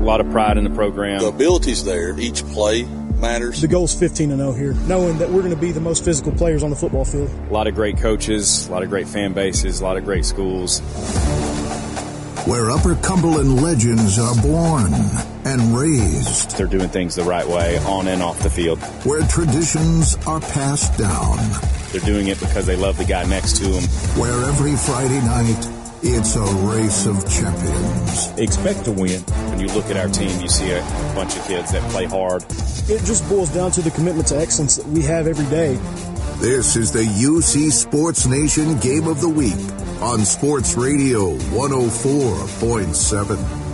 a lot of pride in the program. The ability's there. Each play matters. The goal's 15 0 here, knowing that we're going to be the most physical players on the football field. A lot of great coaches, a lot of great fan bases, a lot of great schools. Where Upper Cumberland legends are born and raised. They're doing things the right way on and off the field. Where traditions are passed down. They're doing it because they love the guy next to them. Where every Friday night, it's a race of champions. Expect to win. When you look at our team, you see a bunch of kids that play hard. It just boils down to the commitment to excellence that we have every day. This is the UC Sports Nation Game of the Week on Sports Radio 104.7.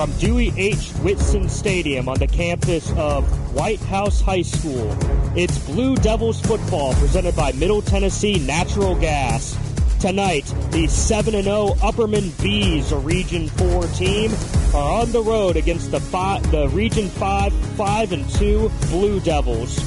From Dewey H. Whitson Stadium on the campus of White House High School, it's Blue Devils football presented by Middle Tennessee Natural Gas. Tonight, the 7 0 Upperman Bees, a Region 4 team, are on the road against the, five, the Region 5 5 and 2 Blue Devils.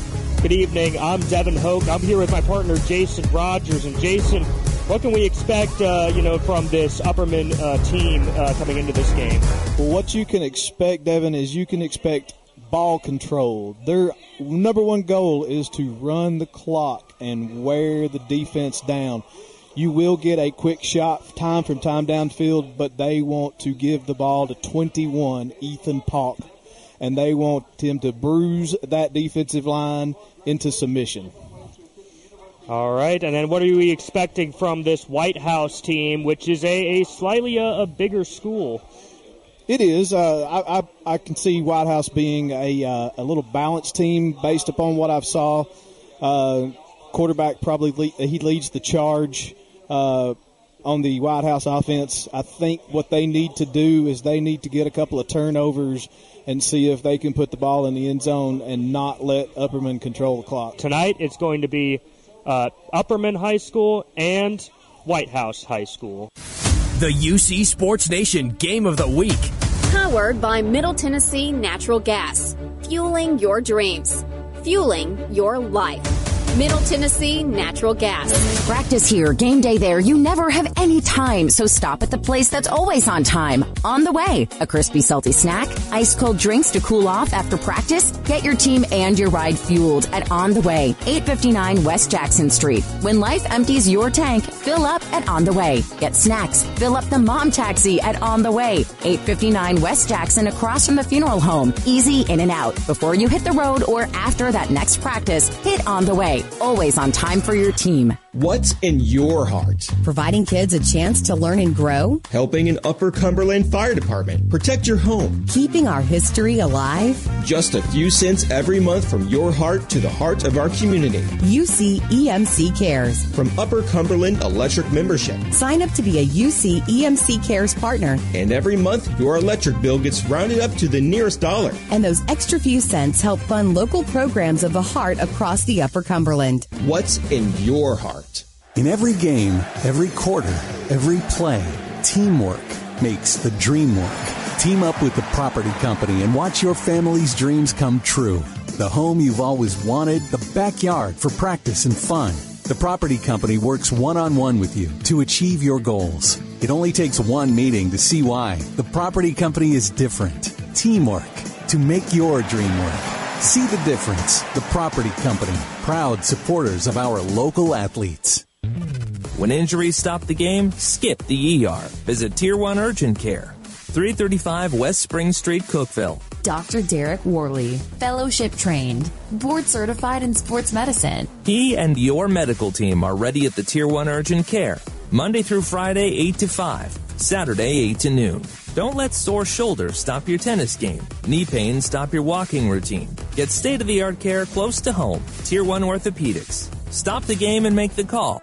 Good evening. I'm Devin Hoke. I'm here with my partner Jason Rogers. And Jason, what can we expect, uh, you know, from this Upperman uh, team uh, coming into this game? Well, what you can expect, Devin, is you can expect ball control. Their number one goal is to run the clock and wear the defense down. You will get a quick shot time from time downfield, but they want to give the ball to 21, Ethan Palk, and they want him to bruise that defensive line into submission. All right, and then what are we expecting from this White House team, which is a, a slightly a, a bigger school? It is. Uh, I, I, I can see White House being a uh, a little balanced team based upon what I've saw. Uh, quarterback probably le- he leads the charge uh, on the White House offense. I think what they need to do is they need to get a couple of turnovers and see if they can put the ball in the end zone and not let Upperman control the clock. Tonight it's going to be uh, Upperman High School and White House High School. The UC Sports Nation Game of the Week. Powered by Middle Tennessee Natural Gas. Fueling your dreams. Fueling your life. Middle Tennessee Natural Gas. Practice here, game day there. You never have any time, so stop at the place that's always on time. On the way, a crispy, salty snack, ice cold drinks to cool off after practice. Get your team and your ride fueled at On the Way, 859 West Jackson Street. When life empties your tank, fill up at On the Way. Get snacks, fill up the mom taxi at On the Way, 859 West Jackson across from the funeral home. Easy in and out. Before you hit the road or after that next practice, hit On the Way always on time for your team. What's in your heart? Providing kids a chance to learn and grow. Helping an Upper Cumberland Fire Department protect your home. Keeping our history alive. Just a few cents every month from your heart to the heart of our community. UC EMC Cares. From Upper Cumberland Electric Membership. Sign up to be a UC EMC Cares partner. And every month, your electric bill gets rounded up to the nearest dollar. And those extra few cents help fund local programs of the heart across the Upper Cumberland. What's in your heart? In every game, every quarter, every play, teamwork makes the dream work. Team up with the property company and watch your family's dreams come true. The home you've always wanted, the backyard for practice and fun. The property company works one on one with you to achieve your goals. It only takes one meeting to see why. The property company is different. Teamwork to make your dream work. See the difference. The Property Company, proud supporters of our local athletes. When injuries stop the game, skip the ER. Visit Tier 1 Urgent Care. 335 West Spring Street, Cookeville. Dr. Derek Worley, fellowship trained, board certified in sports medicine. He and your medical team are ready at the Tier 1 Urgent Care. Monday through Friday, 8 to 5. Saturday, 8 to noon. Don't let sore shoulders stop your tennis game. Knee pain stop your walking routine. Get state of the art care close to home. Tier 1 Orthopedics. Stop the game and make the call.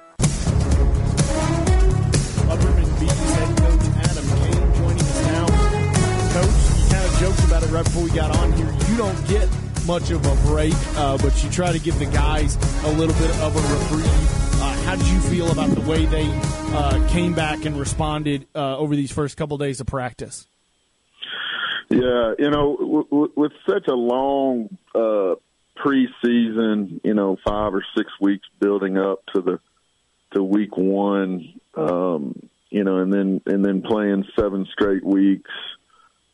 About it right before we got on here. You don't get much of a break, uh, but you try to give the guys a little bit of a reprieve. Uh, how did you feel about the way they uh, came back and responded uh, over these first couple of days of practice? Yeah, you know, w- w- with such a long uh, preseason, you know, five or six weeks building up to the to week one, um, you know, and then and then playing seven straight weeks.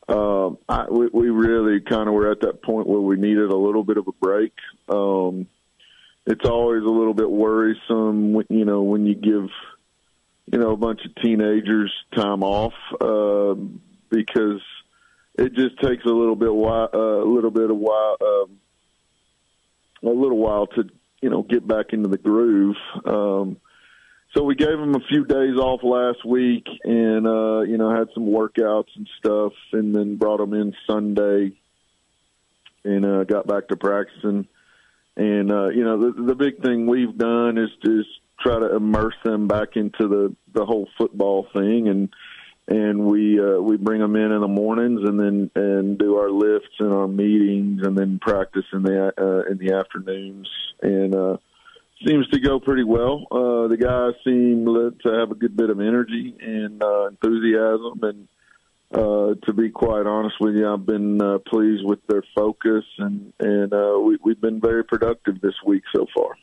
Um, I, we, we really kind of were at that point where we needed a little bit of a break. Um, it's always a little bit worrisome, you know, when you give, you know, a bunch of teenagers time off uh, because it just takes a little bit while, uh, a little bit of while, um, a little while to, you know, get back into the groove. Um, so we gave them a few days off last week, and uh, you know had some workouts and stuff, and then brought them in Sunday, and uh, got back to practicing. And uh, you know the, the big thing we've done is just try to immerse them back into the the whole football thing, and and we uh, we bring them in in the mornings, and then and do our lifts and our meetings, and then practice in the uh, in the afternoons, and. uh seems to go pretty well. Uh, the guys seem to have a good bit of energy and uh, enthusiasm, and uh, to be quite honest with you, I've been uh, pleased with their focus, and and uh, we, we've been very productive this week so far.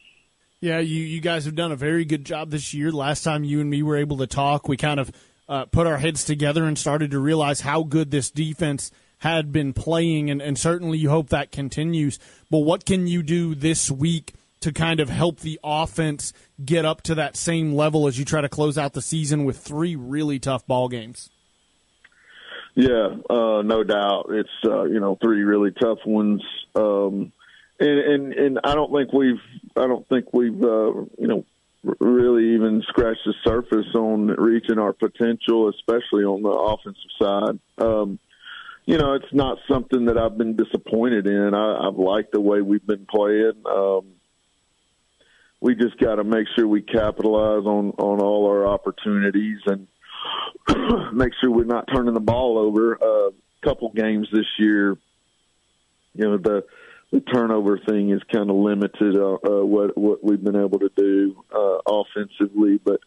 Yeah, you you guys have done a very good job this year. Last time you and me were able to talk, we kind of uh, put our heads together and started to realize how good this defense had been playing, and, and certainly you hope that continues. But what can you do this week? To kind of help the offense get up to that same level as you try to close out the season with three really tough ball games? Yeah, uh, no doubt. It's uh, you know three really tough ones, um, and and and I don't think we've I don't think we've uh, you know really even scratched the surface on reaching our potential, especially on the offensive side. Um, you know, it's not something that I've been disappointed in. I, I've liked the way we've been playing. Um, we just got to make sure we capitalize on on all our opportunities and make sure we're not turning the ball over. A uh, couple games this year, you know the the turnover thing is kind of limited uh, uh, what what we've been able to do uh, offensively, but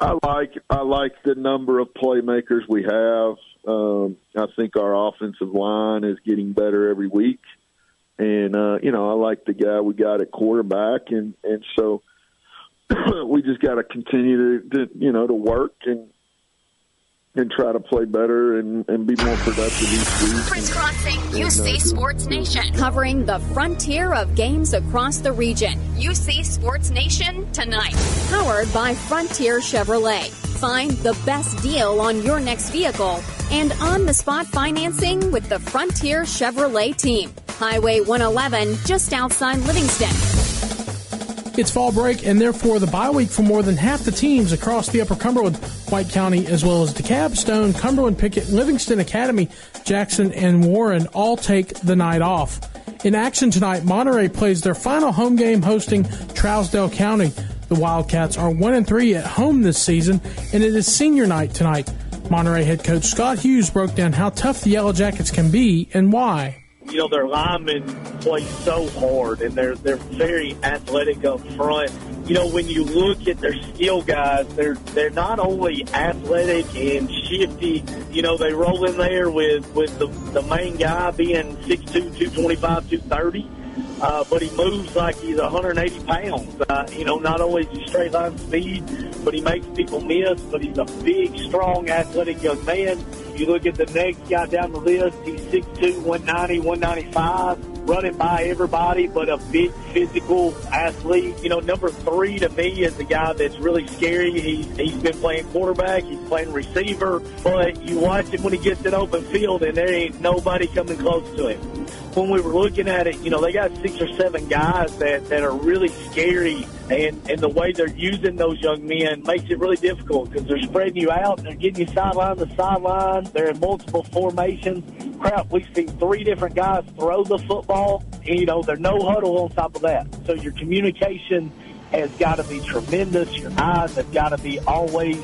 I like I like the number of playmakers we have. Um, I think our offensive line is getting better every week. And uh, you know, I like the guy we got at quarterback, and and so we just got to continue to, to you know to work and and try to play better and, and be more productive each week. Crisscrossing UC uh, Sports Nation, covering the frontier of games across the region. UC Sports Nation tonight, powered by Frontier Chevrolet. Find the best deal on your next vehicle and on the spot financing with the Frontier Chevrolet team. Highway 111, just outside Livingston. It's fall break and therefore the bye week for more than half the teams across the Upper Cumberland, White County, as well as DeKalb, Stone, Cumberland, Pickett, Livingston Academy, Jackson, and Warren all take the night off. In action tonight, Monterey plays their final home game hosting Trousdale County. The Wildcats are 1 and 3 at home this season, and it is senior night tonight. Monterey head coach Scott Hughes broke down how tough the Yellow Jackets can be and why you know, their linemen play so hard and they're they're very athletic up front. You know, when you look at their skill guys, they're they're not only athletic and shifty. You know, they roll in there with with the the main guy being 6'2", 225, 230. Uh, but he moves like he's 180 pounds. Uh, you know, not only is he straight line speed, but he makes people miss. But he's a big, strong, athletic young man. You look at the next guy down the list, he's 6'2", 190, 195, running by everybody, but a big physical athlete. You know, number three to me is the guy that's really scary. He's, he's been playing quarterback, he's playing receiver, but you watch him when he gets in open field and there ain't nobody coming close to him. When we were looking at it, you know, they got six or seven guys that, that are really scary and, and the way they're using those young men makes it really difficult because they're spreading you out they're getting you sideline to sideline. They're in multiple formations. Crap, we've seen three different guys throw the football. And, you know, there's no huddle on top of that. So your communication has got to be tremendous. Your eyes have got to be always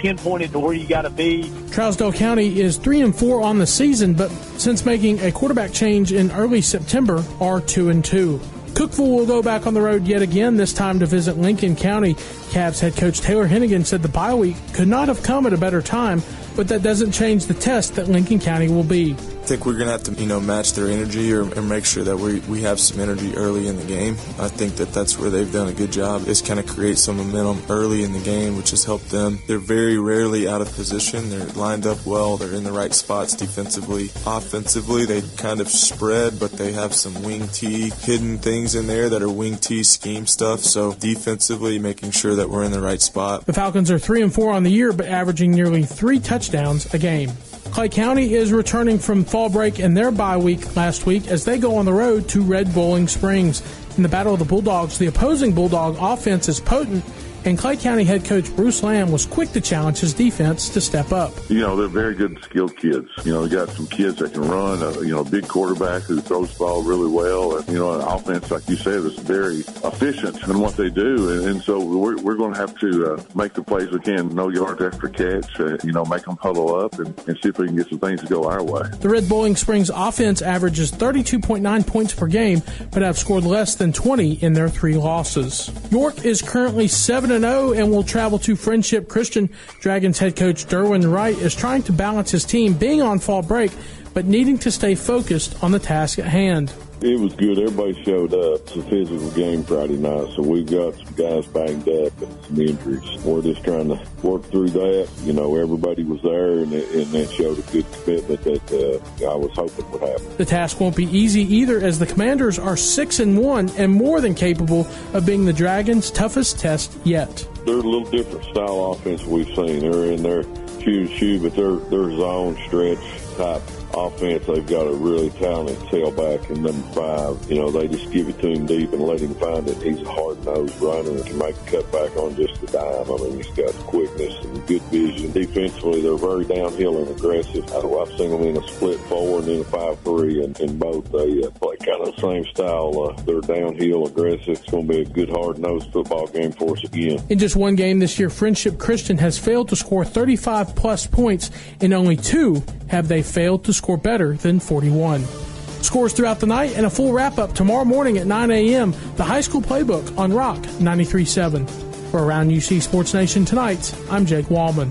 pinpointed to where you got to be. Trousdale County is three and four on the season, but since making a quarterback change in early September, are two and two. Cookeville will go back on the road yet again, this time to visit Lincoln County. Cavs head coach Taylor Hennigan said the bye week could not have come at a better time, but that doesn't change the test that Lincoln County will be. Think we're to have to, you know, match their energy or, or, make sure that we, we have some energy early in the game. I think that that's where they've done a good job is kind of create some momentum early in the game, which has helped them. They're very rarely out of position. They're lined up well. They're in the right spots defensively. Offensively, they kind of spread, but they have some wing T hidden things in there that are wing T scheme stuff. So defensively, making sure that we're in the right spot. The Falcons are three and four on the year, but averaging nearly three touchdowns a game. Clay County is returning from fall break and their bye week last week as they go on the road to Red Boiling Springs. In the Battle of the Bulldogs, the opposing Bulldog offense is potent and Clay County head coach Bruce Lamb was quick to challenge his defense to step up. You know, they're very good, skilled kids. You know, they got some kids that can run. A, you know, a big quarterback who throws the ball really well. And, you know, an offense, like you said, is very efficient in what they do. And, and so we're, we're going to have to uh, make the plays we can. No yards after catch. Uh, you know, make them huddle up and, and see if we can get some things to go our way. The Red Boiling Springs offense averages 32.9 points per game, but have scored less than 20 in their three losses. York is currently 7 7 0 and will travel to Friendship Christian. Dragons head coach Derwin Wright is trying to balance his team being on fall break, but needing to stay focused on the task at hand. It was good. Everybody showed up. It's a physical game Friday night, so we've got some guys banged up and some injuries. We're just trying to work through that. You know, everybody was there, and it, and that showed a good commitment that uh, I was hoping would happen. The task won't be easy either, as the Commanders are six and one and more than capable of being the Dragons' toughest test yet. They're a little different style offense we've seen. They're in there shoe to shoe, but they're they're zone stretch type offense, they've got a really talented tailback in number five. You know, they just give it to him deep and let him find it. He's a hard-nosed runner and can make a cutback on just the dime. I mean, he's got quickness and good vision. Defensively, they're very downhill and aggressive. I've seen them in a split four and in a five-three, and in both they uh, play kind of the same style. Uh, they're downhill, aggressive. It's going to be a good, hard-nosed football game for us again. In just one game this year, Friendship Christian has failed to score 35 plus points, and only two have they failed to score better than 41. Scores throughout the night and a full wrap up tomorrow morning at 9 a.m. The high school playbook on Rock 93.7. For Around UC Sports Nation tonight, I'm Jake Wallman.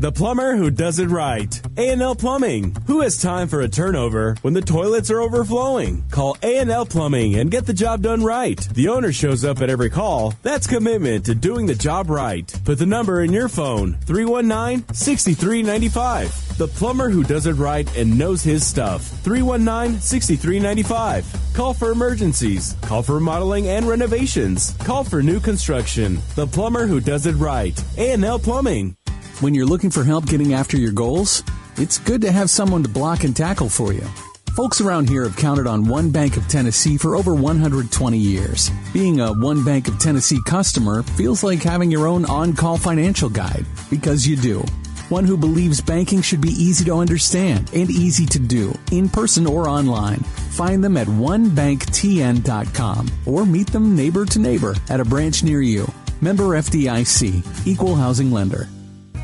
The plumber who does it right. A&L Plumbing. Who has time for a turnover when the toilets are overflowing? Call A&L Plumbing and get the job done right. The owner shows up at every call. That's commitment to doing the job right. Put the number in your phone. 319-6395. The plumber who does it right and knows his stuff. 319-6395. Call for emergencies. Call for remodeling and renovations. Call for new construction. The plumber who does it right. A&L Plumbing. When you're looking for help getting after your goals, it's good to have someone to block and tackle for you. Folks around here have counted on One Bank of Tennessee for over 120 years. Being a One Bank of Tennessee customer feels like having your own on-call financial guide, because you do. One who believes banking should be easy to understand and easy to do, in person or online. Find them at onebanktn.com or meet them neighbor to neighbor at a branch near you. Member FDIC, Equal Housing Lender.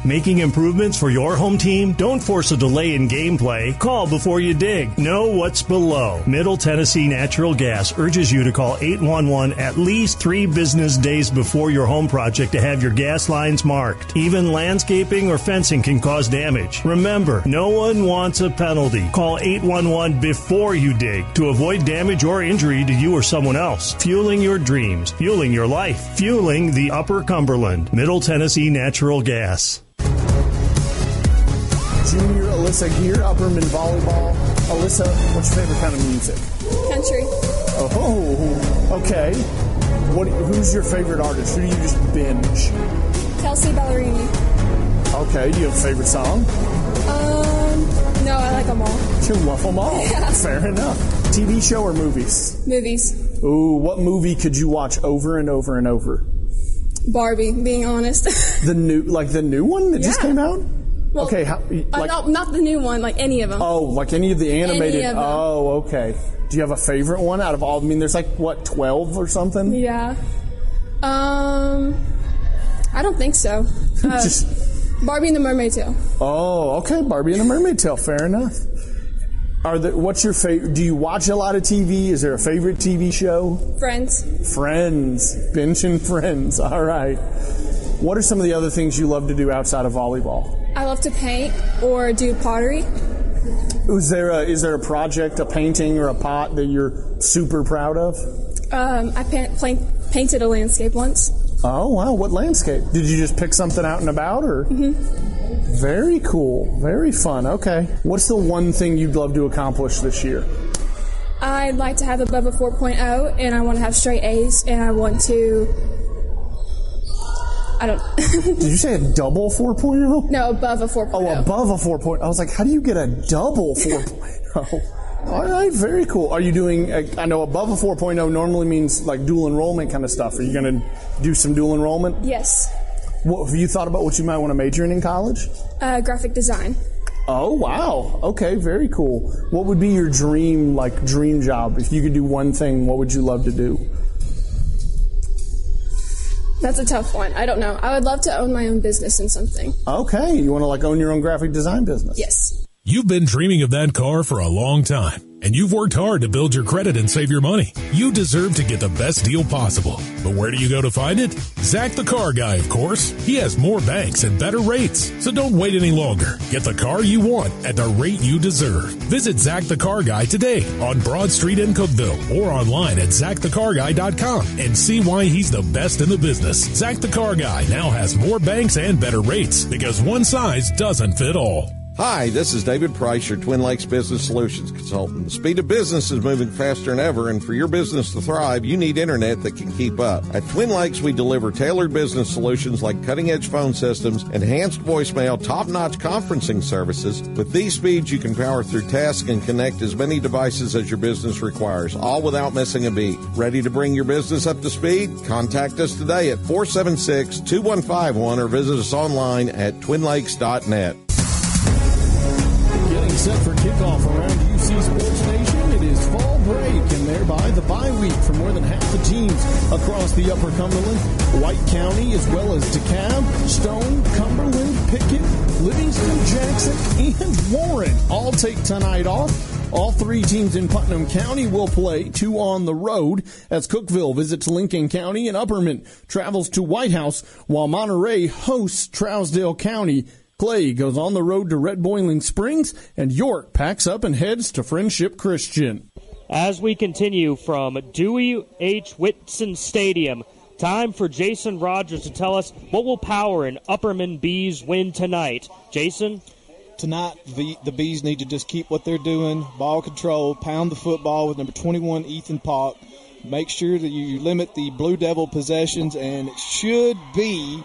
Making improvements for your home team? Don't force a delay in gameplay. Call before you dig. Know what's below. Middle Tennessee Natural Gas urges you to call 811 at least three business days before your home project to have your gas lines marked. Even landscaping or fencing can cause damage. Remember, no one wants a penalty. Call 811 before you dig to avoid damage or injury to you or someone else. Fueling your dreams, fueling your life, fueling the Upper Cumberland. Middle Tennessee Natural Gas junior Alyssa Gear, Upperman Volleyball. Alyssa, what's your favorite kind of music? Country. Oh, okay. What? Who's your favorite artist? Who do you just binge? Kelsea Ballerini. Okay. Do you have a favorite song? Um, no, I like them all. You love them all. Yeah. Fair enough. TV show or movies? Movies. Ooh, what movie could you watch over and over and over? Barbie, being honest. The new, like the new one that just came out. Well, okay, how, Uh, no, not the new one, like any of them. oh, like any of the animated. of. Oh, okay. Do you have a favorite one out of all? I mean, there's like what twelve or something. Yeah. Um, I don't think so. Uh, Barbie and the Mermaid Tale. Oh, okay. Barbie and the Mermaid Tale. Fair enough. Are the, what's your favorite? Do you watch a lot of TV? Is there a favorite TV show? Friends. Friends. Bench and Friends. All right. What are some of the other things you love to do outside of volleyball? I love to paint or do pottery. Is there a, is there a project, a painting, or a pot that you're super proud of? Um, I painted a landscape once. Oh wow, what landscape? Did you just pick something out and about, or? Mm-hmm. Very cool, very fun. Okay, what's the one thing you'd love to accomplish this year? I'd like to have above a 4.0, and I want to have straight A's, and I want to. I don't. Did you say a double 4.0? No, above a 4.0. Oh, above a 4.0. I was like, how do you get a double 4.0? All right, very cool. Are you doing? uh, I know above a 4.0 normally means like dual enrollment kind of stuff. Are you going to do some dual enrollment? Yes. What have you thought about what you might want to major in in college? Uh, graphic design. Oh wow. Okay, very cool. What would be your dream like dream job if you could do one thing? What would you love to do? That's a tough one. I don't know. I would love to own my own business in something. Okay, you want to like own your own graphic design business? Yes. You've been dreaming of that car for a long time, and you've worked hard to build your credit and save your money. You deserve to get the best deal possible. But where do you go to find it? Zach the Car Guy, of course. He has more banks and better rates. So don't wait any longer. Get the car you want at the rate you deserve. Visit Zach the Car Guy today on Broad Street in Cookeville or online at zachthecarguy.com and see why he's the best in the business. Zach the Car Guy now has more banks and better rates because one size doesn't fit all. Hi, this is David Price, your Twin Lakes Business Solutions Consultant. The speed of business is moving faster than ever, and for your business to thrive, you need internet that can keep up. At Twin Lakes, we deliver tailored business solutions like cutting edge phone systems, enhanced voicemail, top notch conferencing services. With these speeds, you can power through tasks and connect as many devices as your business requires, all without missing a beat. Ready to bring your business up to speed? Contact us today at 476 2151 or visit us online at twinlakes.net. Set for kickoff around UC Sports Nation. It is fall break and thereby the bye week for more than half the teams across the Upper Cumberland, White County, as well as DeKalb, Stone, Cumberland, Pickett, Livingston, Jackson, and Warren all take tonight off. All three teams in Putnam County will play, two on the road, as Cookeville visits Lincoln County and Upperman travels to White House, while Monterey hosts Trousdale County. Clay goes on the road to Red Boiling Springs, and York packs up and heads to Friendship Christian. As we continue from Dewey H. Whitson Stadium, time for Jason Rogers to tell us what will power an Upperman Bees win tonight. Jason? Tonight, the, the Bees need to just keep what they're doing, ball control, pound the football with number 21, Ethan Pock. Make sure that you limit the Blue Devil possessions, and it should be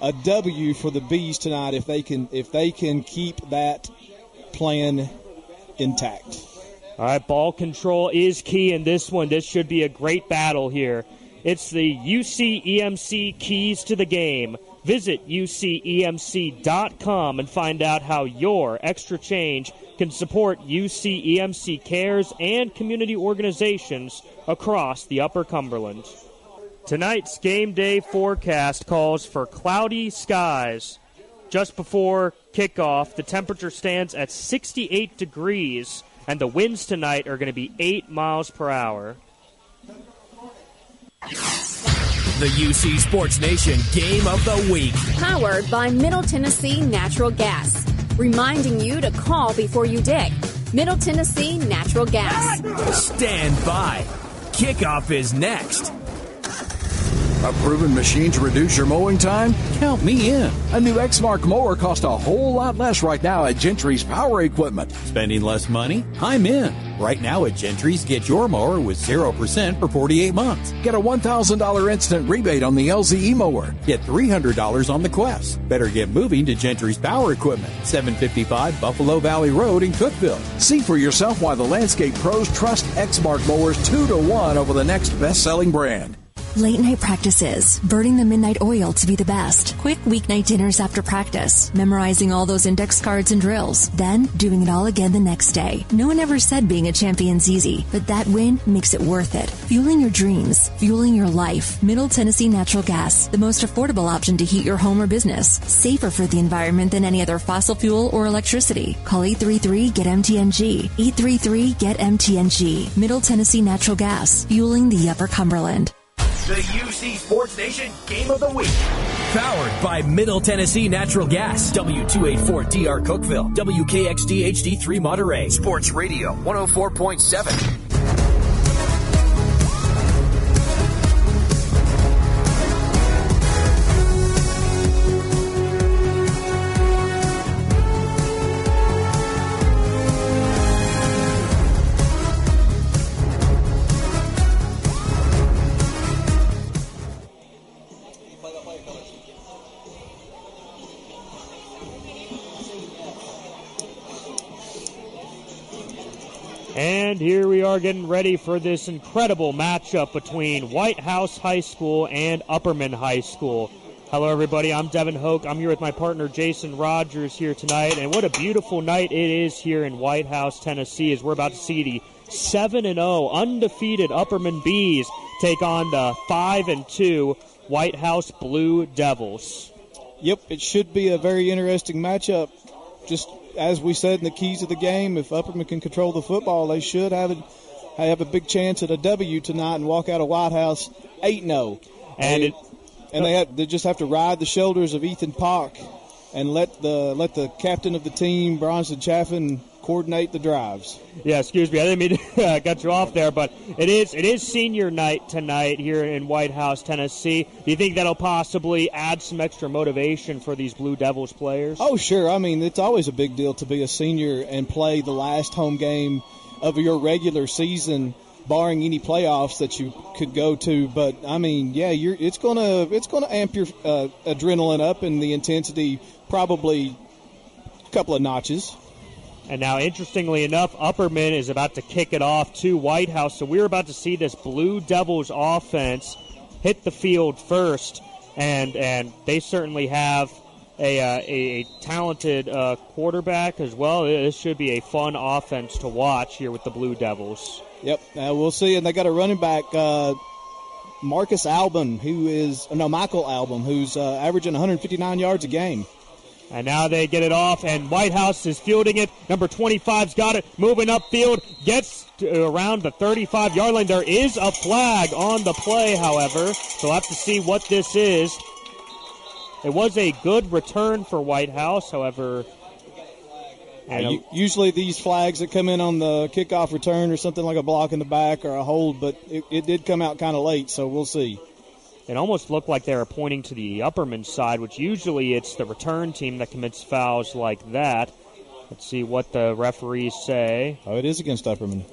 a W for the Bees tonight if they can if they can keep that plan intact. All right, ball control is key in this one. This should be a great battle here. It's the UCEMC keys to the game. Visit UCEMC.com and find out how your extra change can support UCEMC cares and community organizations across the Upper Cumberland. Tonight's game day forecast calls for cloudy skies. Just before kickoff, the temperature stands at 68 degrees, and the winds tonight are going to be 8 miles per hour. The UC Sports Nation Game of the Week. Powered by Middle Tennessee Natural Gas. Reminding you to call before you dig. Middle Tennessee Natural Gas. Stand by. Kickoff is next. A proven machine to reduce your mowing time? Count me in. A new Exmark mower costs a whole lot less right now at Gentry's Power Equipment. Spending less money? I'm in. Right now at Gentry's, get your mower with 0% for 48 months. Get a $1,000 instant rebate on the LZE mower. Get $300 on the Quest. Better get moving to Gentry's Power Equipment, 755 Buffalo Valley Road in Cookeville. See for yourself why the landscape pros trust Exmark mowers 2 to 1 over the next best selling brand. Late night practices, burning the midnight oil to be the best. Quick weeknight dinners after practice, memorizing all those index cards and drills, then doing it all again the next day. No one ever said being a champion's easy, but that win makes it worth it. Fueling your dreams, fueling your life. Middle Tennessee Natural Gas, the most affordable option to heat your home or business. Safer for the environment than any other fossil fuel or electricity. Call 833 GET MTNG. 833 GET MTNG. Middle Tennessee Natural Gas, fueling the Upper Cumberland. The UC Sports Nation Game of the Week. Powered by Middle Tennessee Natural Gas. W284DR Cookeville. WKXD HD3 Monterey. Sports Radio 104.7. And here we are getting ready for this incredible matchup between White House High School and Upperman High School. Hello, everybody. I'm Devin Hoke. I'm here with my partner Jason Rogers here tonight. And what a beautiful night it is here in White House, Tennessee, as we're about to see the 7 and 0 undefeated Upperman Bees take on the 5 and 2 White House Blue Devils. Yep, it should be a very interesting matchup. Just as we said in the keys of the game, if Upperman can control the football, they should have a, have a big chance at a W tonight and walk out of White House 8 0. And it, and they have, they just have to ride the shoulders of Ethan Pock and let the let the captain of the team, Bronson Chaffin, coordinate the drives. Yeah, excuse me, I didn't mean to uh, cut you off there, but it is it is senior night tonight here in White House, Tennessee. Do you think that'll possibly add some extra motivation for these Blue Devils players? Oh, sure. I mean, it's always a big deal to be a senior and play the last home game of your regular season, barring any playoffs that you could go to. But I mean, yeah, you're it's gonna it's gonna amp your uh, adrenaline up and the intensity probably a couple of notches. And now, interestingly enough, Upperman is about to kick it off to White House. So we're about to see this Blue Devils offense hit the field first, and and they certainly have a uh, a, a, talented uh, quarterback as well. This should be a fun offense to watch here with the Blue Devils. Yep, uh, we'll see. And they got a running back, uh, Marcus Album, who is no Michael Album, who's uh, averaging 159 yards a game. And now they get it off, and White House is fielding it. Number 25's got it, moving upfield, gets around the 35 yard line. There is a flag on the play, however, so we'll have to see what this is. It was a good return for White House, however. Uh, usually these flags that come in on the kickoff return or something like a block in the back or a hold, but it, it did come out kind of late, so we'll see. It almost looked like they were pointing to the Upperman side, which usually it's the return team that commits fouls like that. Let's see what the referees say. Oh, it is against Upperman.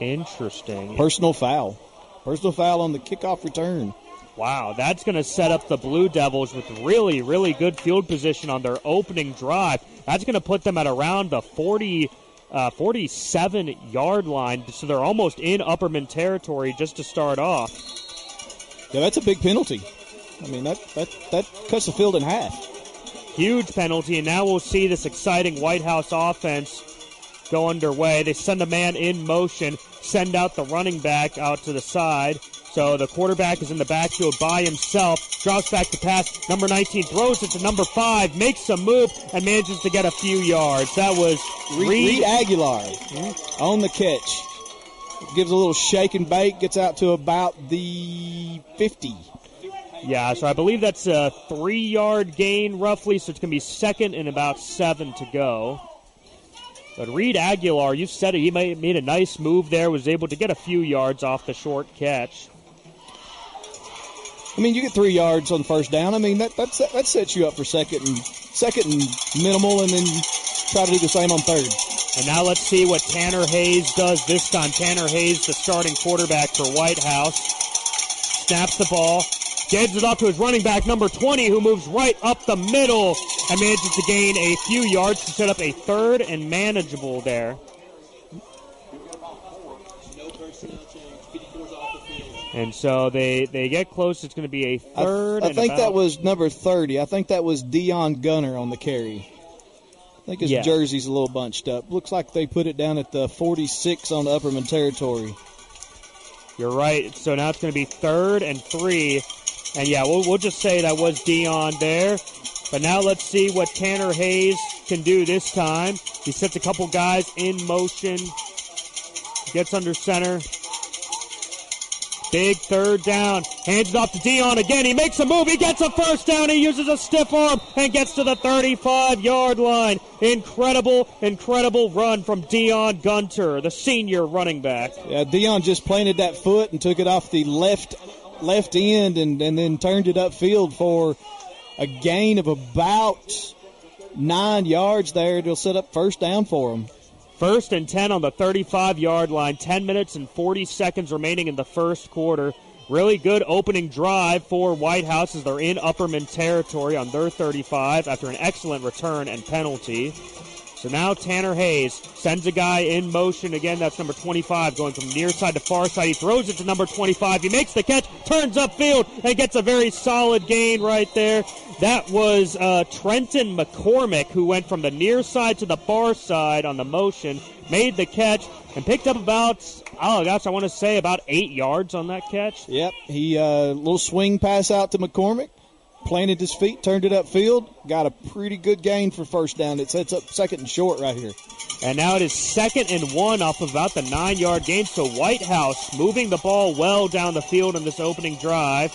Interesting. Personal foul. Personal foul on the kickoff return. Wow, that's going to set up the Blue Devils with really, really good field position on their opening drive. That's going to put them at around the 40, uh, 47 yard line, so they're almost in Upperman territory just to start off. Yeah, that's a big penalty. I mean, that, that, that cuts the field in half. Huge penalty, and now we'll see this exciting White House offense go underway. They send a man in motion, send out the running back out to the side. So the quarterback is in the backfield by himself, drops back to pass. Number 19 throws it to number 5, makes a move, and manages to get a few yards. That was Reed, Reed Aguilar mm-hmm. on the catch. Gives a little shake and bake, gets out to about the 50. Yeah, so I believe that's a three yard gain roughly, so it's going to be second and about seven to go. But Reed Aguilar, you said it, he made a nice move there, was able to get a few yards off the short catch. I mean, you get three yards on first down. I mean, that that's, that sets you up for second and second and minimal, and then try to do the same on third. And now let's see what Tanner Hayes does this time. Tanner Hayes, the starting quarterback for White House, snaps the ball, gives it off to his running back, number 20, who moves right up the middle and manages to gain a few yards to set up a third and manageable there. And so they, they get close. It's going to be a third. I, I think about- that was number 30. I think that was Dion Gunter on the carry. I think his Yeah. jersey's a little bunched up. Looks like they put it down at the 46 on the Upperman territory. You're right. So now it's going to be third and three. And yeah, we'll, we'll just say that was Dion there. But now let's see what Tanner Hayes can do this time. He sets a couple guys in motion, gets under center. Big third down. Hands it off to Dion again. He makes a move. He gets a first down. He uses a stiff arm and gets to the 35 yard line. Incredible, incredible run from Dion Gunter, the senior running back. Yeah, Dion just planted that foot and took it off the left left end and, and then turned it upfield for a gain of about nine yards there. It'll set up first down for him. First and 10 on the 35 yard line. 10 minutes and 40 seconds remaining in the first quarter. Really good opening drive for White House as they're in Upperman territory on their 35 after an excellent return and penalty. So now Tanner Hayes sends a guy in motion again. That's number 25 going from near side to far side. He throws it to number 25. He makes the catch, turns upfield, and gets a very solid gain right there. That was uh, Trenton McCormick who went from the near side to the far side on the motion, made the catch, and picked up about, oh gosh, I want to say about eight yards on that catch. Yep, he uh, little swing pass out to McCormick, planted his feet, turned it upfield, got a pretty good gain for first down. It sets up second and short right here. And now it is second and one off of about the nine yard gain. So White House moving the ball well down the field in this opening drive.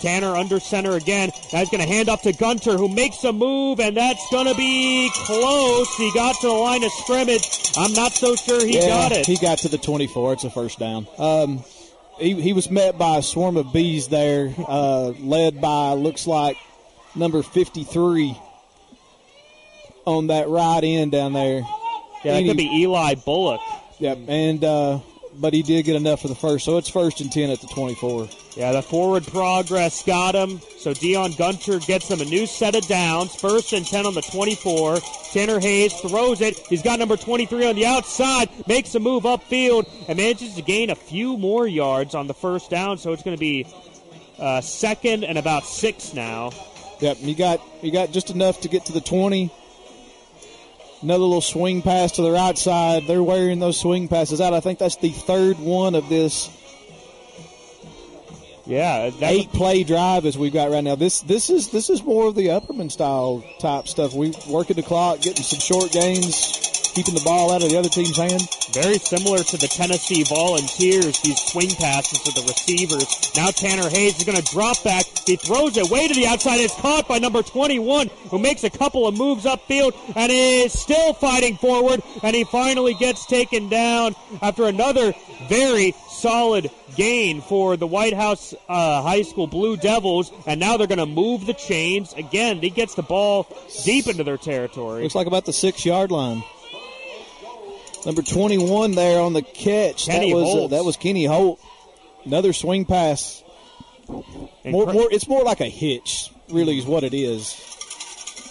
Tanner under center again. Now he's going to hand off to Gunter, who makes a move, and that's going to be close. He got to the line of scrimmage. I'm not so sure he yeah, got it. He got to the 24. It's a first down. Um, he, he was met by a swarm of bees there, uh, led by, looks like, number 53 on that right end down there. Yeah, that And could be Eli Bullock. Yep, and uh, but he did get enough for the first, so it's first and 10 at the 24. Yeah, the forward progress got him. So Dion Gunter gets them a new set of downs. First and 10 on the 24. Tanner Hayes throws it. He's got number 23 on the outside, makes a move upfield, and manages to gain a few more yards on the first down. So it's going to be uh, second and about six now. Yep, you got you got just enough to get to the 20. Another little swing pass to the right side. They're wearing those swing passes out. I think that's the third one of this Yeah, eight play drive as we've got right now. This this is this is more of the Upperman style type stuff. We working the clock, getting some short gains, keeping the ball out of the other team's hand. Very similar to the Tennessee Volunteers, these swing passes to the receivers. Now Tanner Hayes is going to drop back. He throws it way to the outside. It's caught by number 21, who makes a couple of moves upfield and is still fighting forward. And he finally gets taken down after another very solid gain for the White House uh, High School Blue Devils. And now they're going to move the chains. Again, he gets the ball deep into their territory. Looks like about the six yard line. Number 21 there on the catch. Kenny that was uh, that was Kenny Holt. Another swing pass. More, more, it's more like a hitch, really, is what it is.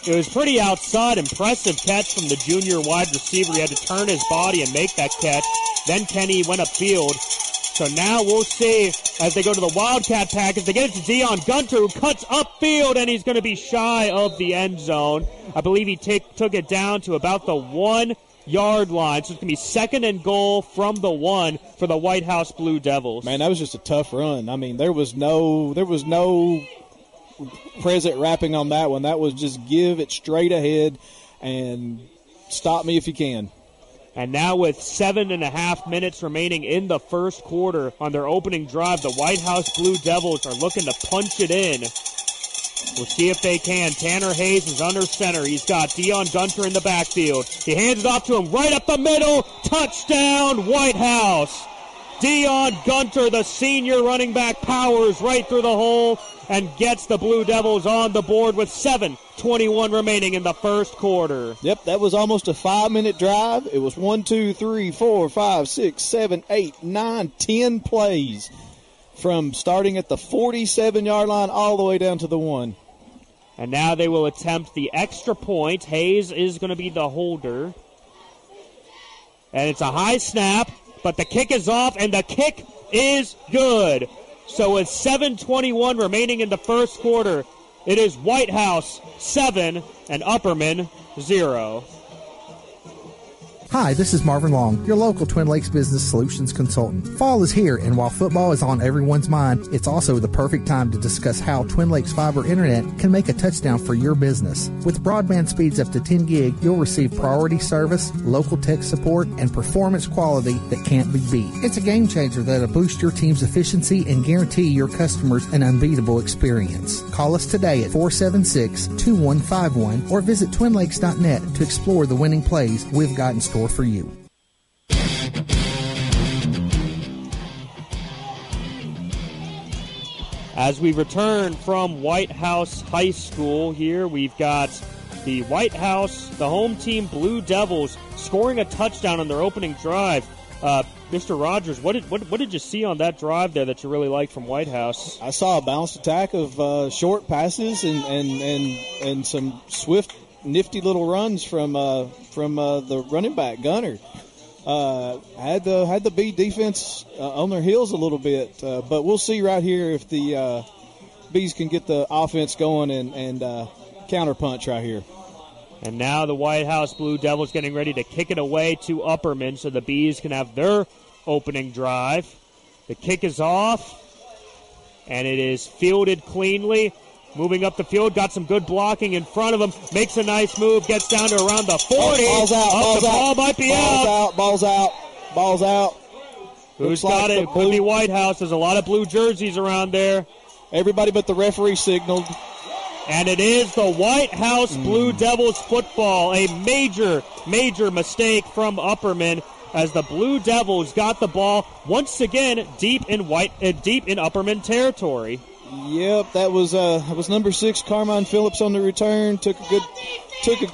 It was pretty outside, impressive catch from the junior wide receiver. He had to turn his body and make that catch. Then Kenny went upfield. So now we'll see as they go to the Wildcat package. They get it to Dion Gunter, who cuts upfield, and he's going to be shy of the end zone. I believe he take, took it down to about the one yard line. So it's going to be second and goal from the one for the White House Blue Devils. Man, that was just a tough run. I mean, there was no there was no present wrapping on that one. That was just give it straight ahead and stop me if you can. And now, with seven and a half minutes remaining in the first quarter on their opening drive, the White House Blue Devils are looking to punch it in. We'll see if they can. Tanner Hayes is under center. He's got Dion Gunter in the backfield. He hands it off to him right up the middle. Touchdown, White House. Dion Gunter, the senior running back, powers right through the hole and gets the Blue Devils on the board with 7.21 remaining in the first quarter. Yep, that was almost a five minute drive. It was one, two, three, four, five, six, seven, eight, nine, ten plays from starting at the 47 yard line all the way down to the one. And now they will attempt the extra point. Hayes is going to be the holder. And it's a high snap. but the kick is off, and the kick is good. So with 7:21 remaining in the first quarter, it is White House seven and Upperman zero. Hi, this is Marvin Long, your local Twin Lakes Business Solutions consultant. Fall is here, and while football is on everyone's mind, it's also the perfect time to discuss how Twin Lakes Fiber Internet can make a touchdown for your business. With broadband speeds up to 10 gig, you'll receive priority service, local tech support, and performance quality that can't be beat. It's a game changer that'll boost your team's efficiency and guarantee your customers an unbeatable experience. Call us today at 476 2151 or visit twinlakes.net to explore the winning plays we've got in store for you. As we return from White House High School here, we've got the White House, the home team Blue Devils, scoring a touchdown on their opening drive. Uh, Mr. Rogers, what did what, what, did you see on that drive there that you really liked from White House? I saw a balanced attack of uh, short passes and, and, and, and some swift, nifty little runs from uh, from uh, the running back Gunter. Uh, had the had the B defense uh, on their heels a little bit, uh, but we'll see right here if the uh, Bees can get the offense going and and uh, counter punch right here. And now the White House Blue Devils getting ready to kick it away to Upperman, so the Bees can have their opening drive. The kick is off, and it is fielded cleanly. Moving up the field, got some good blocking in front of him. Makes a nice move, gets down to around the 40. Ball's out. Ball's the out. ball might be ball's out. out. Ball's out. Ball's out. Who's Looks got like it? Could be blue- White House. There's a lot of blue jerseys around there. Everybody but the referee signaled. And it is the White House Blue Devils football. A major, major mistake from Upperman as the Blue Devils got the ball once again deep in white, uh, deep in Upperman territory. Yep, that was uh was number six, Carmine Phillips on the return. Took a good took a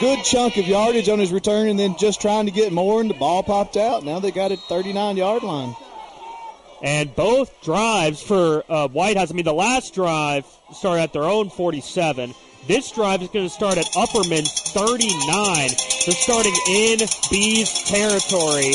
good chunk of yardage on his return, and then just trying to get more, and the ball popped out. Now they got it 39 yard line. And both drives for uh, White House. I mean, the last drive started at their own 47. This drive is going to start at Upperman's 39. They're starting in Bees territory.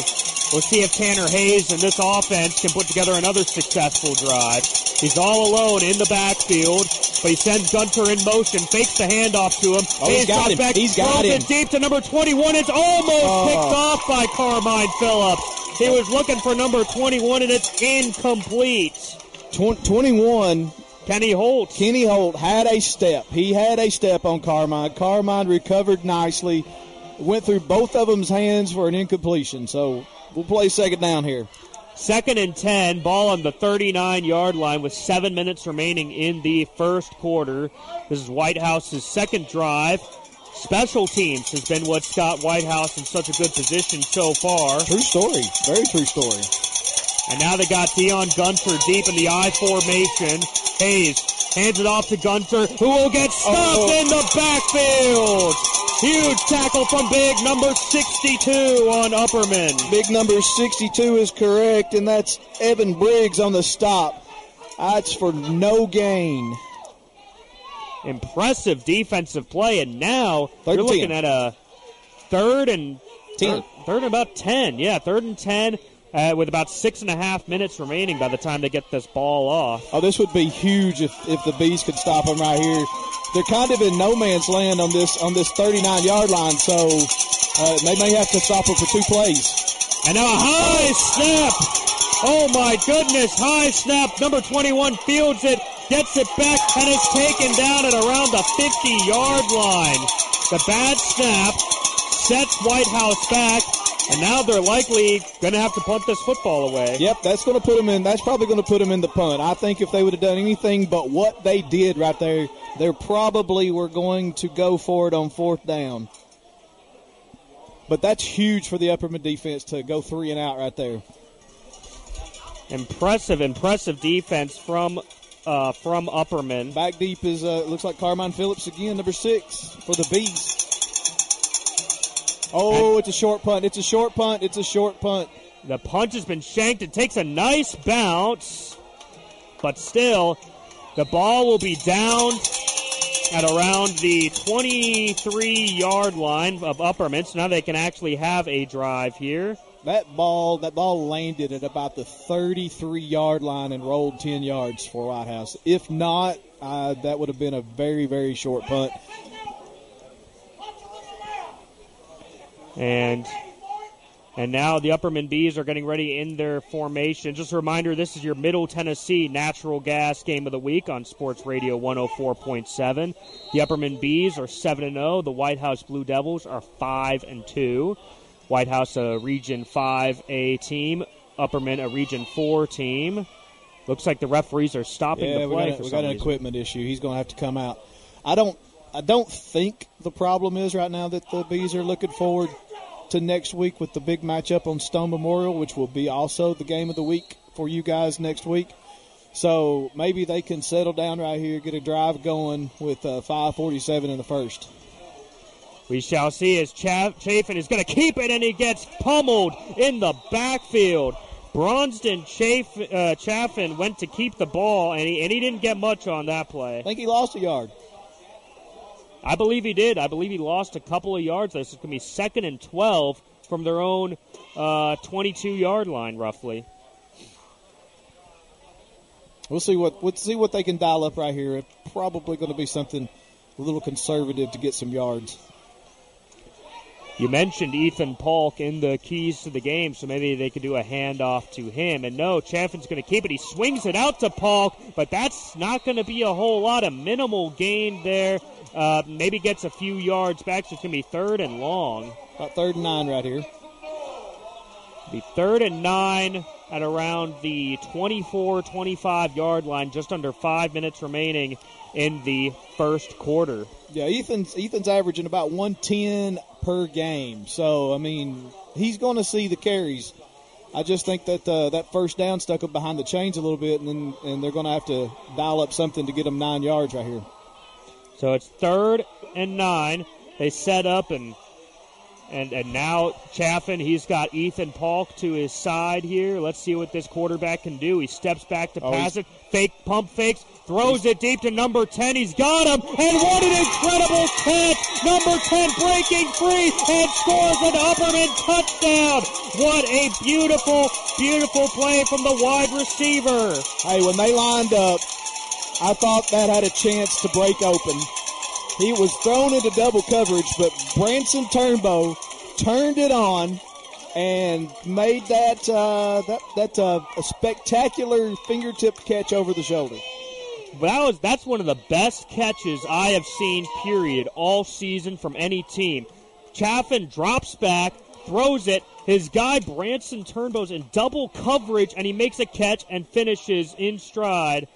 We'll see if Tanner Hayes and this offense can put together another successful drive. He's all alone in the backfield, but he sends Gunter in motion, fakes the handoff to him. Oh, he's Hayes got him. back, He's got him. it deep to number 21. It's almost Oh. picked off by Carmine Phillips. He was looking for number 21, and it's incomplete. Tw- 21. Kenny Holt. Kenny Holt had a step. He had a step on Carmine. Carmine recovered nicely. Went through both of them's hands for an incompletion. So we'll play second down here. Second and 10, ball on the 39 yard line with seven minutes remaining in the first quarter. This is White House's second drive. Special teams has been what's got White House in such a good position so far. True story. Very true story. And now they got Dion Gunter deep in the I formation. Hayes hands it off to Gunter, who will get stopped Oh. in the backfield. Huge tackle from big number 62 on Upperman. Big number 62 is correct, and that's Evan Briggs on the stop. That's for no gain. Impressive defensive play, and now Third you're looking 10. at a third and Ten. Third, third and about ten. Yeah, third and ten. Uh, with about six and a half minutes remaining by the time they get this ball off. Oh, this would be huge if, if the Bees could stop them right here. They're kind of in no man's land on this on this 39 yard line, so uh, they may have to stop them for two plays. And now a high snap. Oh my goodness, high snap. Number 21 fields it, gets it back, and is taken down at around the 50 yard line. The bad snap sets White House back, and now they're likely going to have to punt this football away. Yep, that's going to put them in. That's probably going to put them in the punt. I think if they would have done anything but what they did right there, they probably were going to go for it on fourth down. But that's huge for the Upperman defense to go three and out right there. Impressive, impressive defense from uh, from Upperman. Back deep is uh, looks like Carmine Phillips again, number six for the Bees. Oh, it's a short punt. It's a short punt. It's a short punt. The punch has been shanked. It takes a nice bounce, but still, the ball will be down at around the 23 yard line of Upperman. So now they can actually have a drive here. that ball that ball landed at about the 33 yard line and rolled 10 yards for White House. If not, uh, that would have been a very very short punt. And and now the Upperman Bees are getting ready in their formation. Just a reminder, this is your Middle Tennessee Natural Gas Game of the Week on Sports Radio 104.7. The Upperman Bees are 7 and 0. The White House Blue Devils are 5 and 2. White House a Region 5A team, Upperman a Region 4 team. Looks like the referees are stopping yeah, the play. we got, we got an reason. equipment issue. He's going to have to come out. I don't. I don't think the problem is right now that the bees are looking forward to next week with the big matchup on Stone Memorial, which will be also the game of the week for you guys next week. So maybe they can settle down right here, get a drive going with uh, 5:47 in the first. We shall see as Cha- Chaffin is going to keep it, and he gets pummeled in the backfield. Bronston Chaff- uh, Chaffin went to keep the ball, and he, and he didn't get much on that play. I think he lost a yard. I believe he did. I believe he lost a couple of yards. This is going to be second and 12 from their own uh, 22 yard line, roughly. We'll see what we'll see what they can dial up right here. It's probably going to be something a little conservative to get some yards. You mentioned Ethan Polk in the keys to the game, so maybe they could do a handoff to him. And no, Chaffin's going to keep it. He swings it out to Polk, but that's not going to be a whole lot of minimal gain there. Uh, maybe gets a few yards back, so it's going to be third and long. About third and nine right here. Be third and nine at around the 24 25 yard line, just under five minutes remaining in the first quarter. Yeah, Ethan's Ethan's averaging about 110 per game. So I mean, he's going to see the carries. I just think that uh, that first down stuck him behind the chains a little bit, and then, and they're going to have to dial up something to get him nine yards right here. So it's third and nine. They set up and and and now Chaffin, he's got Ethan Polk to his side here. Let's see what this quarterback can do. He steps back to Oh, pass it, fake pump fakes, throws it deep to number 10. He's got him, and what an incredible catch! Number 10 breaking free and scores an Upperman touchdown. What a beautiful, beautiful play from the wide receiver. Hey, when they lined up, I thought that had a chance to break open. He was thrown into double coverage, but Branson Turnbow turned it on and made that uh, that that uh, a spectacular fingertip catch over the shoulder. That was that's one of the best catches I have seen, period, all season from any team. Chaffin drops back, throws it. His guy Branson Turnbow's in double coverage, and he makes a catch and finishes in stride.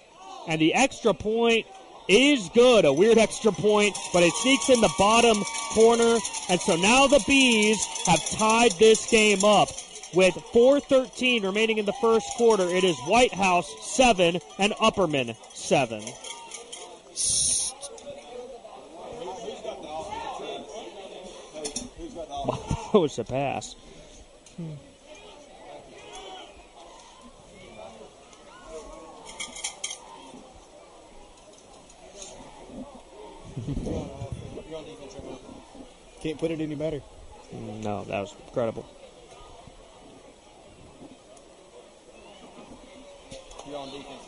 And the extra point is good, a weird extra point, but it sneaks in the bottom corner. And so now the Bees have tied this game up. With 4.13 remaining in the first quarter, it is White House 7 and Upperman 7. that was a pass. Hmm. Can't put it any better. No, that was incredible. You're on defense,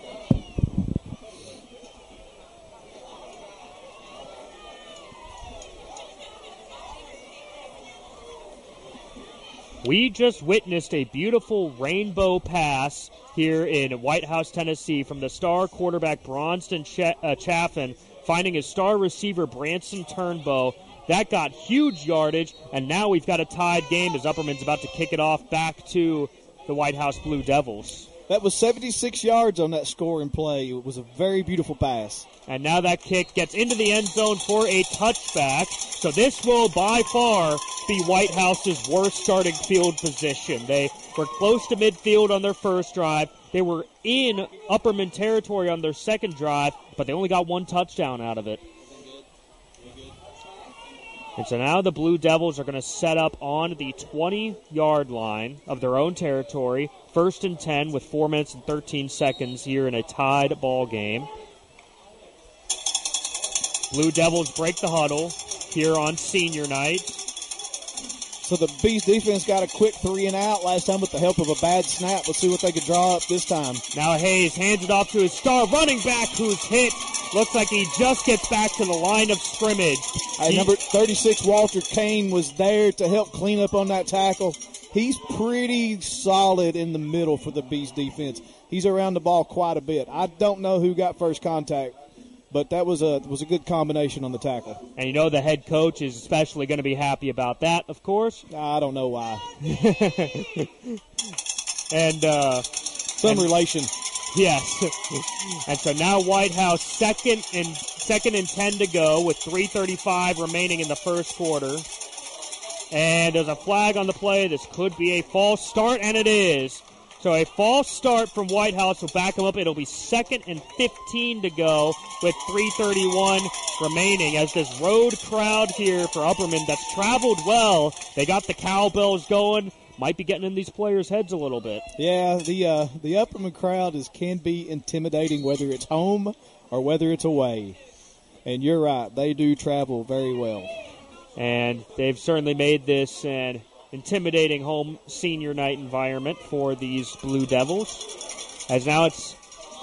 We just witnessed a beautiful rainbow pass here in White House, Tennessee, from the star quarterback Bronston Ch- uh, Chaffin, finding his star receiver Branson Turnbow. That got huge yardage, and now we've got a tied game as Upperman's about to kick it off back to the White House Blue Devils. That was 76 yards on that scoring play. It was a very beautiful pass. And now that kick gets into the end zone for a touchback. So this will by far be White House's worst starting field position. They were close to midfield on their first drive. They were in Upperman territory on their second drive, but they only got one touchdown out of it. And so now the Blue Devils are going to set up on the 20 yard line of their own territory. First and 10 with 4 minutes and 13 seconds here in a tied ball game. Blue Devils break the huddle here on senior night. So the Bees defense got a quick three and out last time with the help of a bad snap. Let's see what they could draw up this time. Now Hayes hands it off to his star running back who's hit. Looks like he just gets back to the line of scrimmage. He- number 36, Walter Kane, was there to help clean up on that tackle. He's pretty solid in the middle for the Bees defense. He's around the ball quite a bit. I don't know who got first contact, but that was a was a good combination on the tackle. And you know the head coach is especially going to be happy about that, of course. I don't know why. and uh, some and- relation. Yes. and so now White House second and second and ten to go with 3:35 remaining in the first quarter. And there's a flag on the play. This could be a false start, and it is. So a false start from White House will back him up. It'll be second and 15 to go with 3:31 remaining. As this road crowd here for Upperman that's traveled well, they got the cowbells going. Might be getting in these players' heads a little bit. Yeah, the uh, the Upperman crowd is can be intimidating whether it's home or whether it's away. And you're right, they do travel very well. and they've certainly made this an intimidating home senior night environment for these Blue Devils. As now it's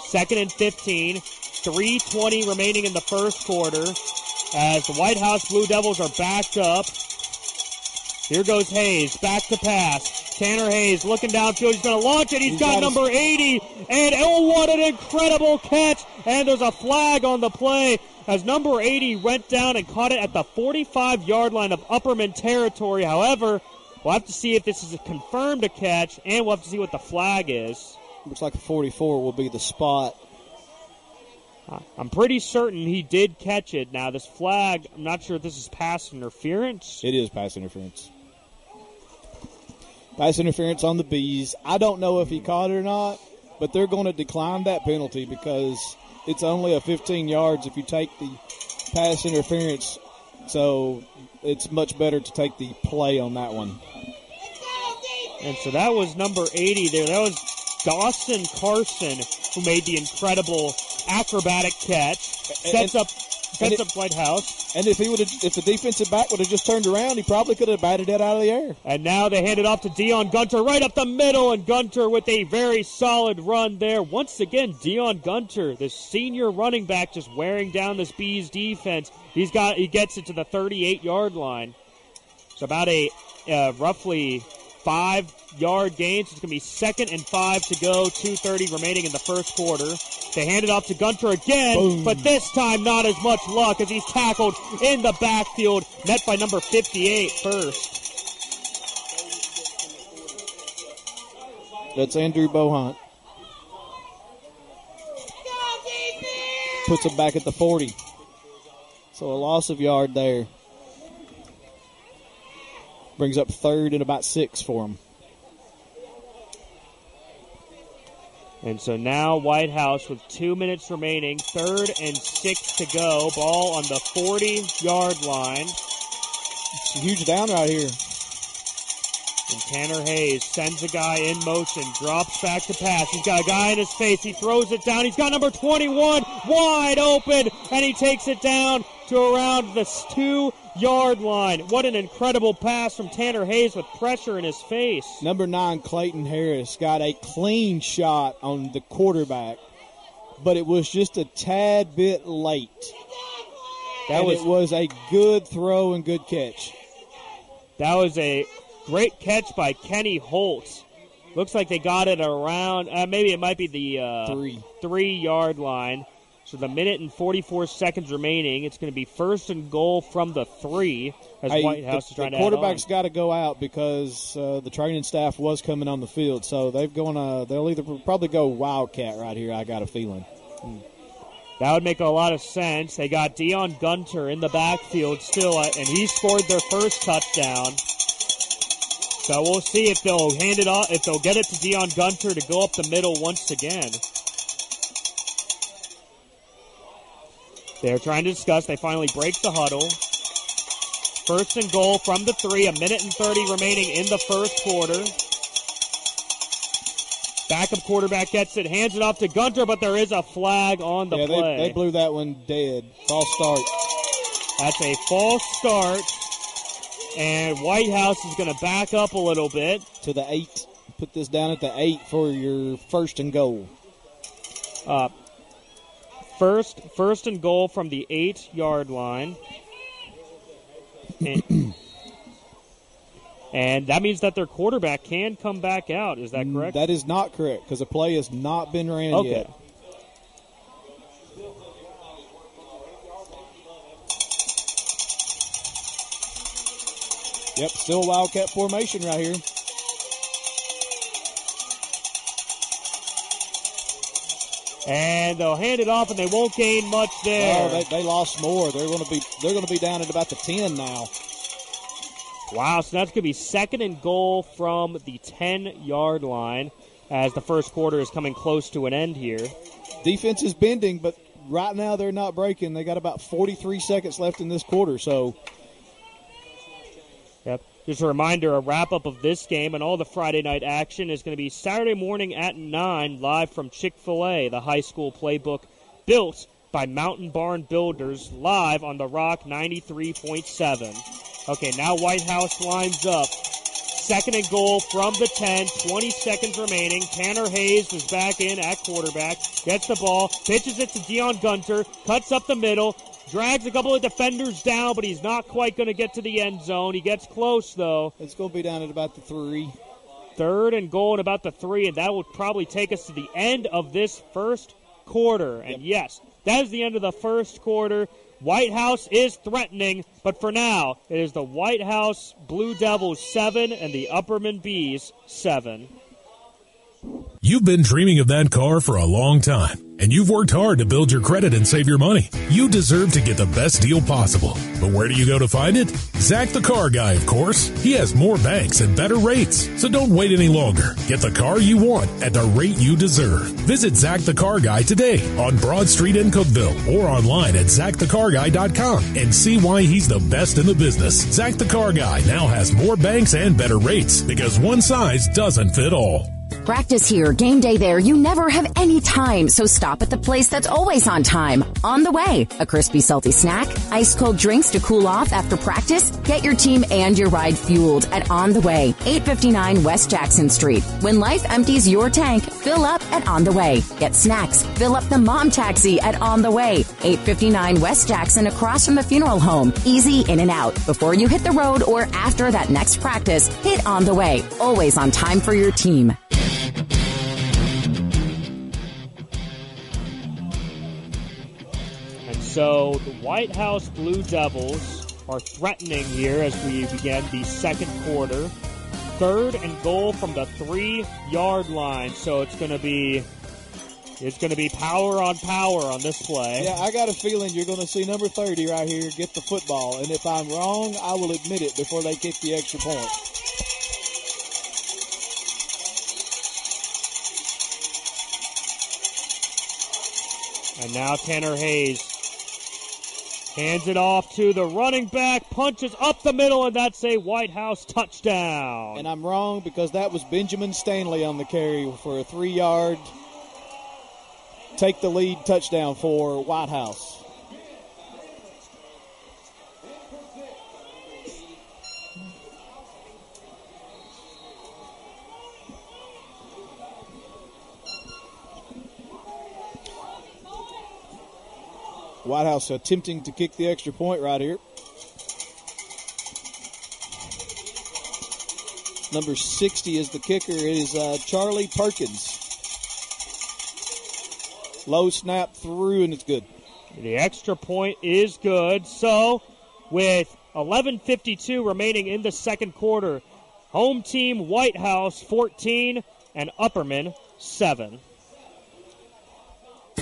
second and 15, 3:20 remaining in the first quarter. As the White House Blue Devils are backed up. Here goes Hayes, back to pass. Tanner Hayes looking downfield. He's going to launch it. He's got, got his- number 80. And oh, what an incredible catch. And there's a flag on the play as number 80 went down and caught it at the 45 yard line of Upperman territory. However, we'll have to see if this is a confirmed a catch, and we'll have to see what the flag is. Looks like the 44 will be the spot. Uh, I'm pretty certain he did catch it. Now, this flag, I'm not sure if this is pass interference. It is pass interference. Pass interference on the bees. I don't know if he caught it or not, but they're going to decline that penalty because it's only a 15 yards if you take the pass interference. So it's much better to take the play on that one. And so that was number 80 there. That was Dawson Carson who made the incredible acrobatic catch. Sets And- up sets it- up White House. And if he would have, if the defensive back would have just turned around, he probably could have batted it out of the air. And now they hand it off to Dion Gunter right up the middle, and Gunter with a very solid run there. Once again, Dion Gunter, the senior running back, just wearing down this Bees defense. He's got he gets it to the 38 yard line. So about a uh, roughly five yard gain. So it's going to be second and five to go. 2:30 remaining in the first quarter. They hand it off to Gunter again, but this time not as much luck as he's tackled in the backfield, met by number 58 first. That's Andrew Bohunt. Puts him back at the 40. So a loss of yard there. Brings up third and about six for him. And so now White House with two minutes remaining, third and six to go. Ball on the 40 yard line. It's a huge down right here. And Tanner Hayes sends a guy in motion, drops back to pass. He's got a guy in his face. He throws it down. He's got number 21 wide open, and he takes it down to around the two yard line. What an incredible pass from Tanner Hayes with pressure in his face. Number nine, Clayton Harris, got a clean shot on the quarterback, but it was just a tad bit late. That and was- it was a good throw and good catch. That was a great catch by Kenny Holt. Looks like they got it around, uh, maybe it might be the uh, Three. three yard line. So the minute and 44 seconds remaining, it's going to be first and goal from the three as Hey, White House the, is trying the to quarterback's got to go out because uh, the training staff was coming on the field, so they've going to they'll either probably go wildcat right here. I got a feeling. That would make a lot of sense. They got Dion Gunter in the backfield still, uh, and he scored their first touchdown. So we'll see if they'll hand it off, if they'll get it to Dion Gunter to go up the middle once again. They're trying to discuss. They finally break the huddle. First and goal from the three, a minute and 30 remaining in the first quarter. Backup quarterback gets it, hands it off to Gunter, but there is a flag on the yeah, play. they, they blew that one dead. False start. That's a false start. And White House is going to back up a little bit. To the eight. Put this down at the eight for your first and goal. Uh, first, first and goal from the eight yard line. And, and that means that their quarterback can come back out. Is that mm, correct? That is not correct because the play has not been ran Okay. yet. Yep, still Wildcat formation right here. And they'll hand it off, and they won't gain much there. Oh, they, they lost more. They're going to be they're going to be down at about the ten now. Wow, so that's going to be second and goal from the 10 yard line as the first quarter is coming close to an end here. Defense is bending, but right now they're not breaking. They got about 43 seconds left in this quarter, so. Just a reminder, a wrap up of this game and all the Friday night action is going to be Saturday morning at 9, live from Chick fil A, the high school playbook built by Mountain Barn Builders, live on The Rock 93.7. Okay, now White House lines up. Second and goal from the 10, 20 seconds remaining. Tanner Hayes is back in at quarterback, gets the ball, pitches it to Dion Gunter, cuts up the middle, drags a couple of defenders down, but he's not quite going to get to the end zone. He gets close, though. it's going to be down at about the three. Third and goal and about the three, and that will probably take us to the end of this first quarter. And yes, that is the end of the first quarter. White House is threatening, but for now, it is the White House Blue Devils 7 and the Upperman Bees 7. You've been dreaming of that car for a long time, and you've worked hard to build your credit and save your money. You deserve to get the best deal possible. But where do you go to find it? Zach the Car Guy, of course. He has more banks and better rates. So don't wait any longer. Get the car you want at the rate you deserve. Visit Zach the Car Guy today on Broad Street in Cookeville or online at zachthecarguy.com and see why he's the best in the business. Zach the Car Guy now has more banks and better rates because one size doesn't fit all. Practice here, game day there. You never have any time, so stop at the place that's always on time. On the way, a crispy, salty snack, ice cold drinks to cool off after practice. Get your team and your ride fueled at On the Way, 859 West Jackson Street. When life empties your tank, fill up at On the Way. Get snacks, fill up the mom taxi at On the Way, 859 West Jackson across from the funeral home. Easy in and out. Before you hit the road or after that next practice, hit On the Way. Always on time for your team. So the White House Blue Devils are threatening here as we begin the second quarter. Third and goal from the three yard line. So it's going to be. It's going to be power on power on this play. Yeah, I got a feeling you're going to see number 30 right here get the football. And if I'm wrong, I will admit it before they kick the extra point. And now Tanner Hayes hands it off to the running back, punches up the middle, and that's a White House touchdown. And I'm wrong because that was Benjamin Stanley on the carry for a three yard take the lead touchdown for White House. White House attempting to kick the extra point right here. Number 60 is the kicker. It is uh, Charlie Perkins. Low snap through, and it's good. The extra point is good. So, with 11:52 remaining in the second quarter, home team White House 14 and Upperman 7.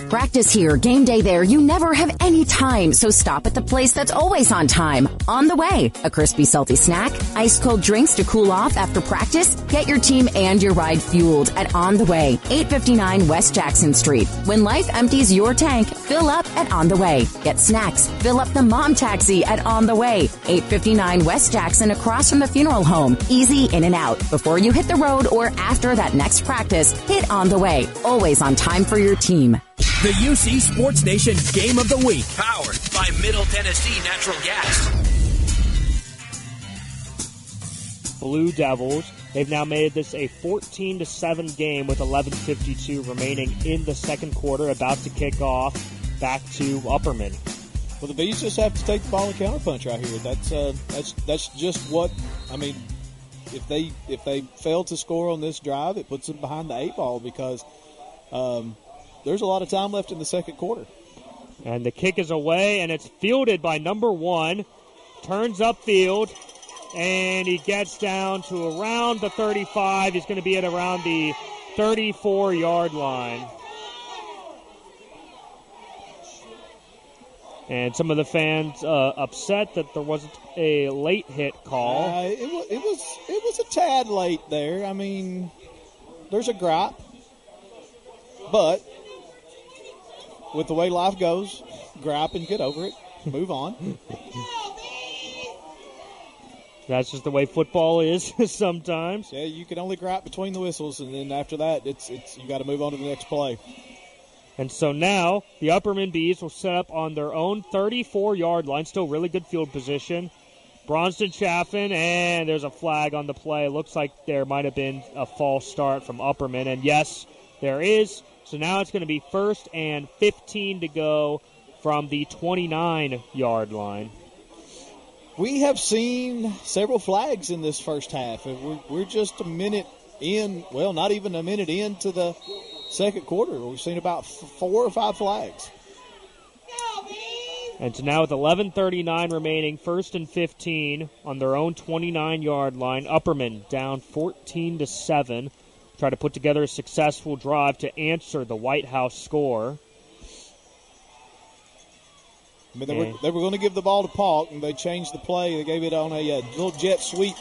Practice here, game day there. You never have any time, so stop at the place that's always on time. On the way, a crispy, salty snack, ice cold drinks to cool off after practice. Get your team and your ride fueled at On the Way, 859 West Jackson Street. When life empties your tank, fill up at On the Way. Get snacks, fill up the mom taxi at On the Way, 859 West Jackson across from the funeral home. Easy in and out. Before you hit the road or after that next practice, hit On the Way. Always on time for your team. The UC Sports Nation Game of the Week, powered by Middle Tennessee Natural Gas. Blue Devils. They've now made this a 14 to 7 game with 11:52 remaining in the second quarter, about to kick off. Back to Upperman. Well, the Bees just have to take the ball and counterpunch right here. That's uh, that's that's just what I mean. If they if they fail to score on this drive, it puts them behind the eight ball because um, there's a lot of time left in the second quarter. And the kick is away, and it's fielded by number one. Turns upfield, and he gets down to around the 35. He's going to be at around the 34 yard line. And some of the fans uh, upset that there wasn't a late hit call. Uh, it, was, it was it was a tad late there. I mean, there's a gripe, but with the way life goes, gripe and get over it, move on. That's just the way football is sometimes. Yeah, you can only gripe between the whistles, and then after that, it's it's you got to move on to the next play. And so now the Upperman Bees will set up on their own 34 yard line. Still really good field position. Bronston Chaffin, and there's a flag on the play. Looks like there might have been a false start from Upperman. And yes, there is. So now it's going to be first and 15 to go from the 29 yard line. We have seen several flags in this first half. We're, we're just a minute in, well, not even a minute into the second quarter. We've seen about four or five flags. And so now with 11:39 remaining, first and 15 on their own 29-yard line. Upperman down 14 to seven. Try to put together a successful drive to answer the White House score. I mean, they were, they were going to give the ball to Polk, and they changed the play. They gave it on a, uh, little jet sweep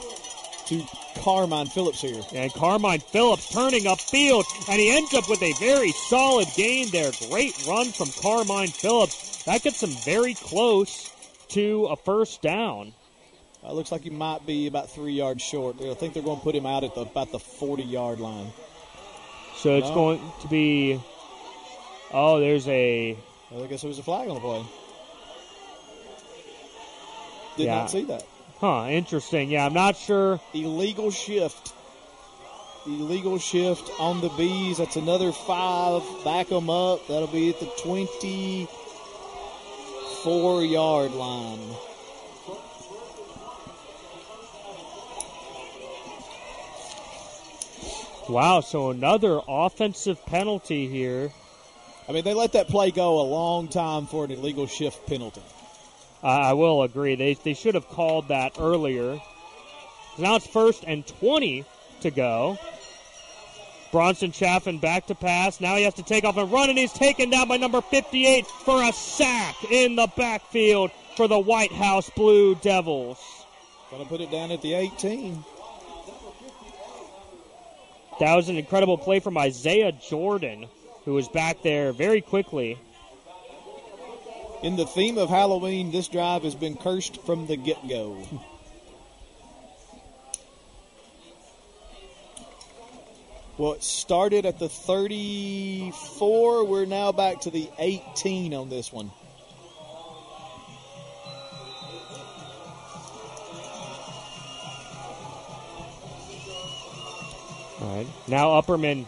to Carmine Phillips here. And Carmine Phillips turning upfield, and he ends up with a very solid gain there. Great run from Carmine Phillips. That gets him very close to a first down. Uh, looks like he might be about three yards short. I think they're going to put him out at the, about the 40 yard line. So it's no. going to be. Oh, there's a. I guess there was a flag on the play. Did yeah. not see that. Huh, interesting. Yeah, I'm not sure. Illegal shift. Illegal shift on the bees. That's another five. Back them up. That'll be at the 24 yard line. Wow, so another offensive penalty here. I mean, they let that play go a long time for an illegal shift penalty. I will agree. They, they should have called that earlier. Now it's first and 20 to go. Bronson Chaffin back to pass. Now he has to take off and run, and he's taken down by number 58 for a sack in the backfield for the White House Blue Devils. Gonna put it down at the 18. That was an incredible play from Isaiah Jordan, who was back there very quickly in the theme of Halloween, this drive has been cursed from the get go. well, it started at the 34. We're now back to the 18 on this one. All right. Now Upperman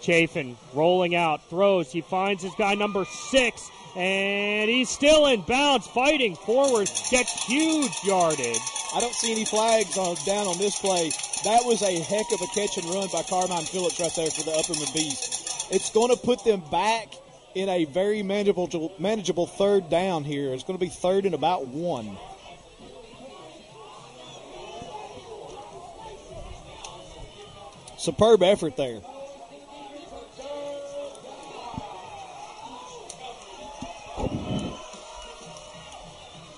Chaffin rolling out, throws. He finds his guy number six and he's still in bounds, fighting forward, gets huge yardage. I don't see any flags on, down on this play. That was a heck of a catch and run by Carmine Phillips right there for the Upperman Bees. It's going to put them back in a very manageable manageable third down here. It's going to be third and about one. Superb effort there.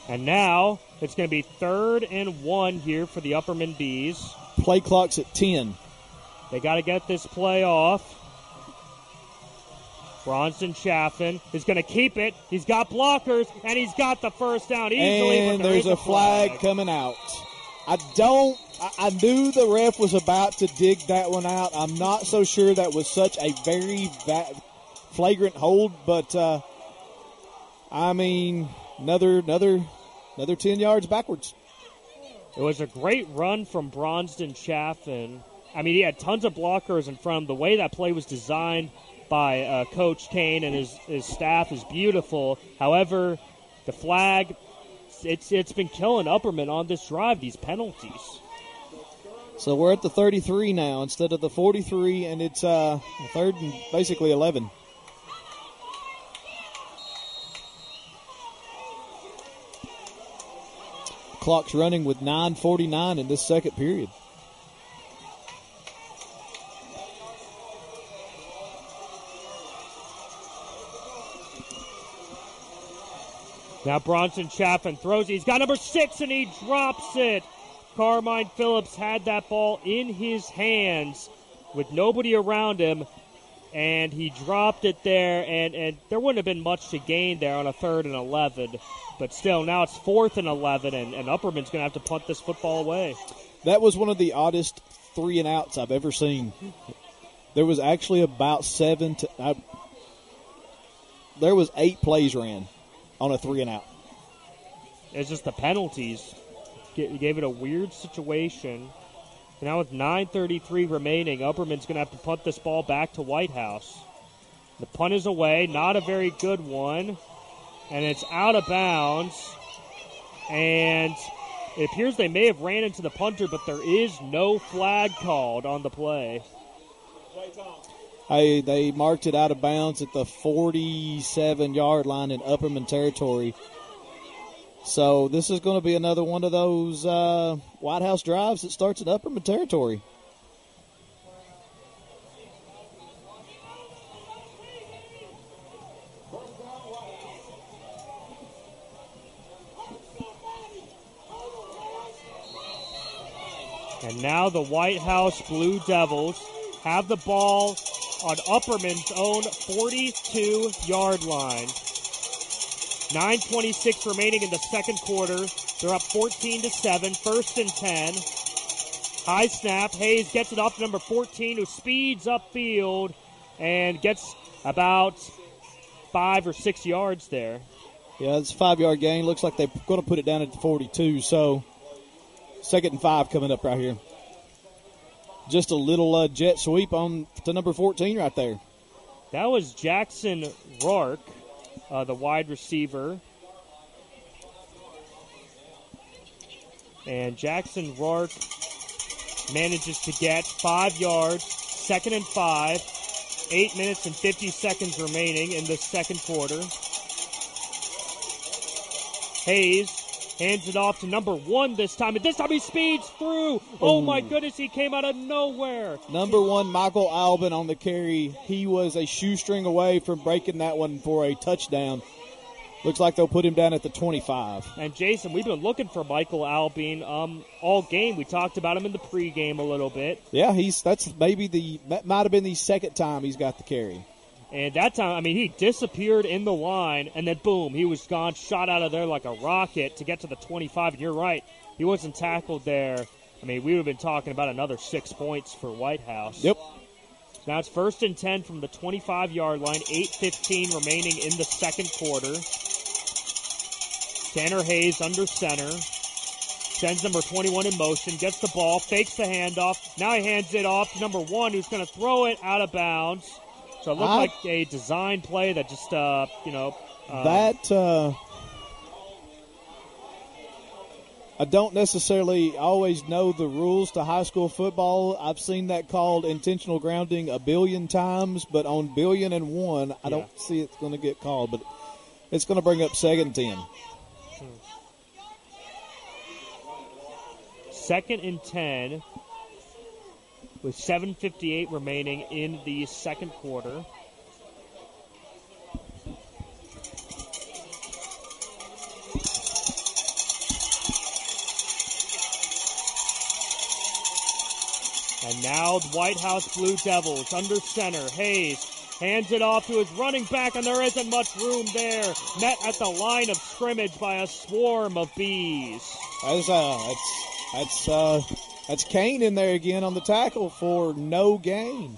And now it's going to be third and one here for the Upperman Bees. Play clock's at 10. They got to get this play off. Bronson Chaffin is going to keep it. He's got blockers, and he's got the first down easily. And there's a flag. flag. coming out. I don't. I, knew the ref was about to dig that one out. I'm not so sure that was such a very va- flagrant hold, but uh, I mean, another another Another 10 yards backwards. It was a great run from Bronston Chaffin. I mean, he had tons of blockers in front of him. The way that play was designed by uh, Coach Kane and his, his staff is beautiful. However, the flag, it's it's been killing Upperman on this drive, these penalties. So we're at the 33 now instead of the 43, and it's uh, third and basically 11. Clock's running with 9:49 in this second period. Now Bronson Chaffin throws. He's got number six and he drops it. Carmine Phillips had that ball in his hands with nobody around him, and he dropped it there. And, and there wouldn't have been much to gain there on a third and 11. But still, now it's fourth and 11, and, and Upperman's going to have to punt this football away. That was one of the oddest three and outs I've ever seen. There was actually about seven to. I, there was eight plays ran on a three and out. It's just the penalties gave it a weird situation. Now with 9:33 remaining, Upperman's going to have to punt this ball back to White House. The punt is away, not a very good one, and it's out of bounds. And it appears they may have ran into the punter, but there is no flag called on the play. Hey, they marked it out of bounds at the 47 yard line in Upperman territory. So this is going to be another one of those uh, White House drives that starts in Upperman territory. And now the White House Blue Devils have the ball on Upperman's own 42 yard line. 9.26 remaining in the second quarter. They're up 14 to 7, first and 10. High snap. Hayes gets it off to number 14, who speeds upfield and gets about five or six yards there. Yeah, it's a five yard gain. Looks like they're going to put it down at the 42. So, second and five coming up right here. Just a little uh, jet sweep on to number 14 right there. That was Jackson Rourke uh, the wide receiver. And Jackson Rourke manages to get five yards, second and five, eight minutes and 50 seconds remaining in the second quarter. Hayes hands it off to number one this time, and this time he speeds through. Oh my goodness, he came out of nowhere. Number one, Michael Albin on the carry. He was a shoestring away from breaking that one for a touchdown. Looks like they'll put him down at the 25. And Jason, we've been looking for Michael Albin um, all game. We talked about him in the pregame a little bit. Yeah, he's that's maybe the that might have been the second time he's got the carry. And that time, I mean, he disappeared in the line, and then boom, he was gone, shot out of there like a rocket to get to the 25. And you're right, he wasn't tackled there. I mean, we would have been talking about another six points for White House. Yep. Now it's first and 10 from the 25 yard line, 8.15 remaining in the second quarter. Tanner Hayes under center. Sends number 21 in motion, gets the ball, fakes the handoff. Now he hands it off to number one, who's going to throw it out of bounds. So it looked I, like a design play that just, uh, you know. Uh, that. Uh, I don't necessarily always know the rules to high school football. I've seen that called intentional grounding a billion times, but on billion and one, I yeah. don't see it's going to get called. But it's going to bring up second ten. Second and ten with 7.58 remaining in the second quarter. And now the White House Blue Devils under center. Hayes hands it off to his running back, and there isn't much room there. Met at the line of scrimmage by a swarm of bees. That's, uh, that's, that's uh, that's Kane in there again on the tackle for no gain.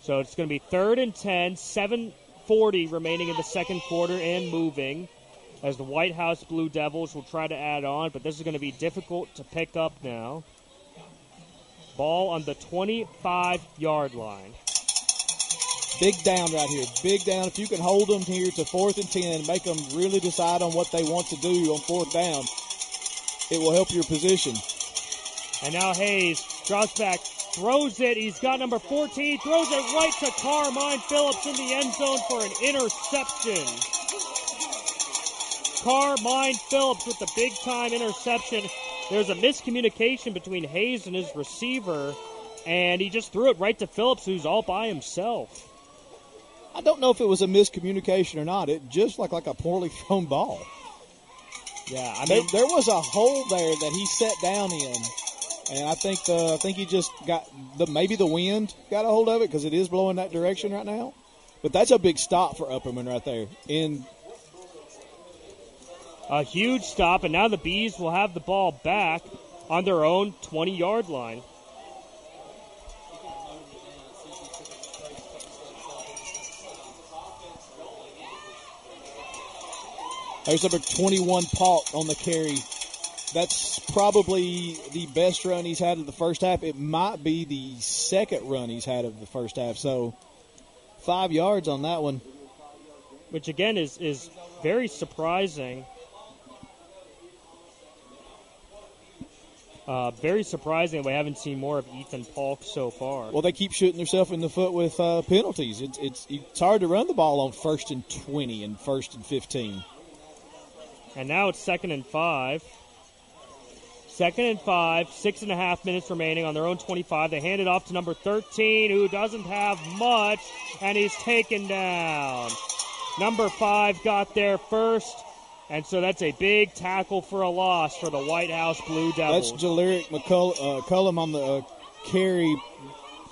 So it's going to be third and 10, 740 remaining in the second quarter and moving. as the White House Blue Devils will try to add on, but this is going to be difficult to pick up now. Ball on the 25 yard line. Big down right here. Big down. If you can hold them here to fourth and 10, make them really decide on what they want to do on fourth down, it will help your position. And now Hayes drops back, throws it. He's got number 14, throws it right to Carmine Phillips in the end zone for an interception. Carmine Phillips with the big time interception. There's a miscommunication between Hayes and his receiver, and he just threw it right to Phillips, who's all by himself. I don't know if it was a miscommunication or not. It just looked like a poorly thrown ball. Yeah, I there, mean, there was a hole there that he sat down in, and I think the I think he just got the maybe the wind got a hold of it because it is blowing that direction right now. But that's a big stop for Upperman right there. In a huge stop, and now the Bees will have the ball back on their own 20 yard line. There's number 21 Polk on the carry. That's probably the best run he's had of the first half. It might be the second run he's had of the first half. So five yards on that one. Which again is is very surprising. Uh, very surprising we haven't seen more of Ethan Polk so far. Well, they keep shooting themselves in the foot with uh, penalties. It's, it's it's hard to run the ball on first and twenty and first and fifteen. And now it's second and five. Second and five, six and a half minutes remaining on their own 25. They hand it off to number 13, who doesn't have much, and he's taken down. Number five got there first, and so that's a big tackle for a loss for the White House Blue Devils. That's Jaleric McCullum uh, on the uh, carry.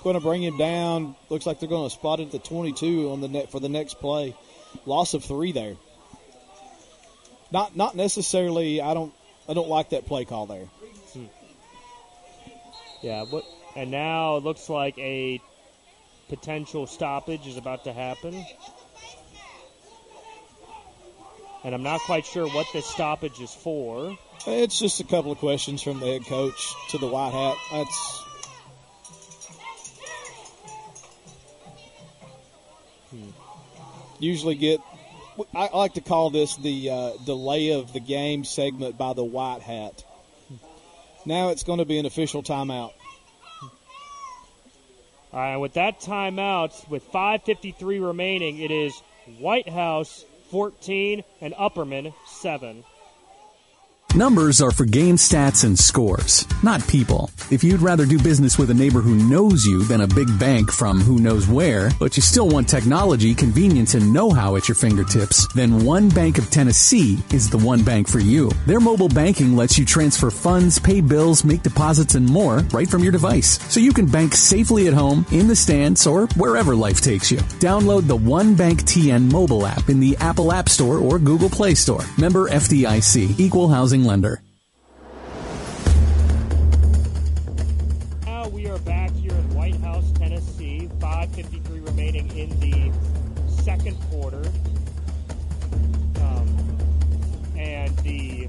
Going to bring him down. Looks like they're going to spot it at the 22 on the net for the next play. Loss of three there not not necessarily. I don't I don't like that play call there. Hmm. Yeah, but and now it looks like a potential stoppage is about to happen. And I'm not quite sure what this stoppage is for. It's just a couple of questions from the head coach to the white hat. That's hmm. usually get I like to call this the uh, delay of the game segment by the white hat. Now it's going to be an official timeout. All right, with that timeout, with 5:53 remaining, it is White House 14 and Upperman 7. Numbers are for game stats and scores, not people. If you'd rather do business with a neighbor who knows you than a big bank from who knows where, but you still want technology, convenience, and know-how at your fingertips, then One Bank of Tennessee is the one bank for you. Their mobile banking lets you transfer funds, pay bills, make deposits, and more right from your device. So you can bank safely at home, in the stands, or wherever life takes you. Download the One Bank TN mobile app in the Apple App Store or Google Play Store. Member FDIC, Equal Housing lender. Now we are back here in White House, Tennessee. 5:53 remaining in the second quarter, um, and the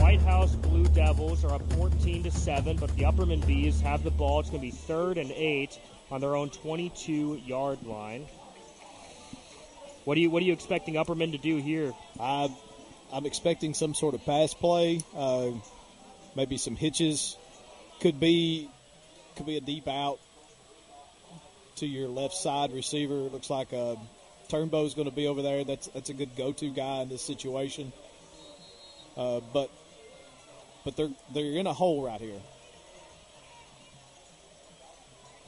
White House Blue Devils are up 14 to seven, but the Upperman Bees have the ball. It's going to be third and eight on their own 22-yard line. What are you What are you expecting Upperman to do here? Uh, I'm expecting some sort of pass play, uh, maybe some hitches. Could be could be a deep out to your left side receiver. It looks like uh, Turnbow's going to be over there. That's that's a good go-to guy in this situation. Uh, but but they're they're in a hole right here.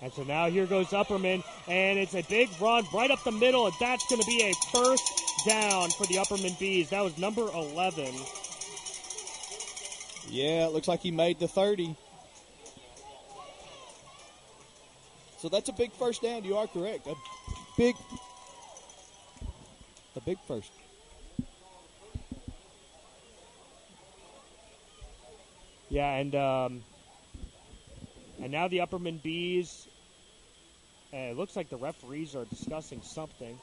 And so now here goes Upperman, and it's a big run right up the middle, and that's going to be a first down for the Upperman Bees. That was number 11. Yeah, it looks like he made the 30. So that's a big first down. You are correct. A big, a big first. Yeah, and um, and now the Upperman Bees and it looks like the referees are discussing something.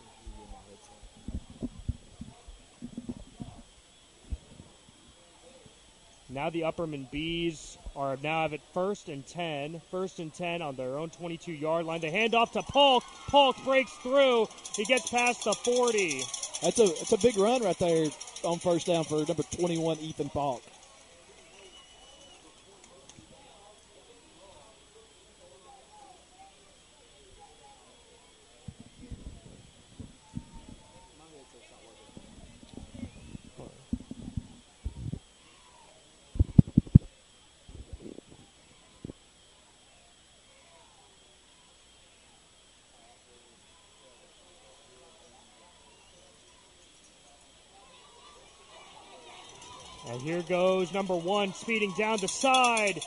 Now the Upperman Bees are now at first and 10. First and 10 on their own 22 yard line. They hand off to Polk. Polk breaks through. He gets past the 40. That's a, that's a big run right there on first down for number 21, Ethan Polk. Here goes number one, speeding down the side.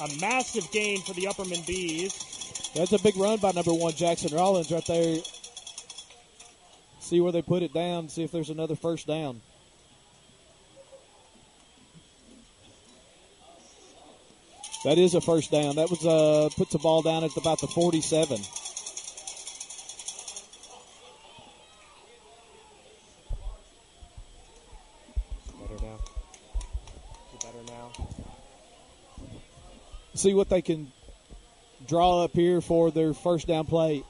A massive gain for the Upperman Bees. That's a big run by number one, Jackson Rollins, right there. See where they put it down, see if there's another first down. That is a first down. That was uh puts the ball down at about the 47. See what they can draw up here for their first down play.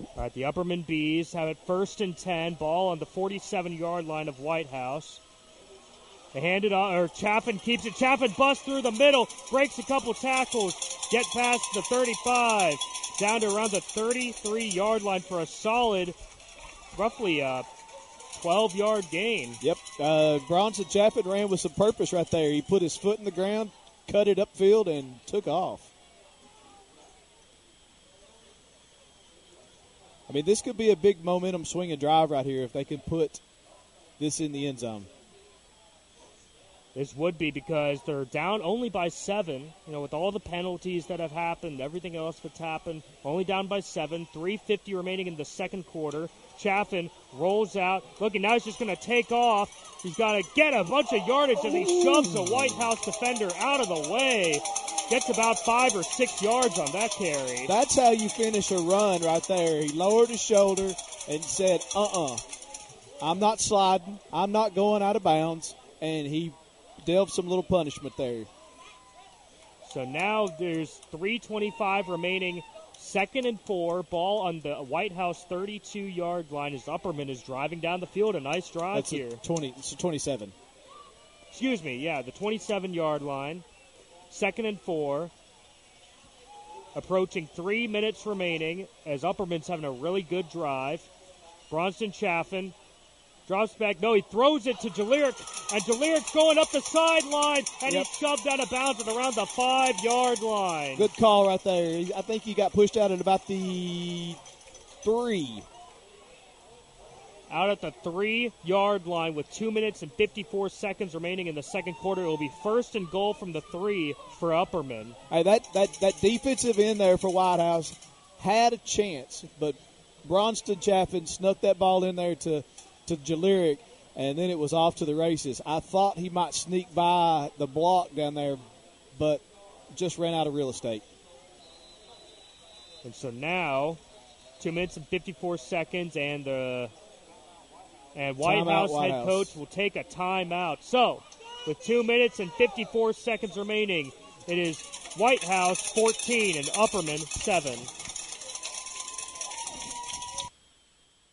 All right, the Upperman Bees have it first and 10. Ball on the 47 yard line of White House. They hand it on, or Chaffin keeps it. Chaffin busts through the middle, breaks a couple tackles, get past the 35, down to around the 33 yard line for a solid, roughly a 12 yard gain. Yep. Uh, Bronson Chaffin ran with some purpose right there. He put his foot in the ground, cut it upfield, and took off. I mean, this could be a big momentum swing and drive right here if they can put this in the end zone. This would be because they're down only by seven. You know, with all the penalties that have happened, everything else that's happened, only down by seven. 350 remaining in the second quarter. Chaffin rolls out. Looking now, he's just going to take off. He's got to get a bunch of yardage as he shoves the White House defender out of the way. Gets about five or six yards on that carry. That's how you finish a run right there. He lowered his shoulder and said, uh uh-uh. uh, i am not sliding. I'm not going out of bounds. And he dealt some little punishment there. So now there's 325 remaining. Second and four. Ball on the White House 32 yard line as Upperman is driving down the field. A nice drive That's here. 20, it's 27. Excuse me, yeah, the 27 yard line. Second and four. Approaching three minutes remaining as Upperman's having a really good drive. Bronson Chaffin drops back. No, he throws it to Jaleric, and Jaleric's going up the sideline, and yep. he's shoved out of bounds at around the five yard line. Good call right there. I think he got pushed out at about the three out at the three yard line with two minutes and 54 seconds remaining in the second quarter. It will be first and goal from the three for Upperman. Hey, that, that, that defensive end there for White House had a chance, but Bronston Chaffin snuck that ball in there to, to Jaleric, and then it was off to the races. I thought he might sneak by the block down there, but just ran out of real estate. And so now, two minutes and 54 seconds, and the and White timeout, House White head House. coach will take a timeout. So, with two minutes and 54 seconds remaining, it is White House 14 and Upperman 7.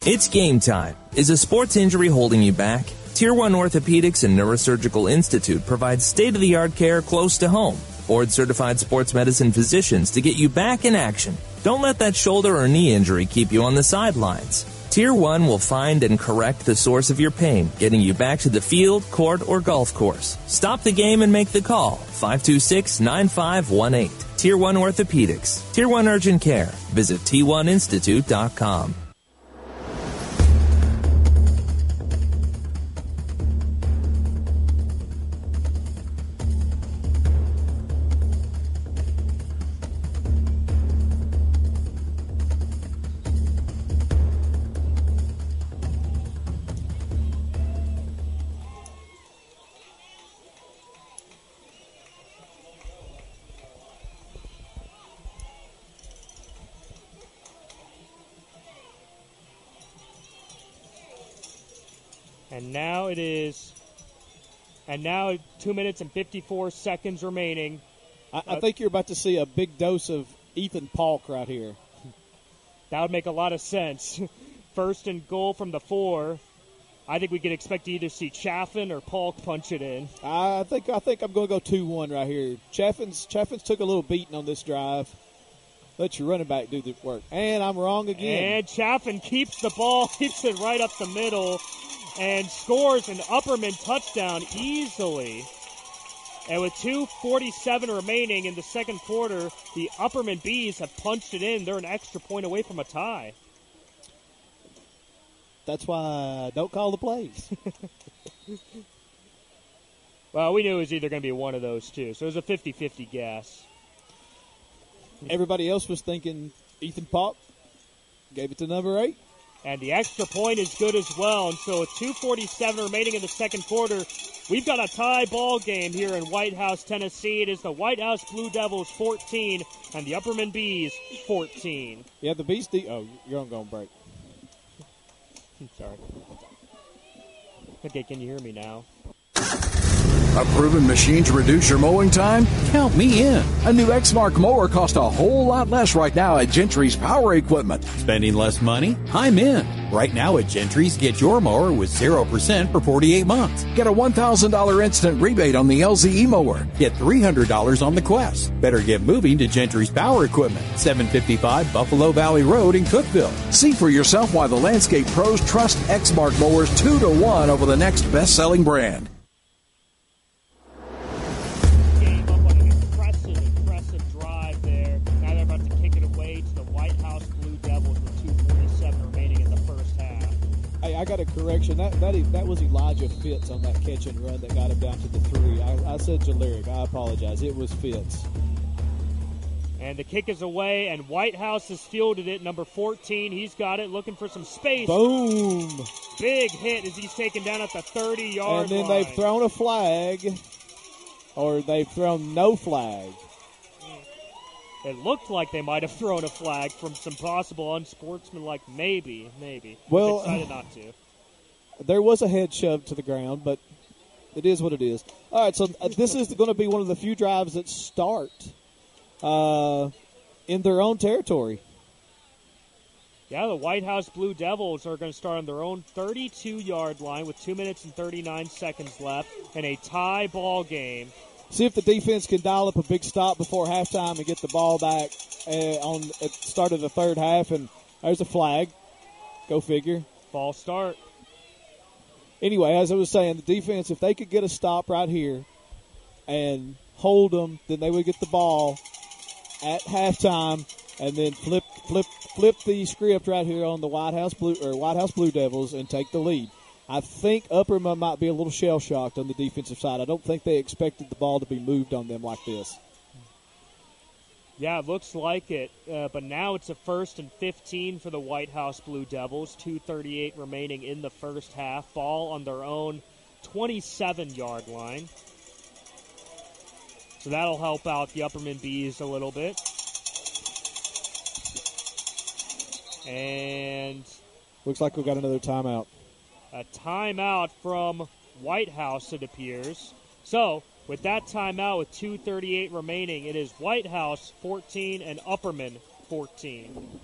It's game time. Is a sports injury holding you back? Tier 1 Orthopedics and Neurosurgical Institute provides state of the art care close to home. Board certified sports medicine physicians to get you back in action. Don't let that shoulder or knee injury keep you on the sidelines. Tier 1 will find and correct the source of your pain, getting you back to the field, court, or golf course. Stop the game and make the call. 526 9518. Tier 1 Orthopedics. Tier 1 Urgent Care. Visit T1Institute.com. it is And now, two minutes and 54 seconds remaining. I, I think you're about to see a big dose of Ethan Polk right here. That would make a lot of sense. First and goal from the four. I think we could expect to either see Chaffin or Polk punch it in. I think I think I'm going to go two one right here. Chaffin's Chaffin's took a little beating on this drive. Let your running back do the work. And I'm wrong again. And Chaffin keeps the ball, keeps it right up the middle, and scores an Upperman touchdown easily. And with 2.47 remaining in the second quarter, the Upperman Bees have punched it in. They're an extra point away from a tie. That's why I don't call the plays. well, we knew it was either going to be one of those two. So it was a 50 50 guess. Everybody else was thinking Ethan Polk Gave it to number eight. And the extra point is good as well. And so with 2.47 remaining in the second quarter, we've got a tie ball game here in White House, Tennessee. It is the White House Blue Devils 14 and the Upperman Bees 14. Yeah, the Bees. De- oh, you're on going break. Sorry. Okay, can you hear me now? A proven machine to reduce your mowing time? Count me in. A new Exmark mower costs a whole lot less right now at Gentry's Power Equipment. Spending less money? I'm in. Right now at Gentry's, get your mower with 0% for 48 months. Get a $1,000 instant rebate on the LZE mower. Get $300 on the Quest. Better get moving to Gentry's Power Equipment, 755 Buffalo Valley Road in Cookeville. See for yourself why the landscape pros trust Exmark mowers 2 to 1 over the next best-selling brand. I got a correction. That that that was Elijah Fitz on that catch and run that got him down to the three. I, I said Jaleric. I apologize. It was Fitz. And the kick is away, and White House has fielded it. Number 14, he's got it, looking for some space. Boom! Big hit as he's taken down at the 30 yard line. And then line. they've thrown a flag, or they've thrown no flag. It looked like they might have thrown a flag from some possible unsportsmanlike. Maybe, maybe. Well, decided not to. There was a head shoved to the ground, but it is what it is. All right, so uh, this is going to be one of the few drives that start uh, in their own territory. Yeah, the White House Blue Devils are going to start on their own 32 yard line with 2 minutes and 39 seconds left in a tie ball game. See if the defense can dial up a big stop before halftime and get the ball back uh, on at the start of the third half. And there's a flag. Go figure. Ball start. Anyway, as I was saying, the defense, if they could get a stop right here and hold them, then they would get the ball at halftime and then flip flip flip the script right here on the White House Blue or White House Blue Devils and take the lead. I think Upperman might be a little shell shocked on the defensive side. I don't think they expected the ball to be moved on them like this. Yeah, it looks like it. Uh, but now it's a first and 15 for the White House Blue Devils. 2.38 remaining in the first half. Ball on their own 27 yard line. So that'll help out the Upperman Bees a little bit. And. Looks like we've got another timeout. A timeout from White House, it appears. So, with that timeout, with 2.38 remaining, it is White House 14 and Upperman 14.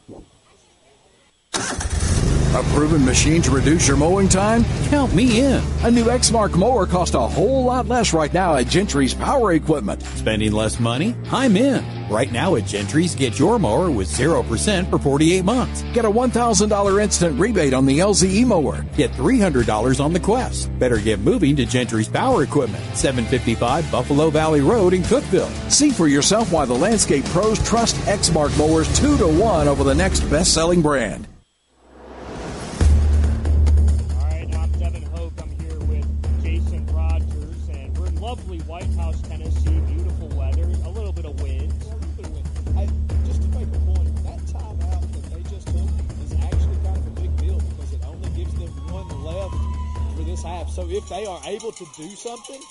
A proven machine to reduce your mowing time? Count me in. A new Exmark mower costs a whole lot less right now at Gentry's Power Equipment. Spending less money? I'm in. Right now at Gentry's, get your mower with 0% for 48 months. Get a $1,000 instant rebate on the LZE mower. Get $300 on the Quest. Better get moving to Gentry's Power Equipment, 755 Buffalo Valley Road in Cookeville. See for yourself why the landscape pros trust Exmark mowers 2 to 1 over the next best-selling brand. This half. So if they are able to do something,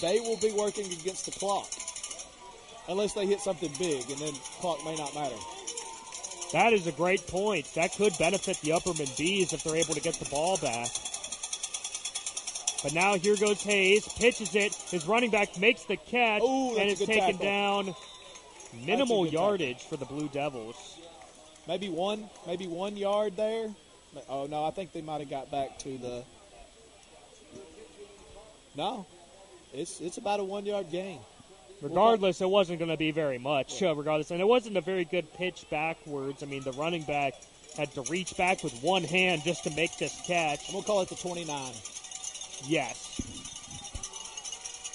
they will be working against the clock. Unless they hit something big, and then clock may not matter. That is a great point. That could benefit the Upperman Bees if they're able to get the ball back. But now here goes Hayes, pitches it. His running back makes the catch Ooh, and is taken tackle. down. Minimal yardage for the Blue Devils. Maybe one, maybe one yard there. Oh no, I think they might have got back to the. No, it's it's about a one yard gain. Regardless, it wasn't going to be very much. Uh, regardless, and it wasn't a very good pitch backwards. I mean, the running back had to reach back with one hand just to make this catch. I'm gonna call it the 29. Yes.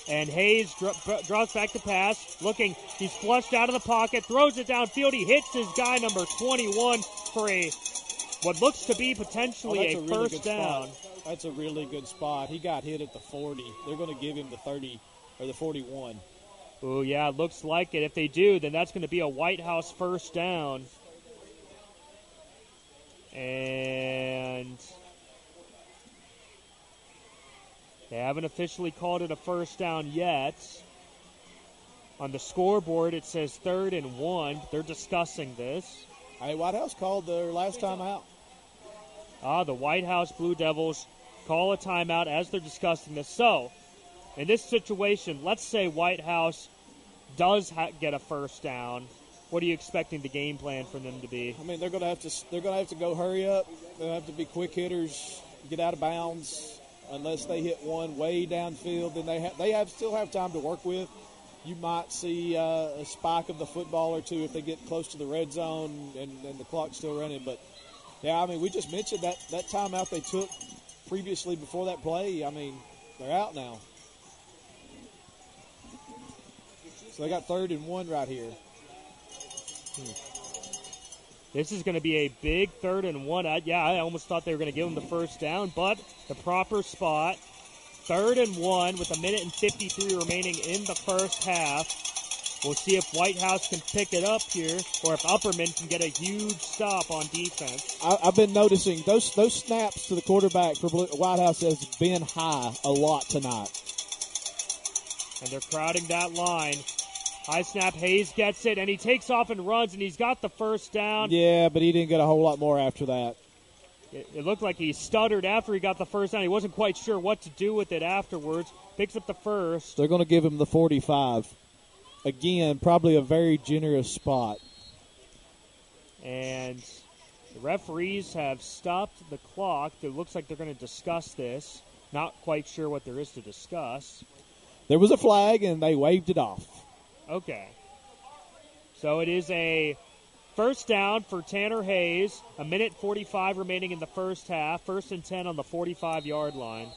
And Hayes dr- dr- draws back the pass, looking. He's flushed out of the pocket, throws it downfield. He hits his guy number 21 for a what looks to be Oh, potentially that's a, a, really first down. spot. That's a really good spot. He got hit at the 40. They're going to give him the 30 or the 41. Oh yeah, looks like it. If they do, then that's going to be a White House first down. And they haven't officially called it a first down yet. On the scoreboard, it says third and one. They're discussing this. Hey, White House called their last time out. Ah, the White House Blue Devils call a timeout as they're discussing this. So, in this situation, let's say White House does ha- get a first down. What are you expecting the game plan for them to be? I mean, they're going to have to they're going to have to go hurry up. They'll have to be quick hitters, get out of bounds. Unless they hit one way downfield, then they ha- they have still have time to work with. You might see uh, a spike of the football or two if they get close to the red zone and, and the clock's still running. But yeah, I mean, we just mentioned that that timeout they took previously before that play. I mean, they're out now. So they got third and one right here. Hmm. This is going to be a big third and one. I, yeah, I almost thought they were going to give them the first down, but the proper spot. Third and one with a minute and 53 remaining in the first half. We'll see if White House can pick it up here or if Upperman can get a huge stop on defense. I, I've been noticing those those snaps to the quarterback for Blue, White House has been high a lot tonight. And they're crowding that line. High snap, Hayes gets it, and he takes off and runs, and he's got the first down. Yeah, but he didn't get a whole lot more after that. It, it looked like he stuttered after he got the first down. He wasn't quite sure what to do with it afterwards. Picks up the first. They're going to give him the 45. Again, probably a very generous spot. And the referees have stopped the clock. It looks like they're going to discuss this. Not quite sure what there is to discuss. There was a flag, and they waved it off. Okay. So it is a first down for Tanner Hayes. A minute 45 remaining in the first half. First and 10 on the 45 yard line.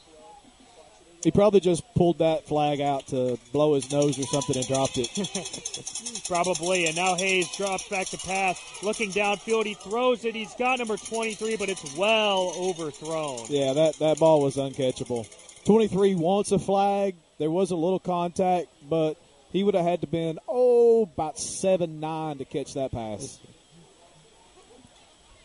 He probably just pulled that flag out to blow his nose or something and dropped it. Probably. And now Hayes drops back to pass. Looking downfield, he throws it. He's got number 23, but it's well overthrown. yeah, that, that ball was uncatchable. 23 wants a flag. There was a little contact, but he would have had to been, oh, about 7 9 to catch that pass.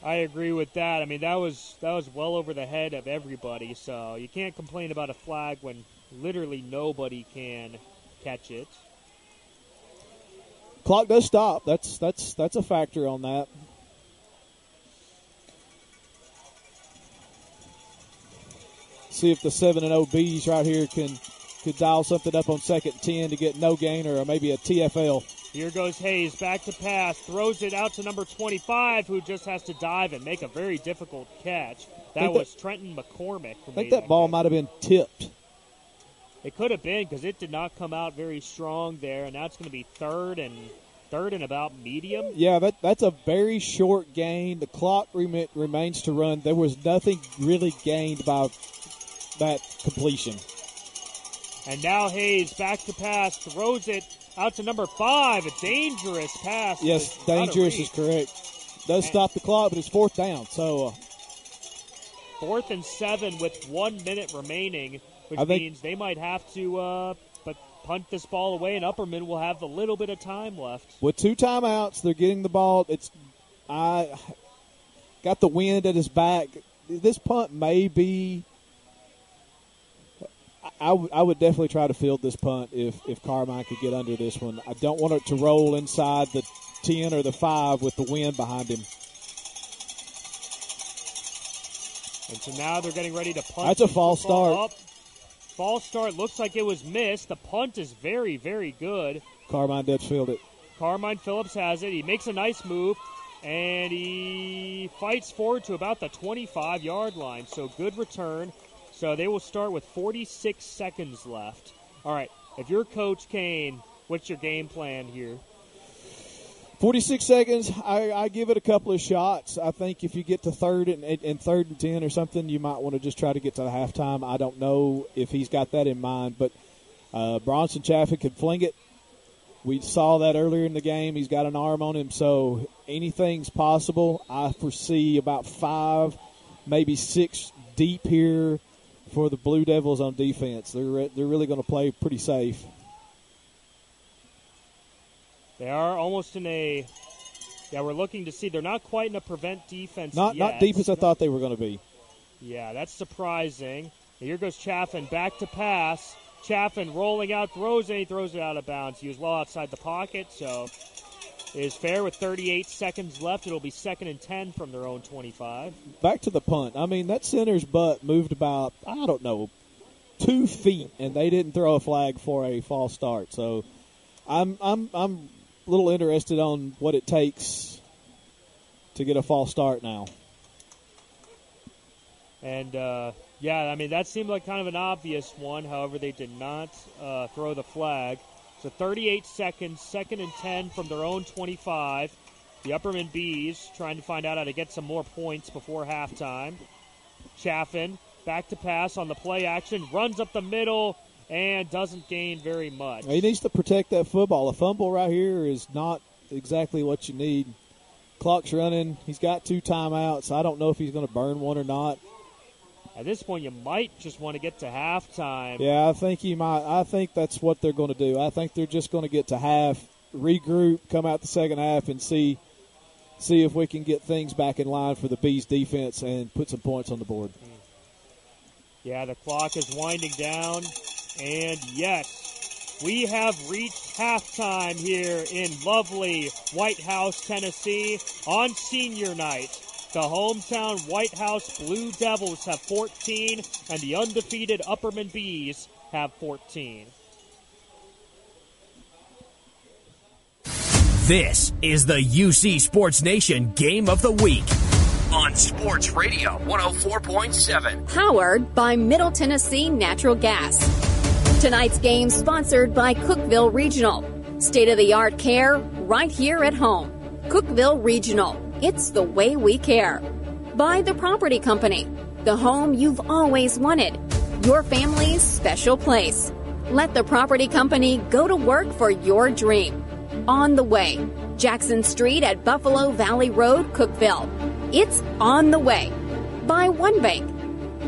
I agree with that. I mean, that was that was well over the head of everybody. So you can't complain about a flag when literally nobody can catch it. Clock does stop. That's that's that's a factor on that. See if the seven and oh OBs right here can could dial something up on second ten to get no gain or maybe a TFL. Here goes Hayes back to pass, throws it out to number 25, who just has to dive and make a very difficult catch. That was that- Trenton McCormick. I think made that ball might have been tipped. It could have been because it did not come out very strong there, and that's going to be third and third and about medium. Yeah, that that's a very short gain. The clock rem- remains to run. There was nothing really gained by that completion. And now Hayes back to pass, throws it out to number five. A dangerous pass. Yes, was out of dangerous is correct. Does stop the clock, but it's fourth down. So uh, Fourth and seven with one minute remaining, which think- means they might have to uh, but punt this ball away, and Upperman will have a little bit of time left. with two timeouts, they're getting the ball. It's I got the wind at his back. This punt may be. I, I would- definitely try to field this punt if if Carmine could get under this one. I don't want it to roll inside the ten or the five with the wind behind him. And so now they're getting ready to punt. That's a false start. up. False start looks like it was missed. The punt is very, very good. Carmine does field it. Carmine Phillips has it. He makes a nice move and he fights forward to about the 25 yard line. So good return. So they will start with 46 seconds left. All right, if you're Coach Kane, what's your game plan here? 46 seconds. I, I, give it a couple of shots. I think if you get to third and, and, third and 10 or something, you might want to just try to get to the halftime. I don't know if he's got that in mind, but uh, Bronson Chaffin could fling it. We saw that earlier in the game. He's got an arm on him, so anything's possible. I foresee about five, maybe six deep here for the Blue Devils on defense. They're they're really going to play pretty safe. They are almost in a. Yeah, we're looking to see. They're not quite in a prevent defense. Not yet. not deep as I thought they were going to be. Yeah, that's surprising. Here goes Chaffin back to pass. Chaffin rolling out, throws it, he throws it out of bounds. He was well outside the pocket, so is fair with 38 seconds left. It'll be second and 10 from their own 25. Back to the punt. I mean, that center's butt moved about, I don't know, two feet, and they didn't throw a flag for a false start. So I'm, I'm, I'm a little interested on what it takes to get a false start now. And uh, yeah, I mean that seemed like kind of an obvious one. However, they did not uh, throw the flag. So 38 seconds, second and 10 from their own 25. The Upperman Bees trying to find out how to get some more points before halftime. Chaffin back to pass on the play action, runs up the middle, and doesn't gain very much. He needs to protect that football. A fumble right here is not exactly what you need. Clock's running. He's got two timeouts. I don't know if he's going to burn one or not. At this point, you might just want to get to halftime. Yeah, I think you might. I think that's what they're going to do. I think they're just going to get to half, regroup, come out the second half, and see see if we can get things back in line for the Bees defense and put some points on the board. Mm. Yeah, the clock is winding down. And yes, we have reached halftime here in lovely White House, Tennessee on senior night. The hometown White House Blue Devils have 14, and the undefeated Upperman Bees have 14. This is the UC Sports Nation Game of the Week on Sports Radio 104.7. Powered by Middle Tennessee Natural Gas. Tonight's game sponsored by Cookeville Regional. State of the art care right here at home. Cookeville Regional. It's the way we care. By the property company. The home you've always wanted. Your family's special place. Let the property company go to work for your dream. On the way. Jackson Street at Buffalo Valley Road, Cookeville. It's on the way. By One Bank.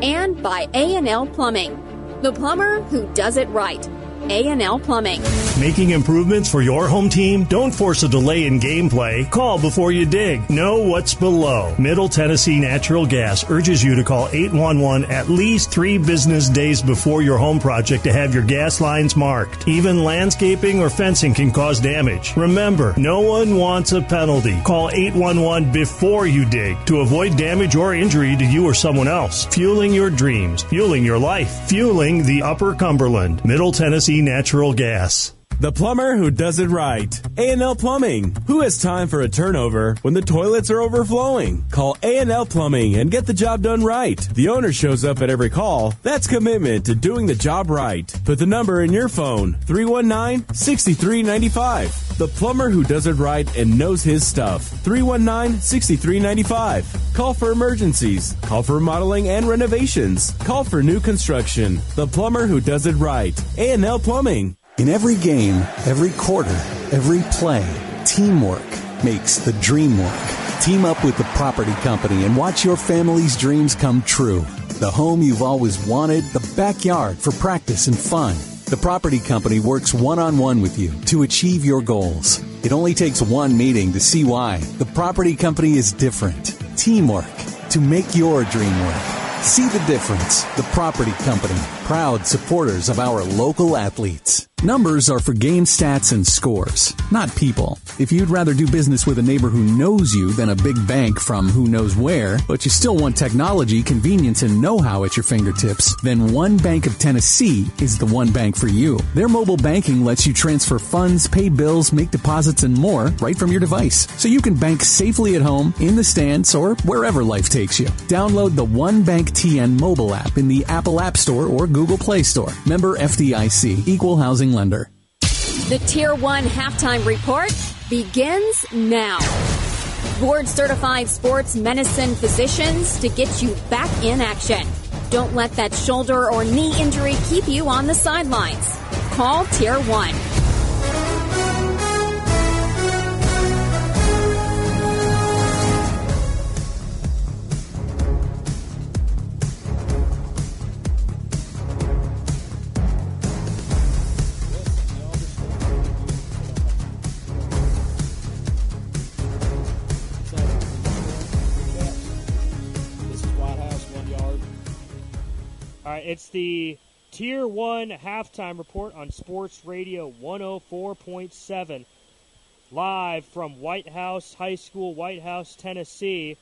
And by A&L Plumbing the plumber who does it right. A&L Plumbing. Making improvements for your home team? Don't force a delay in gameplay. Call before you dig. Know what's below. Middle Tennessee Natural Gas urges you to call 811 at least three business days before your home project to have your gas lines marked. Even landscaping or fencing can cause damage. Remember, no one wants a penalty. Call 811 before you dig to avoid damage or injury to you or someone else. Fueling your dreams, fueling your life, fueling the Upper Cumberland. Middle Tennessee Natural Gas. The plumber who does it right. A&L Plumbing. Who has time for a turnover when the toilets are overflowing? Call A&L Plumbing and get the job done right. The owner shows up at every call. That's commitment to doing the job right. Put the number in your phone. 319-6395. The plumber who does it right and knows his stuff. 319-6395. Call for emergencies. Call for remodeling and renovations. Call for new construction. The plumber who does it right. A&L Plumbing. In every game, every quarter, every play, teamwork makes the dream work. Team up with the property company and watch your family's dreams come true. The home you've always wanted, the backyard for practice and fun. The property company works one on one with you to achieve your goals. It only takes one meeting to see why. The property company is different. Teamwork to make your dream work. See the difference. The property company proud supporters of our local athletes. Numbers are for game stats and scores, not people. If you'd rather do business with a neighbor who knows you than a big bank from who knows where, but you still want technology, convenience, and know-how at your fingertips, then One Bank of Tennessee is the one bank for you. Their mobile banking lets you transfer funds, pay bills, make deposits, and more right from your device. So you can bank safely at home, in the stands, or wherever life takes you. Download the One Bank TN mobile app in the Apple App Store or Google Play Store. Member FDIC, Equal Housing Lender. The Tier 1 halftime report begins now. Board certified sports medicine physicians to get you back in action. Don't let that shoulder or knee injury keep you on the sidelines. Call Tier 1. It's the Tier 1 halftime report on Sports Radio 104.7. Live from White House High School, White House, Tennessee,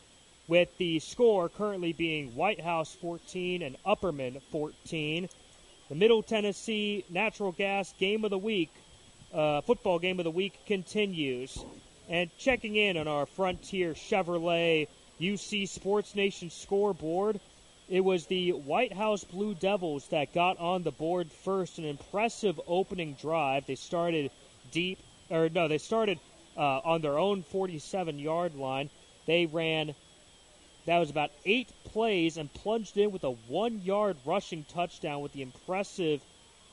with the score currently being White House 14 and Upperman 14. The Middle Tennessee Natural Gas Game of the Week, uh, football game of the week continues. And checking in on our Frontier Chevrolet UC Sports Nation scoreboard, it was the White House Blue Devils that got on the board first. An impressive opening drive. They started deep, or no, they started uh, on their own 47 yard line. They ran, that was about eight plays, and plunged in with a one yard rushing touchdown with the impressive.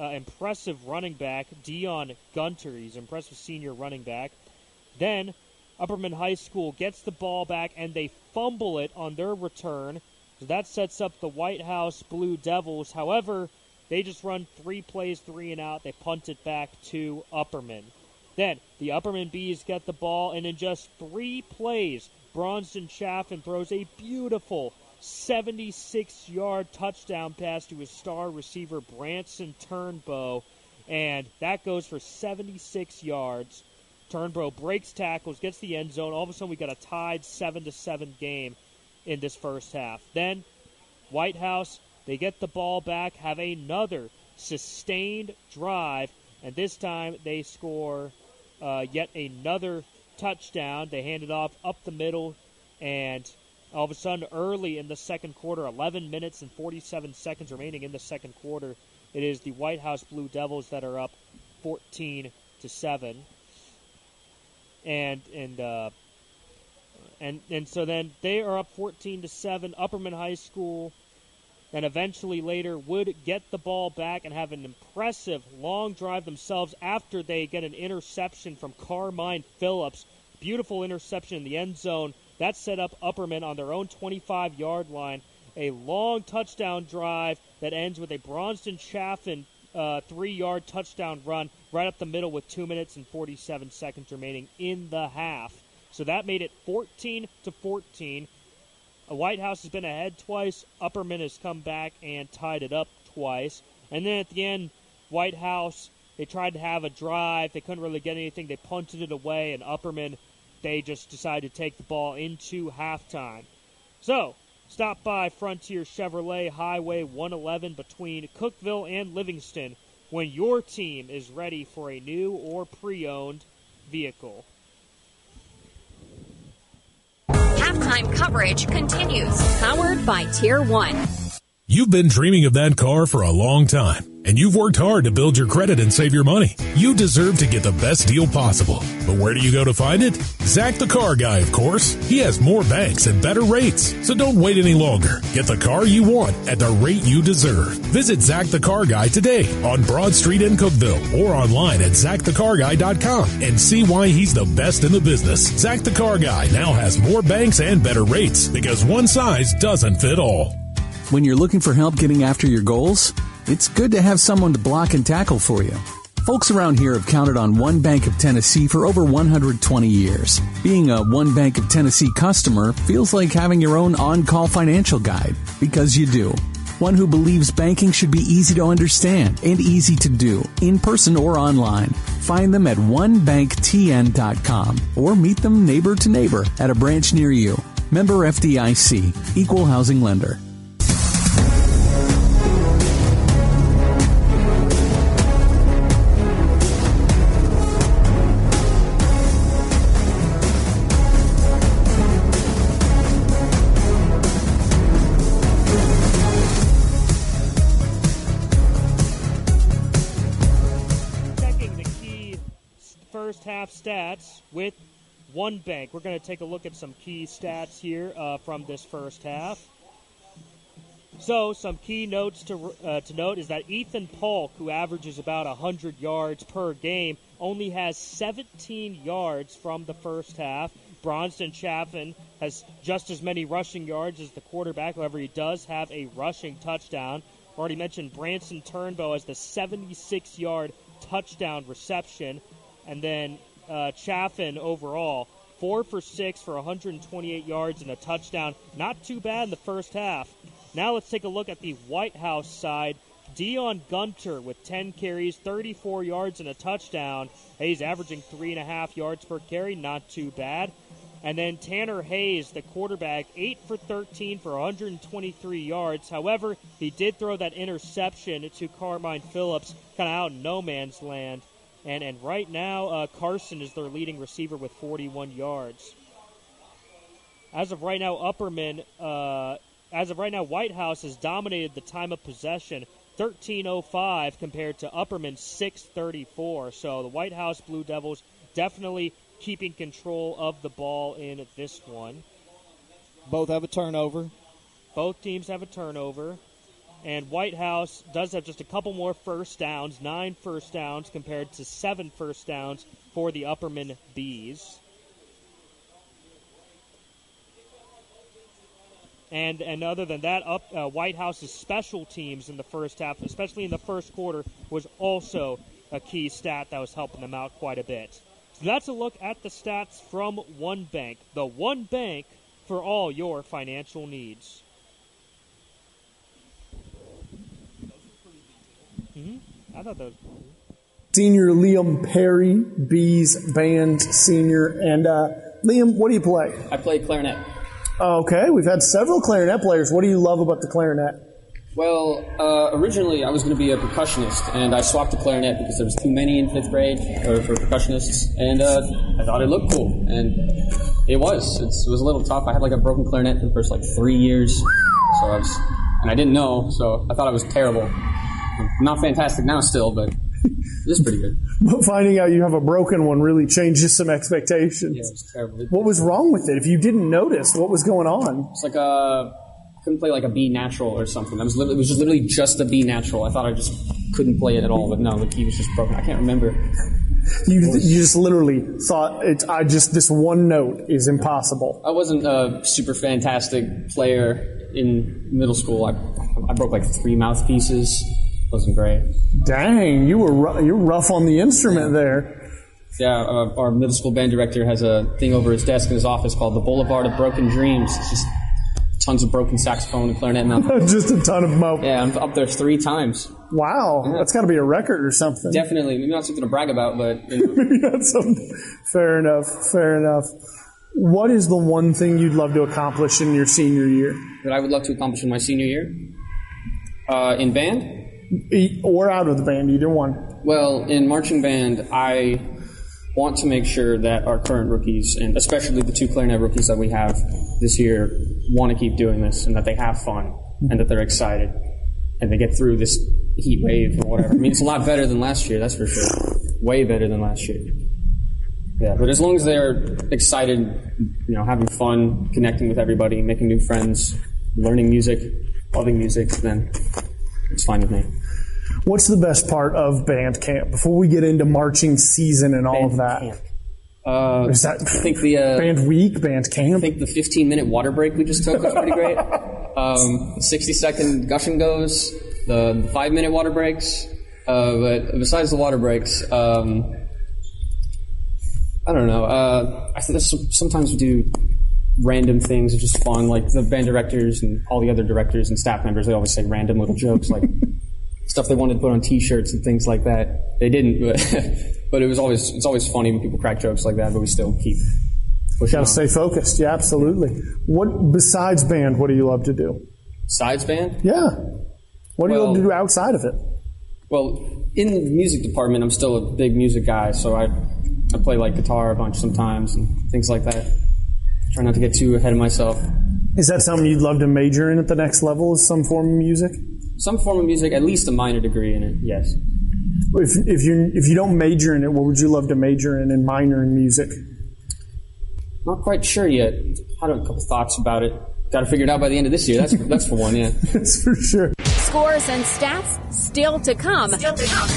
Uh, impressive running back Dion Gunter. He's impressive senior running back. Then Upperman High School gets the ball back and they fumble it on their return. So that sets up the White House Blue Devils. However, they just run three plays, three and out. They punt it back to Upperman. Then the Upperman Bees get the ball, and in just three plays, Bronston Chaffin throws a beautiful 76 yard touchdown pass to his star receiver, Branson Turnbow. And that goes for 76 yards. Turnbow breaks tackles, gets the end zone. All of a sudden, we got a tied 7 to 7 game in this first half. Then, White House, they get the ball back, have another sustained drive, and this time they score uh, yet another touchdown. They hand it off up the middle, and all of a sudden, early in the second quarter, 11 minutes and 47 seconds remaining in the second quarter, it is the White House Blue Devils that are up 14 to seven, and and uh, and and so then they are up 14 to seven. Upperman High School, and eventually later would get the ball back and have an impressive long drive themselves after they get an interception from Carmine Phillips. Beautiful interception in the end zone. That set up Upperman on their own 25 yard line. A long touchdown drive that ends with a Bronston Chaffin uh, three yard touchdown run right up the middle with two minutes and 47 seconds remaining in the half. So that made it 14 to 14. Uh, White House has been ahead twice. Upperman has come back and tied it up twice. And then at the end, White House, they tried to have a drive. They couldn't really get anything. They punted it away, and Upperman, they just decided to take the ball into halftime. So, stop by Frontier Chevrolet Highway 111 between Cookeville and Livingston when your team is ready for a new or pre owned vehicle. Coverage continues. Powered by Tier 1. You've been dreaming of that car for a long time, and you've worked hard to build your credit and save your money. You deserve to get the best deal possible. But where do you go to find it? Zach the Car Guy, of course. He has more banks and better rates. So don't wait any longer. Get the car you want at the rate you deserve. Visit Zach the Car Guy today on Broad Street in Cookeville or online at zachthecarguy.com and see why he's the best in the business. Zach the Car Guy now has more banks and better rates because one size doesn't fit all. When you're looking for help getting after your goals, it's good to have someone to block and tackle for you. Folks around here have counted on One Bank of Tennessee for over 120 years. Being a One Bank of Tennessee customer feels like having your own on-call financial guide, because you do. one who believes banking should be easy to understand and easy to do, in person or online. Find them at onebanktn.com or meet them neighbor to neighbor at a branch near you. Member FDIC, Equal Housing Lender. Stats with one bank. We're going to take a look at some key stats here uh, from this first half. So, some key notes to uh, to note is that Ethan Polk, who averages about 100 yards per game, only has 17 yards from the first half. Bronston Chaffin has just as many rushing yards as the quarterback. However, he does have a rushing touchdown. Already mentioned Branson Turnbow has the 76-yard touchdown reception, and then uh, Chaffin overall four for six for 128 yards and a touchdown. Not too bad in the first half. Now let's take a look at the White House side. Dion Gunter with 10 carries, 34 yards and a touchdown. He's averaging three and a half yards per carry, not too bad. And then Tanner Hayes, the quarterback, 8 for 13 for 123 yards. However, he did throw that interception to Carmine Phillips, kind of out in no man's land. And, and right now, uh, Carson is their leading receiver with 41 yards. As of right now, Upperman, uh, as of right now, White House has dominated the time of possession, 13:05 compared to Upperman 6:34. So the White House Blue Devils definitely keeping control of the ball in this one. Both have a turnover. Both teams have a turnover. And White House does have just a couple more first downs, nine first downs compared to seven first downs for the Upperman Bees. And and other than that, up uh, White House's special teams in the first half, especially in the first quarter, was also a key stat that was helping them out quite a bit. So that's a look at the stats from One Bank, the one bank for all your financial needs. Hmm I thought that was Senior Liam Perry, Bees Band Senior. And uh, Liam, what do you play? I play clarinet. Okay, we've had several clarinet players. What do you love about the clarinet? Well, uh, originally I was going to be a percussionist, and I swapped to clarinet because there was too many in fifth grade or for percussionists, and uh, I thought it looked cool, and it was. It's, it was a little tough. I had like a broken clarinet for the first like three years, so I was, and I didn't know, so I thought I was terrible. Not fantastic now, still, but it's pretty good. But finding out you have a broken one really changes some expectations. Yeah, it was terrible. What was wrong with it? If you didn't notice, what was going on? It's like uh, a couldn't play like a B natural or something. I was literally, it was just literally just a B natural. I thought I just couldn't play it at all, but no, the key was just broken. I can't remember. You, you just literally thought it. I just this one note is impossible. I wasn't a super fantastic player in middle school. I, I broke like three mouthpieces. Wasn't great. Dang, you were ru- you're rough on the instrument there. Yeah, uh, our middle school band director has a thing over his desk in his office called the Boulevard of Broken Dreams. It's just tons of broken saxophone and clarinet mouth. just a ton of mouth. Yeah, I'm up there three times. Wow, that's got to be a record or something. Definitely, maybe not something to brag about, but you know. Maybe not some. Fair enough. Fair enough. What is the one thing you'd love to accomplish in your senior year? that I would love to accomplish in my senior year. Uh, in band? Or out of the band, either one. Well, in marching band, I want to make sure that our current rookies, and especially the two clarinet rookies that we have this year, want to keep doing this and that they have fun and that they're excited and they get through this heat wave or whatever. I mean, it's a lot better than last year, that's for sure. Way better than last year. Yeah, but as long as they're excited, you know, having fun, connecting with everybody, making new friends, learning music, loving music, then it's fine with me. What's the best part of band camp before we get into marching season and all of that? Uh, Is that I think the uh, band week, band camp? I think the 15 minute water break we just took was pretty great. Um, 60 second gush and goes, the, the five minute water breaks. Uh, but besides the water breaks, um, I don't know. Uh, I think sometimes we do random things are just fun. Like the band directors and all the other directors and staff members, they always say random little jokes like stuff they wanted to put on T-shirts and things like that. They didn't, but, but it was always it's always funny when people crack jokes like that. But we still keep pushing. Got on. to stay focused. Yeah, absolutely. What besides band? What do you love to do? Besides band? Yeah. What do you love to do outside of it? Well, in the music department, I'm still a big music guy, so I I play like guitar a bunch sometimes and things like that. Try not to get too ahead of myself. Is that something you'd love to major in at the next level? Is some form of music? Some form of music, at least a minor degree in it. Yes. If if you if you don't major in it, what would you love to major in and minor in music? Not quite sure yet. Had a couple thoughts about it. Got to figure it out by the end of this year. That's that's for one. Yeah. That's for sure. Scores and stats still to come. Still to come.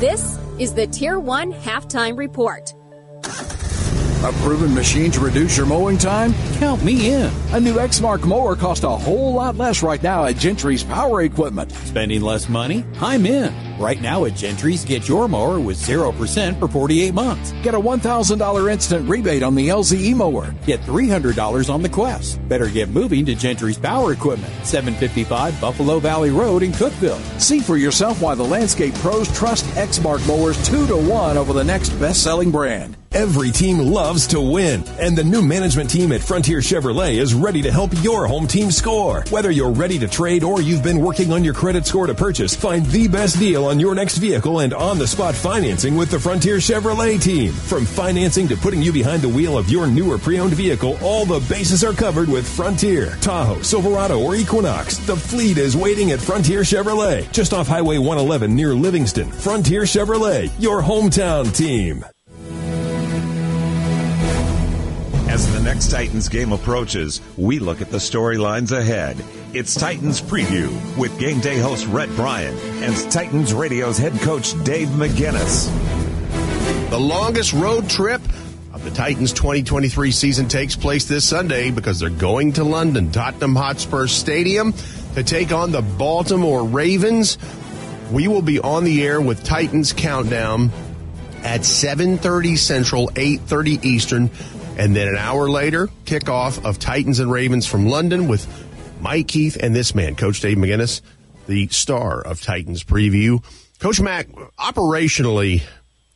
This is the Tier 1 halftime report. A proven machine to reduce your mowing time? Count me in. A new Exmark mower costs a whole lot less right now at Gentry's Power Equipment. Spending less money? I'm in. Right now at Gentry's, get your mower with 0% for 48 months. Get a $1,000 instant rebate on the LZE mower. Get $300 on the Quest. Better get moving to Gentry's Power Equipment, 755 Buffalo Valley Road in Cookeville. See for yourself why the landscape pros trust Exmark mowers 2 to 1 over the next best-selling brand. Every team loves to win, and the new management team at Frontier Chevrolet is ready to help your home team score. Whether you're ready to trade or you've been working on your credit score to purchase, find the best deal on your next vehicle and on the spot financing with the Frontier Chevrolet team. From financing to putting you behind the wheel of your newer pre owned vehicle, all the bases are covered with Frontier. Tahoe, Silverado, or Equinox, the fleet is waiting at Frontier Chevrolet, just off Highway 111 near Livingston. Frontier Chevrolet, your hometown team. As the next Titans game approaches, we look at the storylines ahead. It's Titans Preview with game day host Rhett Bryan and Titans Radio's head coach Dave McGinnis. The longest road trip of the Titans 2023 season takes place this Sunday because they're going to London, Tottenham Hotspur Stadium to take on the Baltimore Ravens. We will be on the air with Titans Countdown at 7:30 Central, 8:30 Eastern, and then an hour later, kickoff of Titans and Ravens from London with Mike Keith and this man, Coach Dave McGinnis, the star of Titans Preview. Coach Mack, operationally,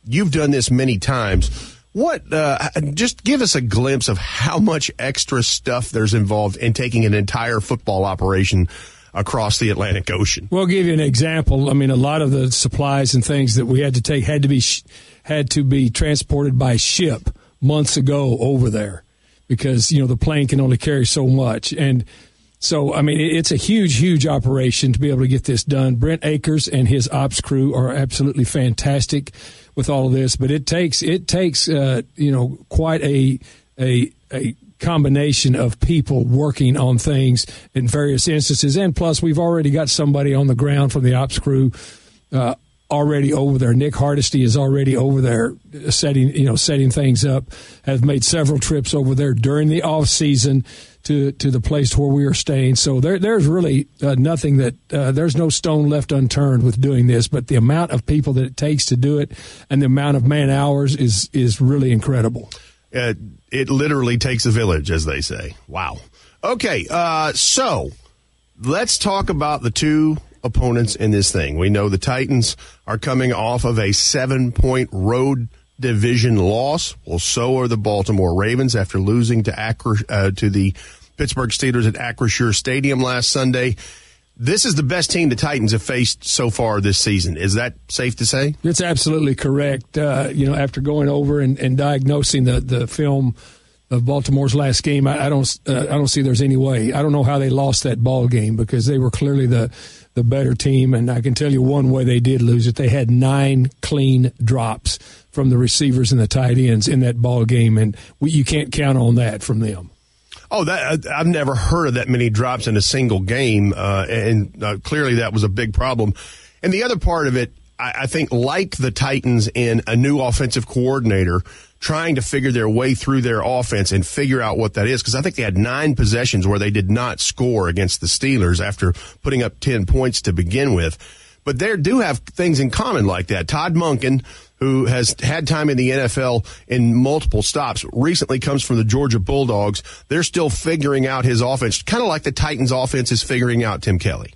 you've done this many times. What, uh, just give us a glimpse of how much extra stuff there's involved in taking an entire football operation across the Atlantic Ocean. Well, give you an example. I mean, a lot of the supplies and things that we had to take had to be, sh- had to be transported by ship months ago over there because, you know, the plane can only carry so much. And, so, I mean, it's a huge, huge operation to be able to get this done. Brent Akers and his ops crew are absolutely fantastic with all of this, but it takes it takes uh, you know quite a a a combination of people working on things in various instances, and plus we've already got somebody on the ground from the ops crew. Uh, already over there. Nick Hardesty is already over there setting, you know, setting things up. Has made several trips over there during the off season to to the place where we are staying. So there there's really uh, nothing that uh, there's no stone left unturned with doing this. But the amount of people that it takes to do it and the amount of man hours is is really incredible. Uh, it literally takes a village, as they say. Wow. Okay, uh, so let's talk about the two opponents in this thing. We know the Titans are coming off of a seven point road division loss. Well, so are the Baltimore Ravens after losing to Acro, uh, to the Pittsburgh Steelers at Acrisure Stadium last Sunday. This is the best team the Titans have faced so far this season. Is that safe to say? It's absolutely correct. Uh, you know, after going over and, and diagnosing the, the film of Baltimore's last game, I, I don't uh, I don't see there's any way. I don't know how they lost that ball game because they were clearly the the better team, and I can tell you one way they did lose it. They had nine clean drops from the receivers and the tight ends in that ball game, and we, you can't count on that from them. Oh, that I've never heard of that many drops in a single game, uh, and uh, clearly that was a big problem. And the other part of it, I, I think, like the Titans in a new offensive coordinator trying to figure their way through their offense and figure out what that is. Because I think they had nine possessions where they did not score against the Steelers after putting up 10 points to begin with. But they do have things in common like that. Todd Monken, who has had time in the NFL in multiple stops, recently comes from the Georgia Bulldogs. They're still figuring out his offense, kind of like the Titans offense is figuring out Tim Kelly.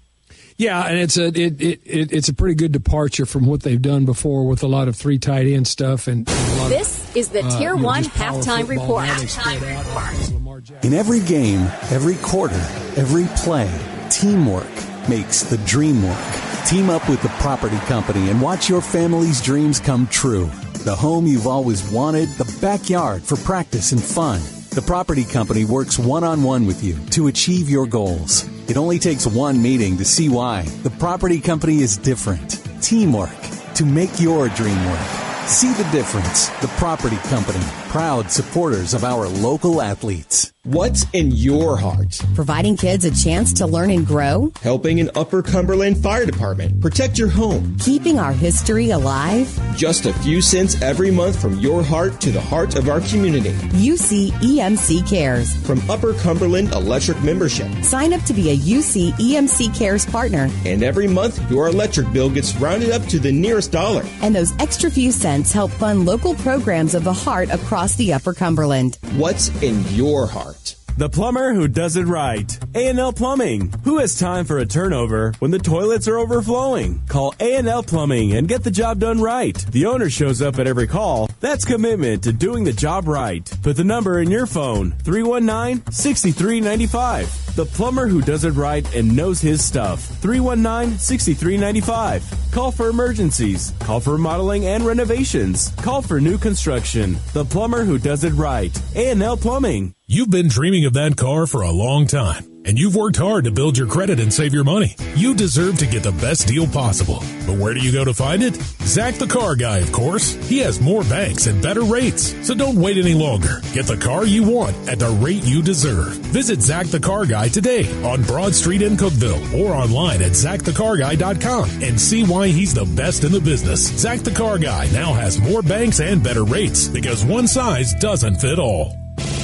Yeah, and it's a it, it, it, it's a pretty good departure from what they've done before with a lot of three tight end stuff and. and this is the uh, Tier you know, One just halftime report. Now they spread out. In every game, every quarter, every play, teamwork makes the dream work. Team up with the property company and watch your family's dreams come true. The home you've always wanted, the backyard for practice and fun. The property company works one on one with you to achieve your goals. It only takes one meeting to see why. The property company is different. Teamwork to make your dream work. See the difference. The Property Company, proud supporters of our local athletes. What's in your heart? Providing kids a chance to learn and grow? Helping an Upper Cumberland Fire Department protect your home? Keeping our history alive? Just a few cents every month from your heart to the heart of our community. UC EMC Cares. From Upper Cumberland Electric Membership. Sign up to be a UC EMC Cares partner. And every month, your electric bill gets rounded up to the nearest dollar. And those extra few cents help fund local programs of the heart across the Upper Cumberland. What's in your heart? The plumber who does it right. A&L Plumbing. Who has time for a turnover when the toilets are overflowing? Call A&L Plumbing and get the job done right. The owner shows up at every call. That's commitment to doing the job right. Put the number in your phone. 319-6395. The plumber who does it right and knows his stuff. 319-6395. Call for emergencies. Call for remodeling and renovations. Call for new construction. The plumber who does it right. A&L Plumbing. You've been dreaming of that car for a long time, and you've worked hard to build your credit and save your money. You deserve to get the best deal possible. But where do you go to find it? Zach the Car Guy, of course. He has more banks and better rates. So don't wait any longer. Get the car you want at the rate you deserve. Visit Zach the Car Guy today on Broad Street in Cookeville or online at zachthecarguy.com and see why he's the best in the business. Zach the Car Guy now has more banks and better rates because one size doesn't fit all.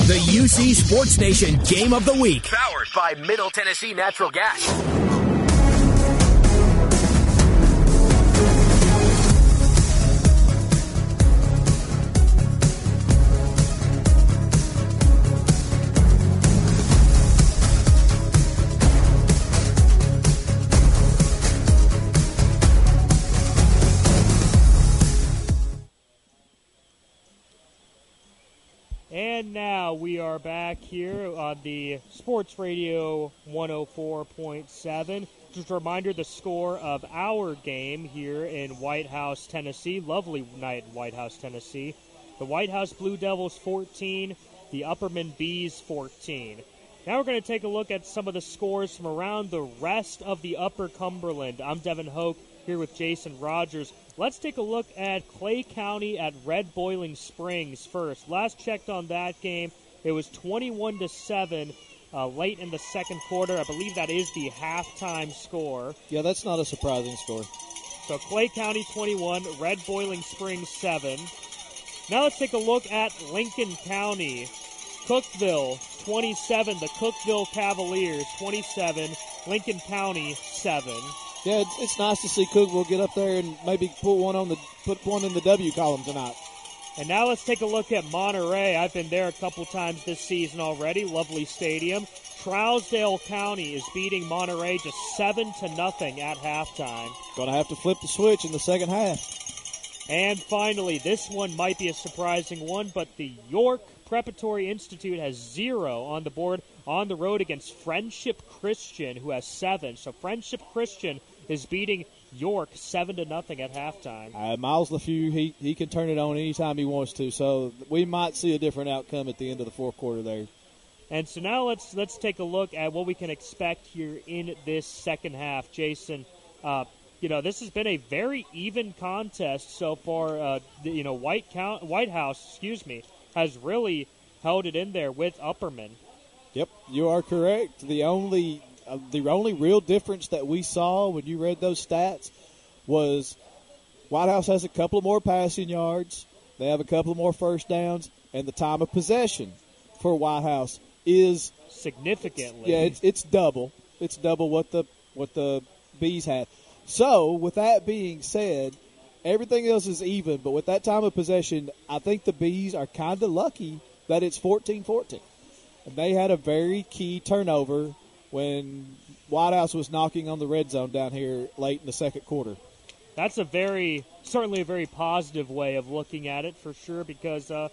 The UC Sports Nation Game of the Week. Powered by Middle Tennessee Natural Gas. And now we are back here on the Sports Radio 104.7. Just a reminder the score of our game here in White House, Tennessee. Lovely night in White House, Tennessee. The White House Blue Devils 14, the Upperman Bees 14. Now we're going to take a look at some of the scores from around the rest of the Upper Cumberland. I'm Devin Hoke here with Jason Rogers. Let's take a look at Clay County at Red Boiling Springs first. Last checked on that game, it was 21 to 7 uh, late in the second quarter. I believe that is the halftime score. Yeah, that's not a surprising score. So Clay County 21, Red Boiling Springs 7. Now let's take a look at Lincoln County. Cookeville 27, the Cookeville Cavaliers 27, Lincoln County 7. Yeah, it's, it's nice to see Cookeville get up there and maybe put one on the put one in the W column tonight. And now let's take a look at Monterey. I've been there a couple times this season already. Lovely stadium. Trousdale County is beating Monterey just seven to nothing at halftime. Gonna have to flip the switch in the second half. And finally, this one might be a surprising one, but the York Preparatory Institute has zero on the board on the road against Friendship Christian, who has seven. So Friendship Christian is beating York seven to nothing at halftime. Uh, Miles LaFew, he he can turn it on anytime he wants to. So we might see a different outcome at the end of the fourth quarter there. And so now let's let's take a look at what we can expect here in this second half, Jason. Uh, you know, this has been a very even contest so far. Uh, you know, White Count, White House, excuse me, has really held it in there with Upperman. Yep, you are correct. The only uh, the only real difference that we saw when you read those stats was White House has a couple more passing yards. They have a couple more first downs, and the time of possession for White House is significantly. Yeah, it's, it's double. It's double what the what the bees had. So, with that being said, Everything else is even, but with that time of possession, I think the Bees are kind of lucky that it's 14-14. And they had a very key turnover when White House was knocking on the red zone down here late in the second quarter. That's a very, certainly a very positive way of looking at it for sure because, uh,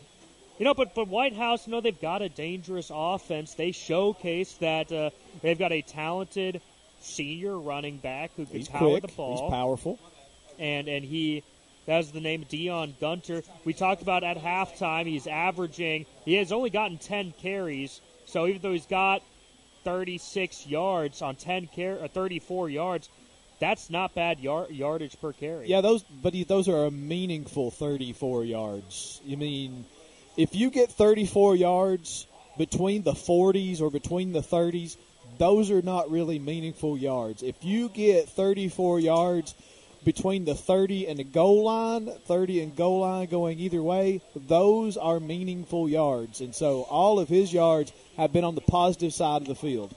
you know, but, but White House, you know, they've got a dangerous offense. They showcase that uh, they've got a talented senior running back who can He's power quick. the ball. He's powerful. and and he that's the name Dion Gunter. We talked about at halftime. He's averaging. He has only gotten ten carries, so even though he's got 36 yards on 10 car- or 34 yards, that's not bad yard- yardage per carry. Yeah, those, but those are a meaningful 34 yards. You mean, if you get 34 yards between the 40s or between the 30s, those are not really meaningful yards. If you get 34 yards between the 30 and the goal line, 30 and goal line going either way, those are meaningful yards. And so all of his yards have been on the positive side of the field.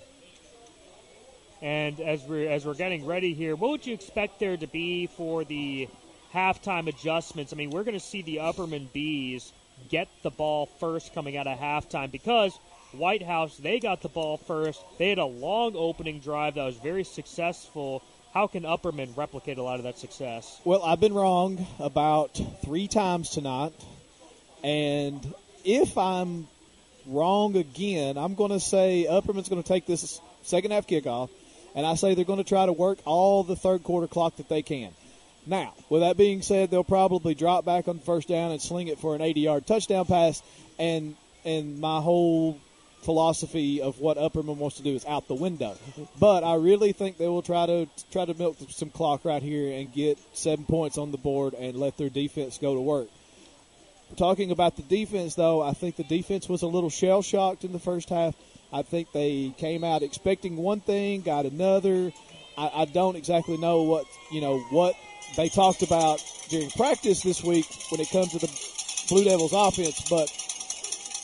And as we're as we're getting ready here, what would you expect there to be for the halftime adjustments? I mean, we're going to see the Upperman Bees get the ball first coming out of halftime because White House they got the ball first. They had a long opening drive that was very successful. How can Upperman replicate a lot of that success? Well, I've been wrong about three times tonight. And if I'm wrong again, I'm going to say Upperman's going to take this second half kickoff, and I say they're going to try to work all the third quarter clock that they can. Now, with that being said, they'll probably drop back on first down and sling it for an 80 yard touchdown pass, and and my whole philosophy of what Upperman wants to do is out the window. But I really think they will try to try to milk some clock right here and get seven points on the board and let their defense go to work. Talking about the defense, though, I think the defense was a little shell shocked in the first half. I think they came out expecting one thing, got another. I, I don't exactly know what you know what they talked about during practice this week when it comes to the Blue Devils offense, but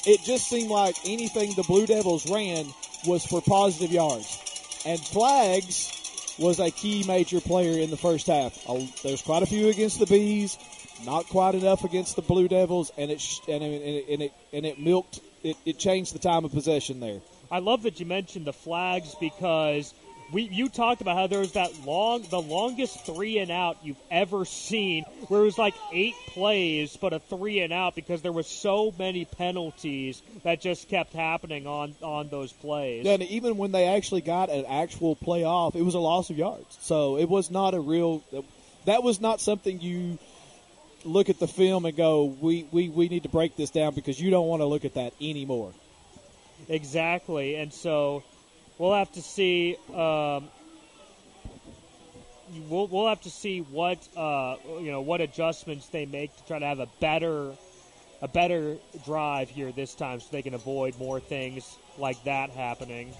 it just seemed like anything the Blue Devils ran was for positive yards. And Flags was a key major player in the first half. There's quite a few against the Bees, not quite enough against the Blue Devils, and it sh- and it and it, and it, milked. It, it changed the time of possession there. I love that you mentioned the flags because we you talked about how there was that long the longest three and out you've ever seen where it was like eight plays but a three and out because there was so many penalties that just kept happening on on those plays. And even when they actually got an actual playoff, it was a loss of yards. So it was not a real. That was not something you look at the film and go, we, we, we need to break this down because you don't want to look at that anymore. Exactly, and so we'll have to see. Um, we'll we'll have to see what uh, you know what adjustments they make to try to have a better a better drive here this time, so they can avoid more things like that happening.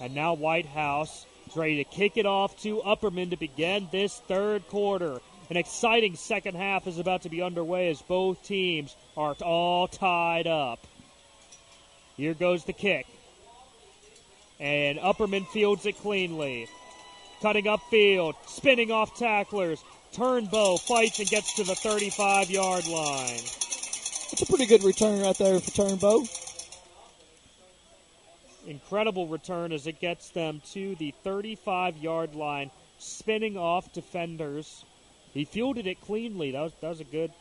And now White House is ready to kick it off to Upperman to begin this third quarter. An exciting second half is about to be underway as both teams are all tied up. Here goes the kick. And Upperman fields it cleanly. Cutting upfield, spinning off tacklers. Turnbow fights and gets to the 35 yard line. It's a pretty good return right there for Turnbow. Incredible return as it gets them to the 35 yard line, spinning off defenders. He fielded it cleanly. That was, that was a good,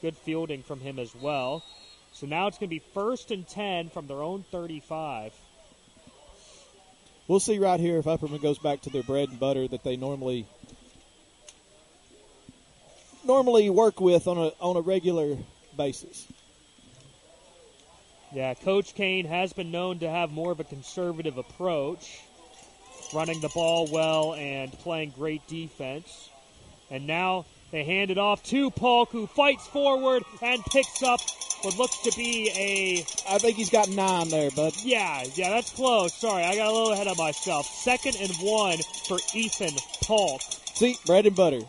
good fielding from him as well. So now it's going to be first and 10 from their own 35. We'll see right here if Upperman goes back to their bread and butter that they normally normally work with on a on a regular basis. Yeah, Coach Kane has been known to have more of a conservative approach, running the ball well and playing great defense. And now they hand it off to Polk, who fights forward and picks up what looks to be a. I think he's got nine there, bud. Yeah, yeah, that's close. Sorry, I got a little ahead of myself. Second and one for Ethan Polk. See, bread and butter.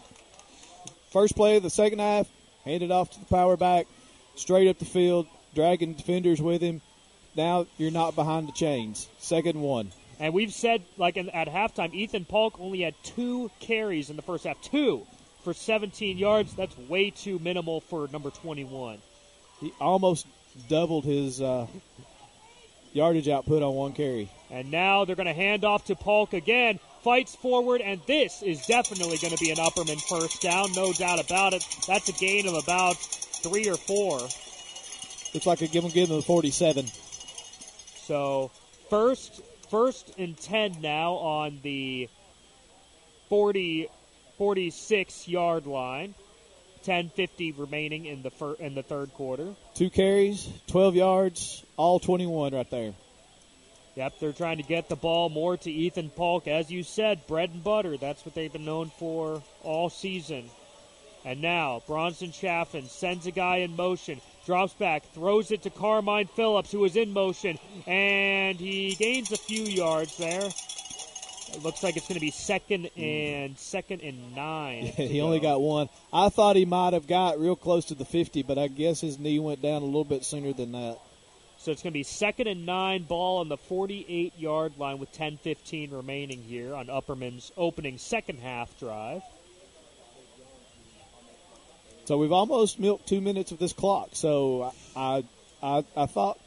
First play of the second half, handed off to the power back, straight up the field, dragging defenders with him. Now you're not behind the chains. Second one. And we've said, like in, at halftime, Ethan Polk only had two carries in the first half. Two. for 17 yards. That's way too minimal for number 21. He almost doubled his uh, yardage output on one carry. And now they're going to hand off to Polk again. Fights forward, and this is definitely going to be an Upperman first down, no doubt about it. That's a gain of about three or four. Looks like a give him give him the 47. So first, first and 10 now on the 40, 46 yard line. 10:50 remaining in the fir- in the third quarter. Two carries, 12 yards, all 21 right there. Yep, they're trying to get the ball more to Ethan Polk. As you said, bread and butter. That's what they've been known for all season. And now, Bronson Chaffin sends a guy in motion, drops back, throws it to Carmine Phillips, who is in motion, and he gains a few yards there. It looks like it's going to be second and second and nine. He only got one. I thought he might have got real close to the 50, but I guess his knee went down a little bit sooner than that. So it's going to be second and nine, ball on the 48 yard line with 10 15 remaining here on Upperman's opening second half drive. So we've almost milked two minutes of this clock. So I, I, I thought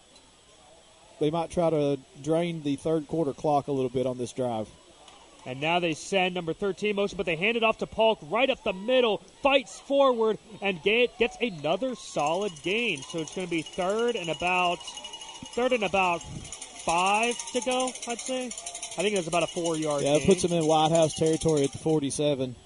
they might try to drain the third quarter clock a little bit on this drive. And now they send number 13 motion, but they hand it off to Polk right up the middle, fights forward, and get, gets another solid gain. So it's going to be third and about third and about five to go. I'd say. I think it's about a four yard. Yeah, it puts them in White House territory at the 47.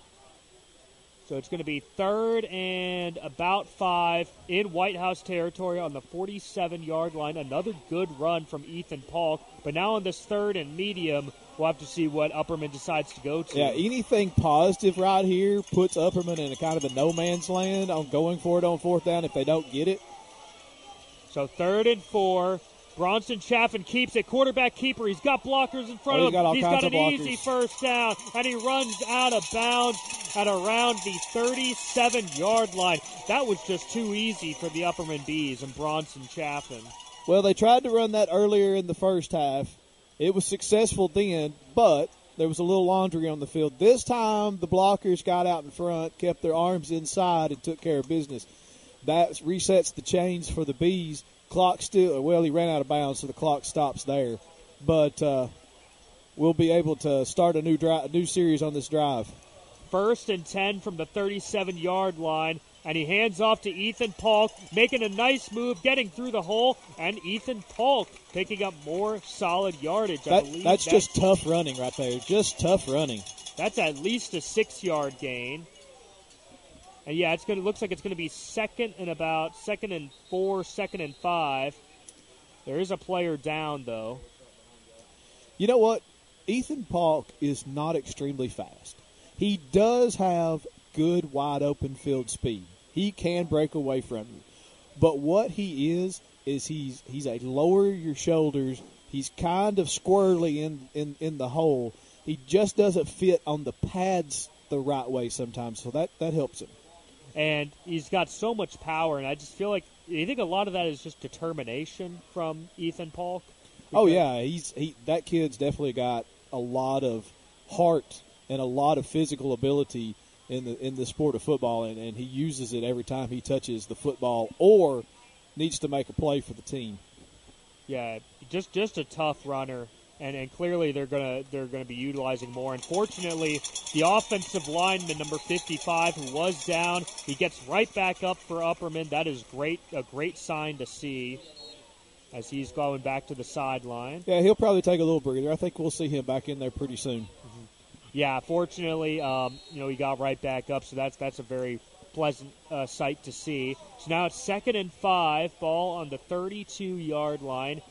So it's going to be third and about five in White House territory on the 47 yard line. Another good run from Ethan Polk. But now on this third and medium, we'll have to see what Upperman decides to go to. Yeah, anything positive right here puts Upperman in a kind of a no man's land on going for it on fourth down if they don't get it. So third and four. Bronson Chaffin keeps it. Quarterback keeper. He's got blockers in front oh, of him. He's got an easy first down, and he runs out of bounds at around the 37 yard line. That was just too easy for the Upperman Bees and Bronson Chaffin. Well, they tried to run that earlier in the first half. It was successful then, but there was a little laundry on the field. This time, the blockers got out in front, kept their arms inside, and took care of business. That resets the chains for the Bees clock still well he ran out of bounds so the clock stops there but uh, we'll be able to start a new drive a new series on this drive first and 10 from the 37 yard line and he hands off to Ethan Polk, making a nice move, getting through the hole, and Ethan Polk picking up more solid yardage. That, believe that's, that's just tough running right there. Just tough running. That's at least a six yard gain. And yeah, it's gonna looks like it's gonna be second and about second and four, second and five. There is a player down though. You know what? Ethan Polk is not extremely fast. He does have good wide open field speed. He can break away from you. But what he is is he's he's a lower your shoulders. He's kind of squirrely in, in, in the hole. He just doesn't fit on the pads the right way sometimes, so that, that helps him and he's got so much power. And I just feel like I think a lot of that is just determination from Ethan Polk. Oh yeah, he's he that kid's definitely got a lot of heart and a lot of physical ability in the in the sport of football, and, and he uses it every time he touches the football or needs to make a play for the team. Yeah, just just a tough runner and, and clearly they're gonna they're gonna be utilizing more. Unfortunately, the offensive lineman number 55 who was down, he gets right back up for Upperman. That is great a great sign to see as he's going back to the sideline. Yeah, he'll probably take a little breather. I think we'll see him back in there pretty soon. Mm-hmm. Yeah, fortunately, um, you know he got right back up, so that's that's a very pleasant uh, sight to see. So now it's second and five, ball on the 32 yard line.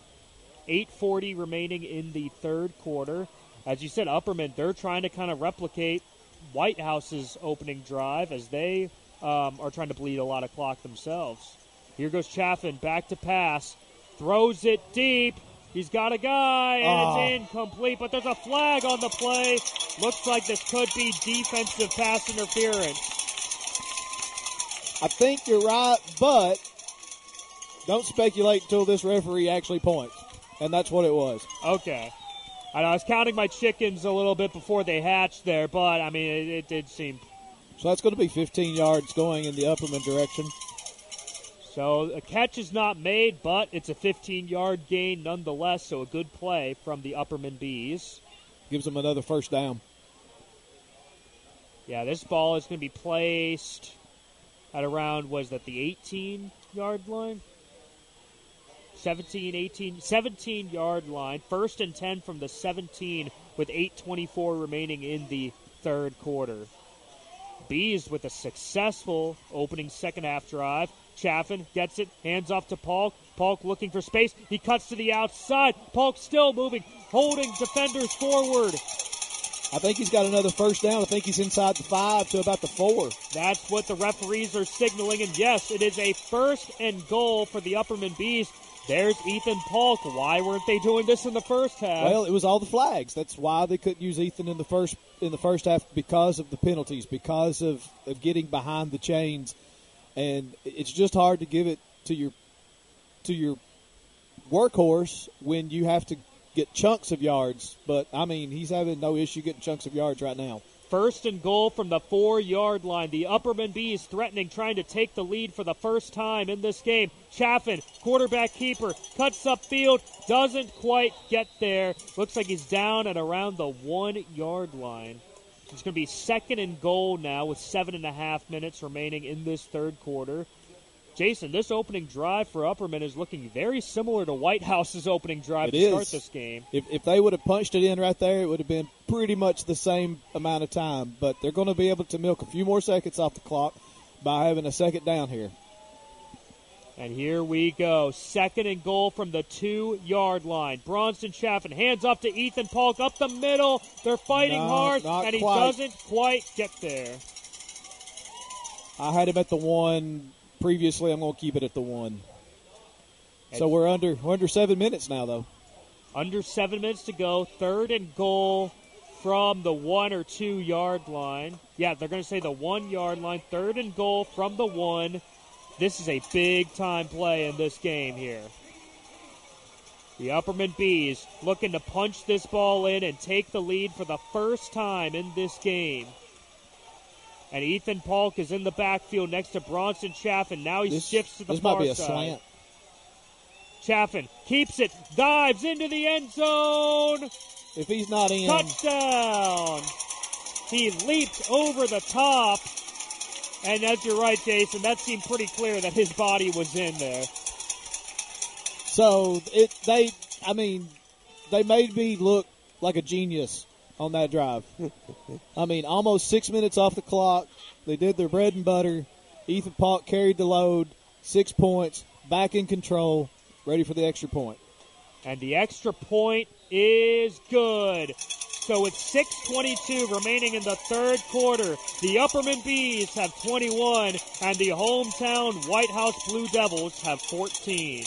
8.40 remaining in the third quarter. As you said, Upperman, they're trying to kind of replicate White House's opening drive as they um, are trying to bleed a lot of clock themselves. Here goes Chaffin, back to pass, throws it deep. He's got a guy, and oh. it's incomplete, but there's a flag on the play. Looks like this could be defensive pass interference. I think you're right, but don't speculate until this referee actually points and that's what it was. Okay. And I was counting my chickens a little bit before they hatched there, but I mean, it, it did seem So that's going to be 15 yards going in the Upperman direction. So a catch is not made, but it's a 15 yard gain nonetheless. So a good play from the Upperman Bees. Gives them another first down. Yeah, this ball is going to be placed at around, was that the 18 yard line? 17, 18, 17 yard line. First and 10 from the 17 with 8.24 remaining in the third quarter. Bees with a successful opening second half drive. Chaffin gets it, hands off to Polk. Polk looking for space. He cuts to the outside. Polk still moving, holding defenders forward. I think he's got another first down. I think he's inside the five to about the four. That's what the referees are signaling. And yes, it is a first and goal for the Upperman Bees. There's Ethan Polk. Why weren't they doing this in the first half? Well, it was all the flags. That's why they couldn't use Ethan in the first in the first half because of the penalties, because of, of getting behind the chains, and it's just hard to give it to your to your workhorse when you have to get chunks of yards. But I mean, he's having no issue getting chunks of yards right now. First and goal from the four yard line. The Upperman Bees threatening, trying to take the lead for the first time in this game. Chaffin, quarterback keeper, cuts up field, doesn't quite get there. Looks like he's down at around the one yard line. It's going to be second and goal now with seven and a half minutes remaining in this third quarter. Jason, this opening drive for Upperman is looking very similar to White House's opening drive It to is. start this game. If, if they would have punched it in right there, it would have been pretty much the same amount of time. But they're going to be able to milk a few more seconds off the clock by having a second down here. And here we go. Second and goal from the two yard line. Bronson Chaffin hands off to Ethan Polk up the middle. They're fighting No, hard, and he quite. doesn't quite get there. I had him at the one previously. I'm going to keep it at the one. So we're under we're under seven minutes now, though. Under seven minutes to go. Third and goal from the one or two yard line. Yeah, they're going to say the one yard line. Third and goal from the one. This is a big time play in this game here. The Upperman Bees looking to punch this ball in and take the lead for the first time in this game. And Ethan Polk is in the backfield next to Bronson Chaffin. Now he This- shifts to the this far might be a side. slant. Chaffin keeps it, dives into the end zone. If he's not in, Touchdown! He leaped over the top. And as you're right, Jason, that seemed pretty clear that his body was in there. So it they I mean they made me look like a genius on that drive. I mean, almost six minutes off the clock. They did their bread and butter. Ethan Polk carried the load, six points, back in control, ready for the extra point. And the extra point is good. So with 6.22 remaining in the third quarter, the Upperman Bees have 21 and the hometown White House Blue Devils have 14.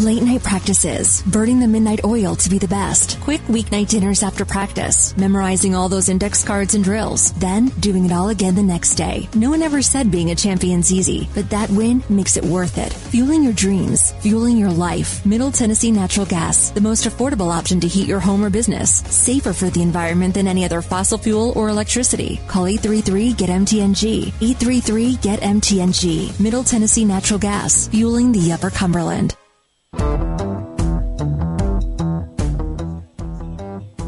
Late night practices, burning the midnight oil to be the best. Quick weeknight dinners after practice, memorizing all those index cards and drills, then doing it all again the next day. No one ever said being a champion's easy, but that win makes it worth it. Fueling your dreams, fueling your life. Middle Tennessee Natural Gas, the most affordable option to heat your home or business. Safer for the environment than any other fossil fuel or electricity. Call 833-GET-MTNG. 833-GET-MTNG. Middle Tennessee Natural Gas, fueling the Upper Cumberland.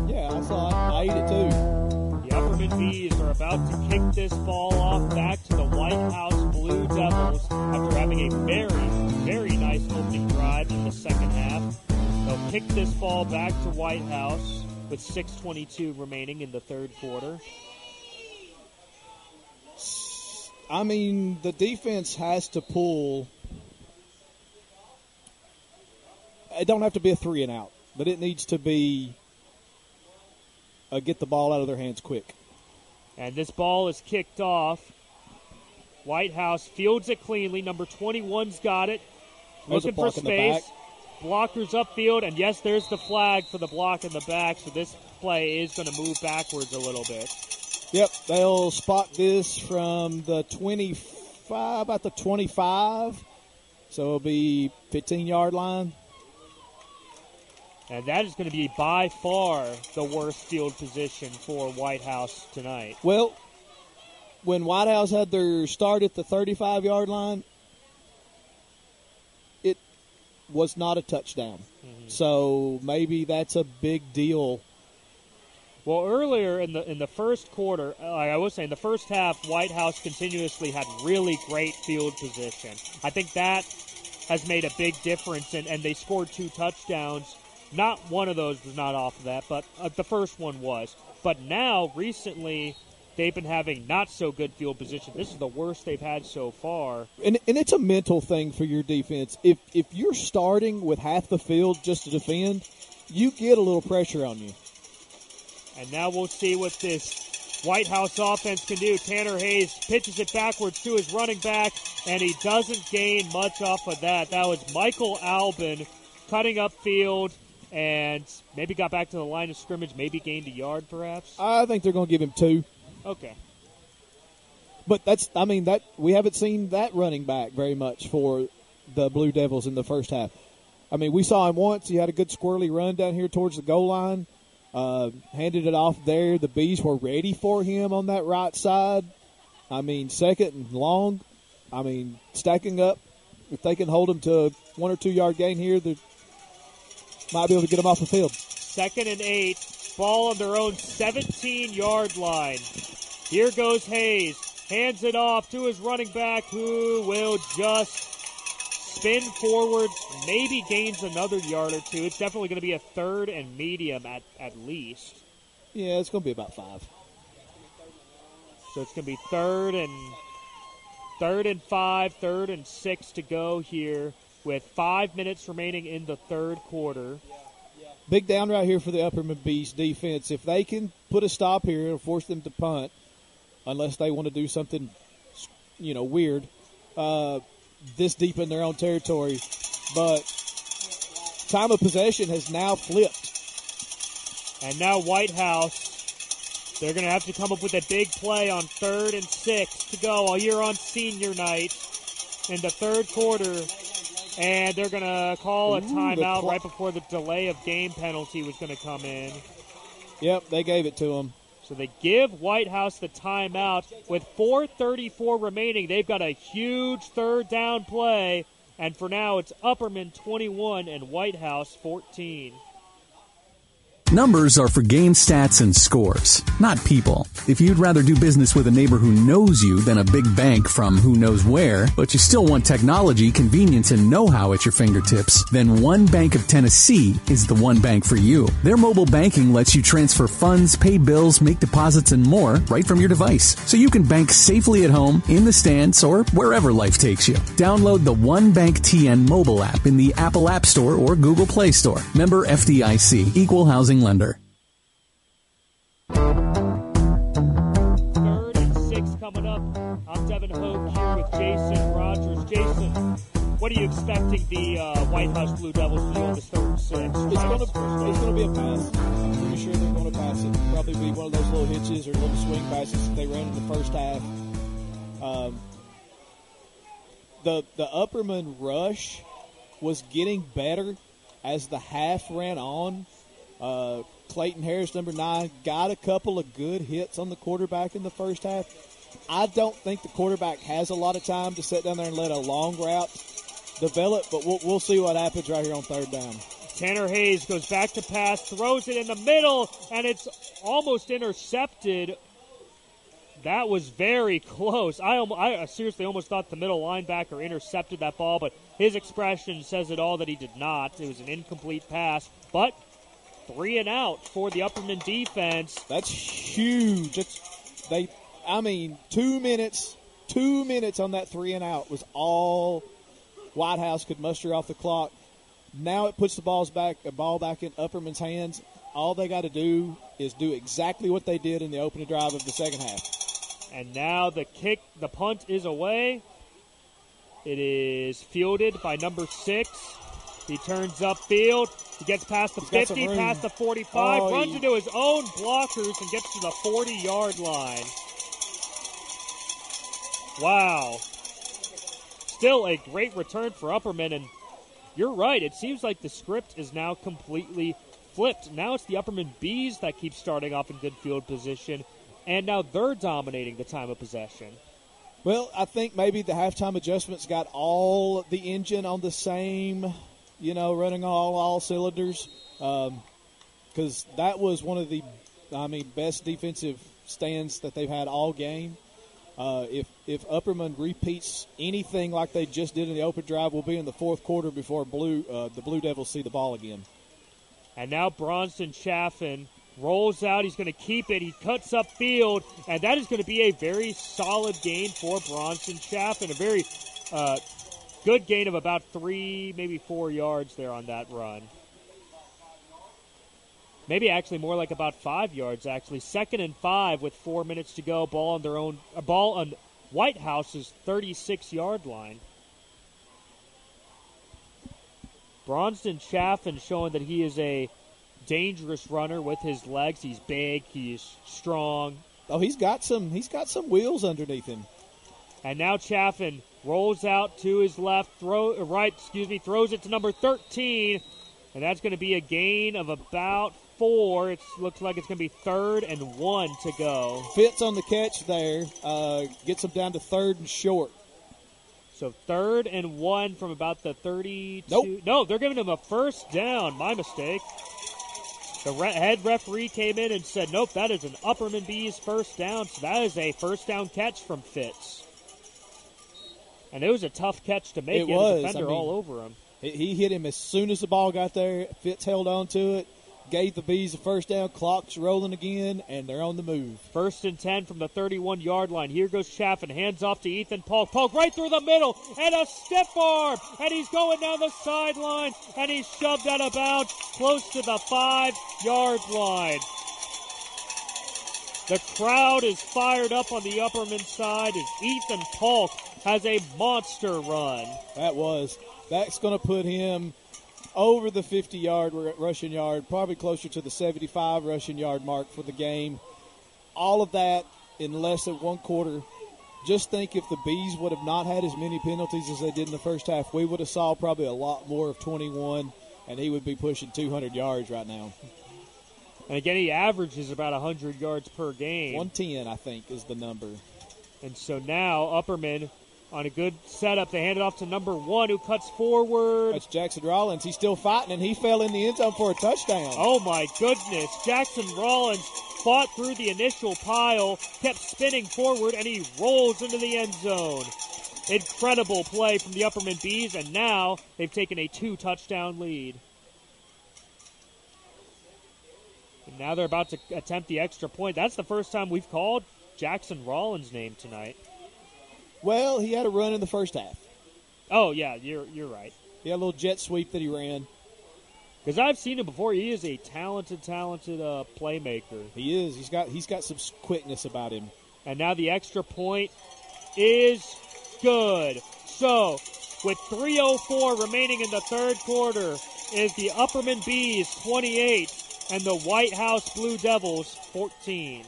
Yeah, I saw it. I ate it too. The Upperman Bees are about to kick this ball off back to the White House Blue Devils after having a very, very nice opening drive in the second half. They'll kick this ball back to White House with 6.22 remaining in the third quarter. I mean, the defense has to pull. It don't have to be a three and out, but it needs to be a get the ball out of their hands quick. And this ball is kicked off. White House fields it cleanly. Number 21's got it. There's Looking for block in the space. Blockers upfield, and yes, there's the flag for the block in the back, so this play is going to move backwards a little bit. Yep, they'll spot this from the 25, about the 25. So it'll be 15 yard line. And that is going to be by far the worst field position for White House tonight. Well, when White House had their start at the 35 yard line, it was not a touchdown. Mm-hmm. So maybe that's a big deal. Well, earlier in the in the first quarter, like I was saying, the first half, White House continuously had really great field position. I think that has made a big difference, and, and they scored two touchdowns. Not one of those was not off of that, but uh, the first one was. But now, recently, they've been having not so good field position. This is the worst they've had so far. And, and it's a mental thing for your defense. If if you're starting with half the field just to defend, you get a little pressure on you. And now we'll see what this White House offense can do. Tanner Hayes pitches it backwards to his running back, and he doesn't gain much off of that. That was Michael Albin cutting up field and maybe got back to the line of scrimmage, maybe gained a yard perhaps. I think they're going to give him two. Okay. But that's, I mean, that we haven't seen that running back very much for the Blue Devils in the first half. I mean, we saw him once. He had a good squirrely run down here towards the goal line. Uh, handed it off there. The Bees were ready for him on that right side. I mean, second and long. I mean, stacking up. If they can hold him to one or two yard gain here, they might be able to get him off the field. Second and eight. Ball on their own 17 yard line. Here goes Hayes. Hands it off to his running back who will just spin forward, maybe gains another yard or two. It's definitely going to be a third and medium at, at least. Yeah, it's going to be about five. So it's going to be third and third and five, third and six to go here with five minutes remaining in the third quarter. Big down right here for the Upperman Bees defense. If they can put a stop here, it'll force them to punt, unless they want to do something, you know, weird. Uh, this deep in their own territory. But time of possession has now flipped. And now White House, they're going to have to come up with a big play on third and six to go while you're on senior night in the third quarter. And they're going to call a timeout right before the delay of game penalty was going to come in. Yep, they gave it to them. So they give White House the timeout with 4:34 remaining. They've got a huge third down play, and for now it's Upperman 21 and White House 14. Numbers are for game stats and scores, not people. If you'd rather do business with a neighbor who knows you than a big bank from who knows where, but you still want technology, convenience, and know-how at your fingertips, then One Bank of Tennessee is the one bank for you. Their mobile banking lets you transfer funds, pay bills, make deposits, and more right from your device. So you can bank safely at home, in the stands, or wherever life takes you. Download the One Bank TN mobile app in the Apple App Store or Google Play Store. Member FDIC, Equal Housing Lender. Third and six coming up. I'm Devin Hope here with Jason Rogers. Jason, what are you expecting the uh, White House Blue Devils to do on this third and six? It's going to it's going to be a pass. I'm pretty sure they're going to pass it. Probably be one of those little hitches or little swing passes that they ran in the first half. Um, the the Upperman rush was getting better as the half ran on. Uh, Clayton Harris, number nine, got a couple of good hits on the quarterback in the first half. I don't think the quarterback has a lot of time to sit down there and let a long route develop, but we'll, we'll see what happens right here on third down. Tanner Hayes goes back to pass, throws it in the middle, and it's almost intercepted. That was very close. I, I seriously almost thought the middle linebacker intercepted that ball, but his expression says it all that he did not. It was an incomplete pass, but three and out for the Upperman defense. That's huge. It's, they, I mean, two minutes, two minutes on that three and out was all White House could muster off the clock. Now it puts the balls back, the ball back in Upperman's hands. All they got to do is do exactly what they did in the opening drive of the second half. And now the kick, the punt is away. It is fielded by number six. He turns upfield. He gets past the He's 50, past the 45, Oh, runs he- into his own blockers and gets to the 40 yard line. Wow. Still a great return for Upperman, and you're right. It seems like the script is now completely flipped. Now it's the Upperman Bees that keep starting off in good field position. and now they're dominating the time of possession. Well, I think maybe the halftime adjustments got all the engine on the same, you know, running all all cylinders. Because um, that was one of the, I mean, best defensive stands that they've had all game. Uh, if if Upperman repeats anything like they just did in the open drive, we'll be in the fourth quarter before blue uh, the Blue Devils see the ball again. And now Bronson Chaffin rolls out. He's going to keep it. He cuts up field, and that is going to be a very solid gain for Bronson Chaffin. A very uh, good gain of about three, maybe four yards there on that run. Maybe actually more like about five yards. Actually, second and five with four minutes to go. Ball on their own. A ball on White House's 36 yard line. Bronson Chaffin showing that he is a dangerous runner with his legs. He's big. He's strong. Oh, he's got some. He's got some wheels underneath him. And now Chaffin rolls out to his left, throw right. Excuse me, throws it to number 13, and that's going to be a gain of about four. It looks like it's going to be third and one to go. Fitz on the catch there. Uh, gets him down to third and short. So third and one from about the 32. Nope. No, they're giving him a first down. My mistake. The re- head referee came in and said, nope, that is an Upperman Bees first down. So that is a first down catch from Fitz. And it was a tough catch to make. It was. a defender I mean, all over him. He hit him as soon as the ball got there. Fitz held on to it, gave the Bees a first down. Clock's rolling again, and they're on the move. First and 10 from the 31 yard line. Here goes Chaffin. Hands off to Ethan Polk. Polk right through the middle, and a stiff arm. And he's going down the sideline, and he's shoved out of bounds close to the five yard line. The crowd is fired up on the Upperman side as Ethan Polk has a monster run. That was. That's going to put him over the 50 yard rushing yard, probably closer to the 75 rushing yard mark for the game. All of that in less than one quarter. Just think if the Bees would have not had as many penalties as they did in the first half, we would have saw probably a lot more of 21, and he would be pushing 200 yards right now. And again, he averages about 100 yards per game. 110, I think, is the number. And so now Upperman on a good setup. They hand it off to number one who cuts forward. That's Jackson Rollins. He's still fighting, and he fell in the end zone for a touchdown. Oh, my goodness. Jackson Rollins fought through the initial pile, kept spinning forward, and he rolls into the end zone. Incredible play from the Upperman Bees, and now they've taken a two touchdown lead. And now they're about to attempt the extra point. That's the first time we've called Jackson Rollins' name tonight. Well, he had a run in the first half. Oh yeah, you're you're right. He had a little jet sweep that he ran. Because I've seen him before. He is a talented, talented uh, playmaker. He is. He's got he's got some quickness about him. And now the extra point is good. So with 3:04 remaining in the third quarter, is the Upperman Bees 28 and the White House Blue Devils 14.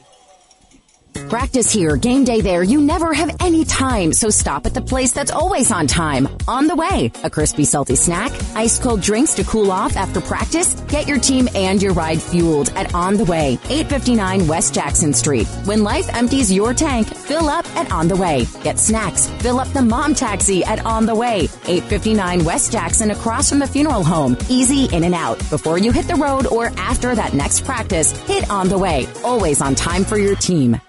Practice here, game day there. You never have any time, so stop at the place that's always on time. On the way, a crispy, salty snack, ice cold drinks to cool off after practice. Get your team and your ride fueled at On the Way, 859 West Jackson Street. When life empties your tank, fill up at On the Way. Get snacks, fill up the mom taxi at On the Way, 859 West Jackson across from the funeral home. Easy in and out. Before you hit the road or after that next practice, hit On the Way. Always on time for your team.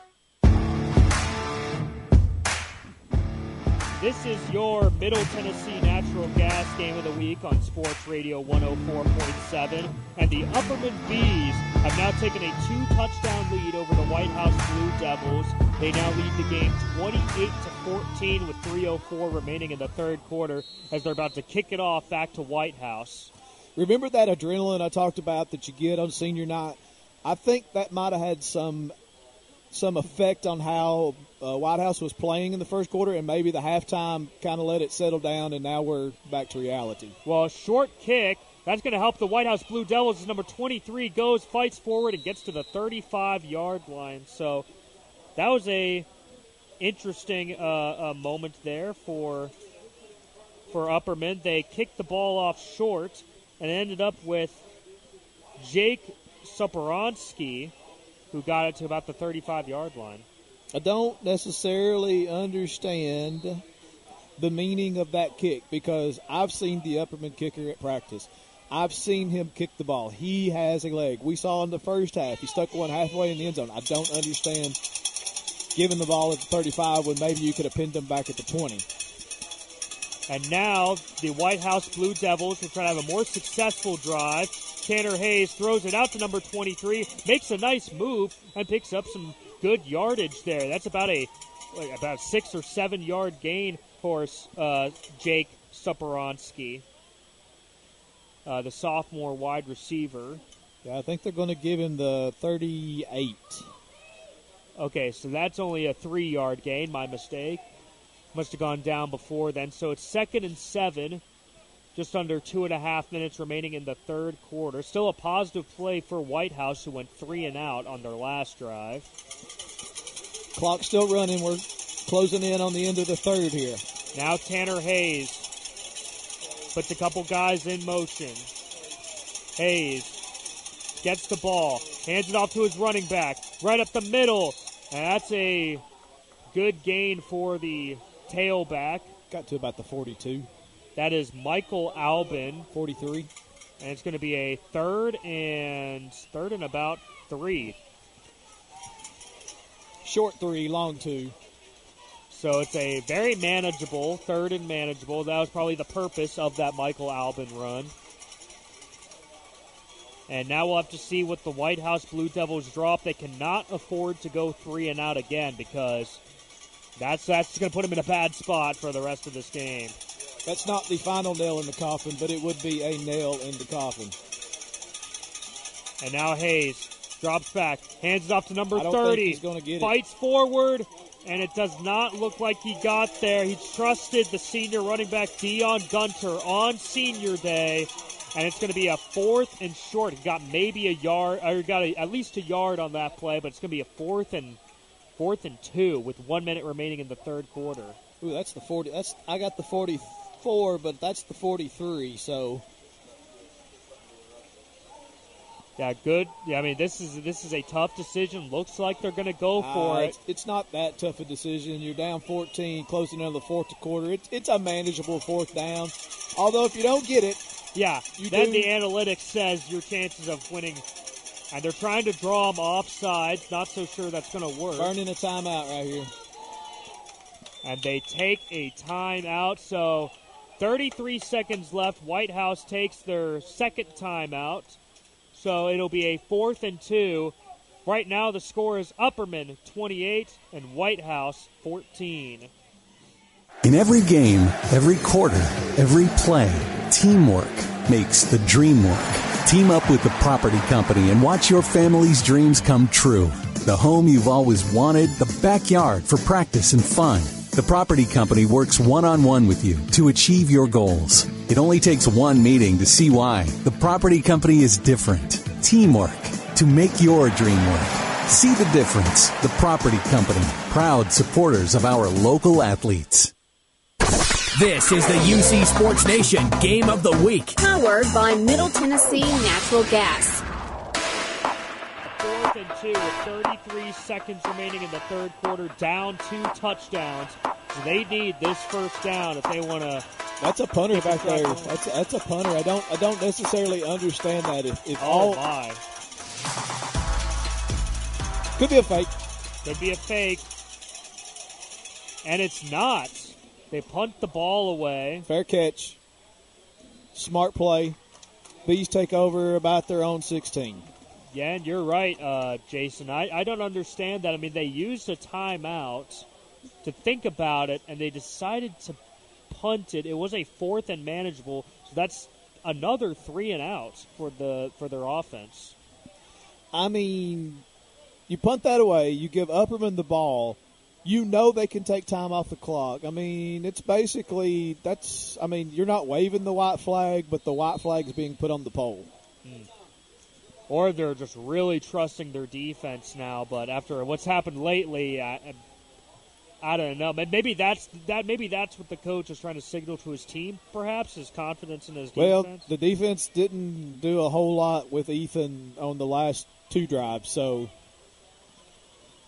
This is your Middle Tennessee Natural Gas Game of the Week on Sports Radio 104.7. And the Upperman Bees have now taken a two touchdown lead over the White House Blue Devils. They now lead the game 28 to 14 with 3.04 remaining in the third quarter as they're about to kick it off back to White House. Remember that adrenaline I talked about that you get on senior night? I think that might have had some some effect on how uh, White House was playing in the first quarter, and maybe the halftime kind of let it settle down, and now we're back to reality. Well, a short kick. That's going to help the White House Blue Devils number 23 goes, fights forward, and gets to the 35 yard line. So that was a interesting uh, uh, moment there for for Upperman. They kicked the ball off short and ended up with Jake Soporonsky who got it to about the 35 yard line. I don't necessarily understand the meaning of that kick because I've seen the Upperman kicker at practice. I've seen him kick the ball. He has a leg. We saw in the first half, he stuck one halfway in the end zone. I don't understand giving the ball at the 35 when maybe you could have pinned him back at the 20. And now the White House Blue Devils are trying to have a more successful drive. Tanner Hayes throws it out to number 23, makes a nice move, and picks up some good yardage there. That's about a like about six or seven yard gain for uh, Jake Suporonsky, uh, the sophomore wide receiver. Yeah, I think they're going to give him the 38. Okay, so that's only a three yard gain. My mistake. Must have gone down before then. So it's second and seven. Just under two and a half minutes remaining in the third quarter. Still a positive play for White House, who went three and out on their last drive. Clock still running. We're closing in on the end of the third here. Now Tanner Hayes puts a couple guys in motion. Hayes gets the ball, hands it off to his running back, right up the middle, and that's a good gain for the tailback. Got to about the 42. That is Michael Albin, 43. And it's going to be a third and third and about three. Short three, long two. So it's a very manageable, third and manageable. That was probably the purpose of that Michael Albin run. And now we'll have to see what the White House Blue Devils drop. They cannot afford to go three and out again because that's that's going to put them in a bad spot for the rest of this game. That's not the final nail in the coffin, but it would be a nail in the coffin. And now Hayes drops back, hands it off to number I don't 30. think he's gonna get it. fights forward, and it does not look like he got there. He trusted the senior running back Dion Gunter on senior day, and it's going to be a fourth and short. He got maybe a yard, or got a, at least a yard on that play, but it's going to be a fourth and fourth and two with one minute remaining in the third quarter. Ooh, that's the 40. That's I got the 44, but that's the 43. So Yeah, good. Yeah, I mean this is this is a tough decision. Looks like they're going to go for uh, it. It's, it's not that tough a decision. You're down 14, closing into the fourth quarter. It's it's a manageable fourth down. Although if you don't get it, Yeah, You then do- the analytics says your chances of winning, and they're trying to draw them offside. Not so sure that's going to work. burning a timeout right here. And they take a timeout. So 33 seconds left. White House takes their second timeout. So it'll be a fourth and two. Right now the score is Upperman 28 and White House 14. In every game, every quarter, every play, teamwork makes the dream work. Team up with the property company and watch your family's dreams come true. The home you've always wanted, the backyard for practice and fun. The property company works one on one with you to achieve your goals. It only takes one meeting to see why. The property company is different. Teamwork to make your dream work. See the difference. The property company, proud supporters of our local athletes. This is the UC Sports Nation Game of the Week. Powered by Middle Tennessee Natural Gas. And two with 33 seconds remaining in the third quarter, down two touchdowns. So they need this first down if they want to. That's a punter back there. That's a, that's a punter. I don't I don't necessarily understand that. If, if Oh all my! could be a fake. Could be a fake, and it's not. They punt the ball away. Fair catch. Smart play. Bees take over about their own 16. Yeah, and you're right, uh, Jason. I, I don't understand that. I mean, they used a timeout to think about it, and they decided to punt it. It was a fourth and manageable, so that's another three and outs for the for their offense. I mean, you punt that away, you give Upperman the ball, you know they can take time off the clock. I mean, it's basically that's I mean, you're not waving the white flag, but the white flag is being put on the pole. Or they're just really trusting their defense now. But after what's happened lately, I, I don't know. Maybe that's that. Maybe that's what the coach is trying to signal to his team. Perhaps his confidence in his Well, defense. the defense didn't do a whole lot with Ethan on the last two drives, so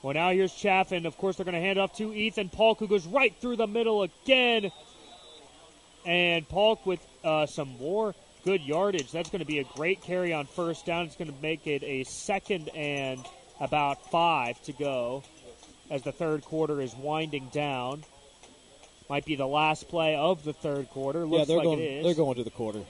Well, now here's Chaffin. Of course, they're going to hand it off to Ethan Polk, who goes right through the middle again. And Polk with uh, some more good yardage. That's going to be a great carry on first down. It's going to make it a second and about five to go as the third quarter is winding down. Might be the last play of the third quarter. Looks yeah, they're like going. it is. They're going to the quarter.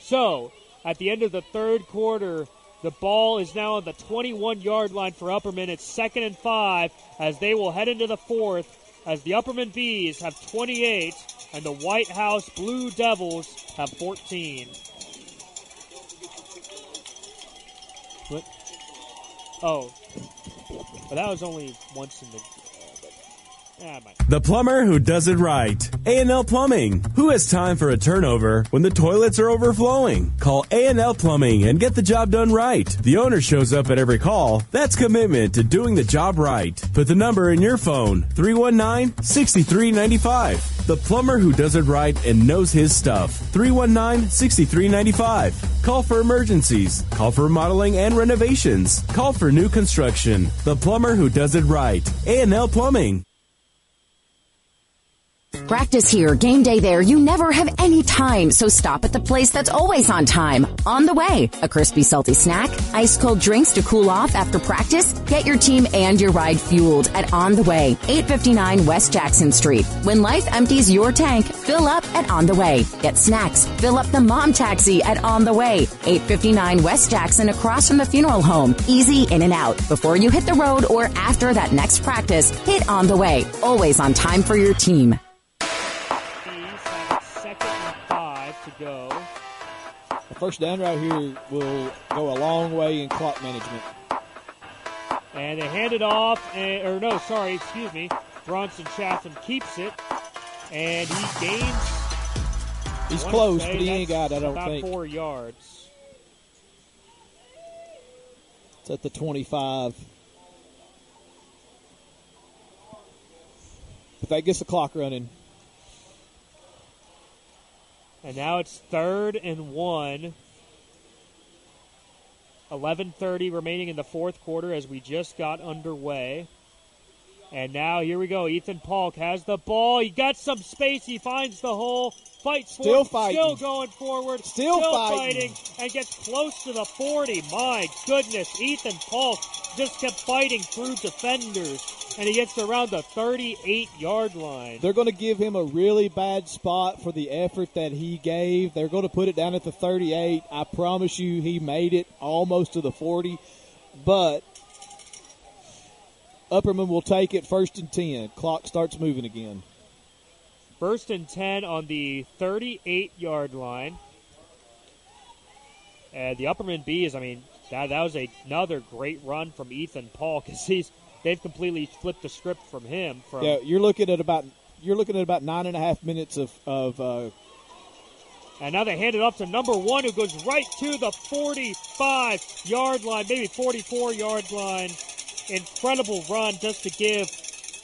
So, at the end of the third quarter, the ball is now on the 21 yard line for Upperman. It's second and five as they will head into the fourth as the Upperman Bees have 28 and the White House Blue Devils have 14. What? Oh. But that was only once in the. The plumber who does it right. A&L Plumbing. Who has time for a turnover when the toilets are overflowing? Call A&L Plumbing and get the job done right. The owner shows up at every call. That's commitment to doing the job right. Put the number in your phone. 319-6395. The plumber who does it right and knows his stuff. 319-6395. Call for emergencies. Call for remodeling and renovations. Call for new construction. The plumber who does it right. A&L Plumbing. Practice here, game day there. You never have any time, so stop at the place that's always on time. On the way, a crispy, salty snack, ice cold drinks to cool off after practice. Get your team and your ride fueled at On the Way, 859 West Jackson Street. When life empties your tank, fill up at On the Way. Get snacks, fill up the mom taxi at On the Way, 859 West Jackson across from the funeral home. Easy in and out. Before you hit the road or after that next practice, hit On the Way. Always on time for your team. First down right here will go a long way in clock management. And they hand it off, and, or no, sorry, excuse me. Bronson Chaffin keeps it, and he gains. He's close, but he ain't got, I don't about think. four yards. It's at the 25. If that gets the clock running. And now it's third and one. 11:30 remaining in the fourth quarter as we just got underway. And now here we go. Ethan Polk has the ball. He got some space. He finds the hole. Fights for Still it. fighting. Still going forward. Still fighting. and gets close to the 40. My goodness, Ethan Polk just kept fighting through defenders, and he gets around the 38 yard line. They're going to give him a really bad spot for the effort that he gave. They're going to put it down at the 38. I promise you, he made it almost to the 40. But Upperman will take it first and 10. Clock starts moving again. First and 10 on the 38 yard line. And the Upperman Bees, I mean, that, that was a, another great run from Ethan Polk because he's they've completely flipped the script from him. From Yeah, you're looking at about you're looking at about nine and a half minutes of of uh, And now they hand it off to number one, who goes right to the 45 yard line, maybe 44 yard line. Incredible run just to give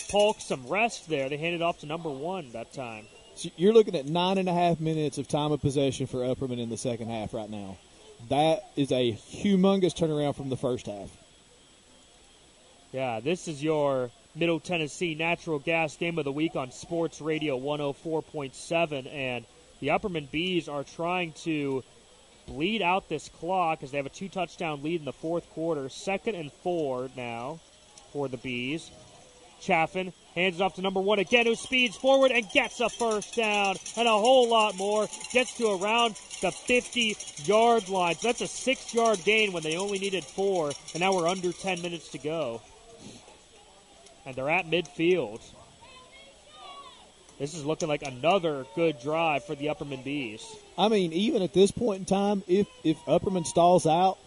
Polk some rest there. They handed off to number one that time. So you're looking at nine and a half minutes of time of possession for Upperman in the second half right now. That is a humongous turnaround from the first half. Yeah, this is your Middle Tennessee Natural Gas Game of the Week on Sports Radio 104.7. And the Upperman Bees are trying to bleed out this clock as they have a two touchdown lead in the fourth quarter. Second and four now for the Bees. Chaffin hands it off to number one again, who speeds forward and gets a first down and a whole lot more. Gets to around the 50 yard line. So that's a six yard gain when they only needed four, and now we're under 10 minutes to go. And they're at midfield. This is looking like another good drive for the Upperman Bees. I mean, even at this point in time, if if Upperman stalls out,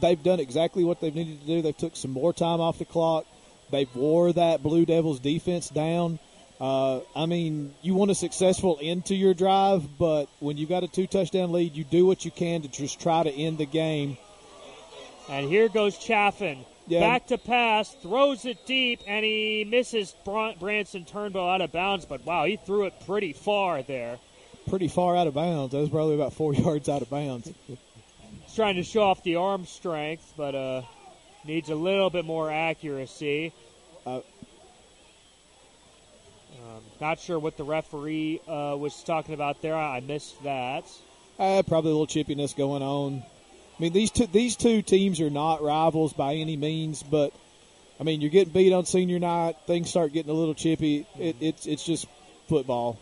they've done exactly what they've needed to do. They've took some more time off the clock. They've wore that Blue Devils defense down. Uh, I mean, you want a successful end to your drive, but when you've got a two touchdown lead, you do what you can to just try to end the game. And here goes Chaffin. Yeah. Back to pass, throws it deep, and he misses Br- Branson Turnbow out of bounds. But wow, he threw it pretty far there. Pretty far out of bounds. That was probably about four yards out of bounds. He's trying to show off the arm strength, but uh, needs a little bit more accuracy. Uh, Um, not sure what the referee uh, was talking about there. I missed that. Uh, probably a little chippiness going on. I mean, these two these two teams are not rivals by any means, but I mean, you're getting beat on senior night. Things start getting a little chippy. It, it's it's just football.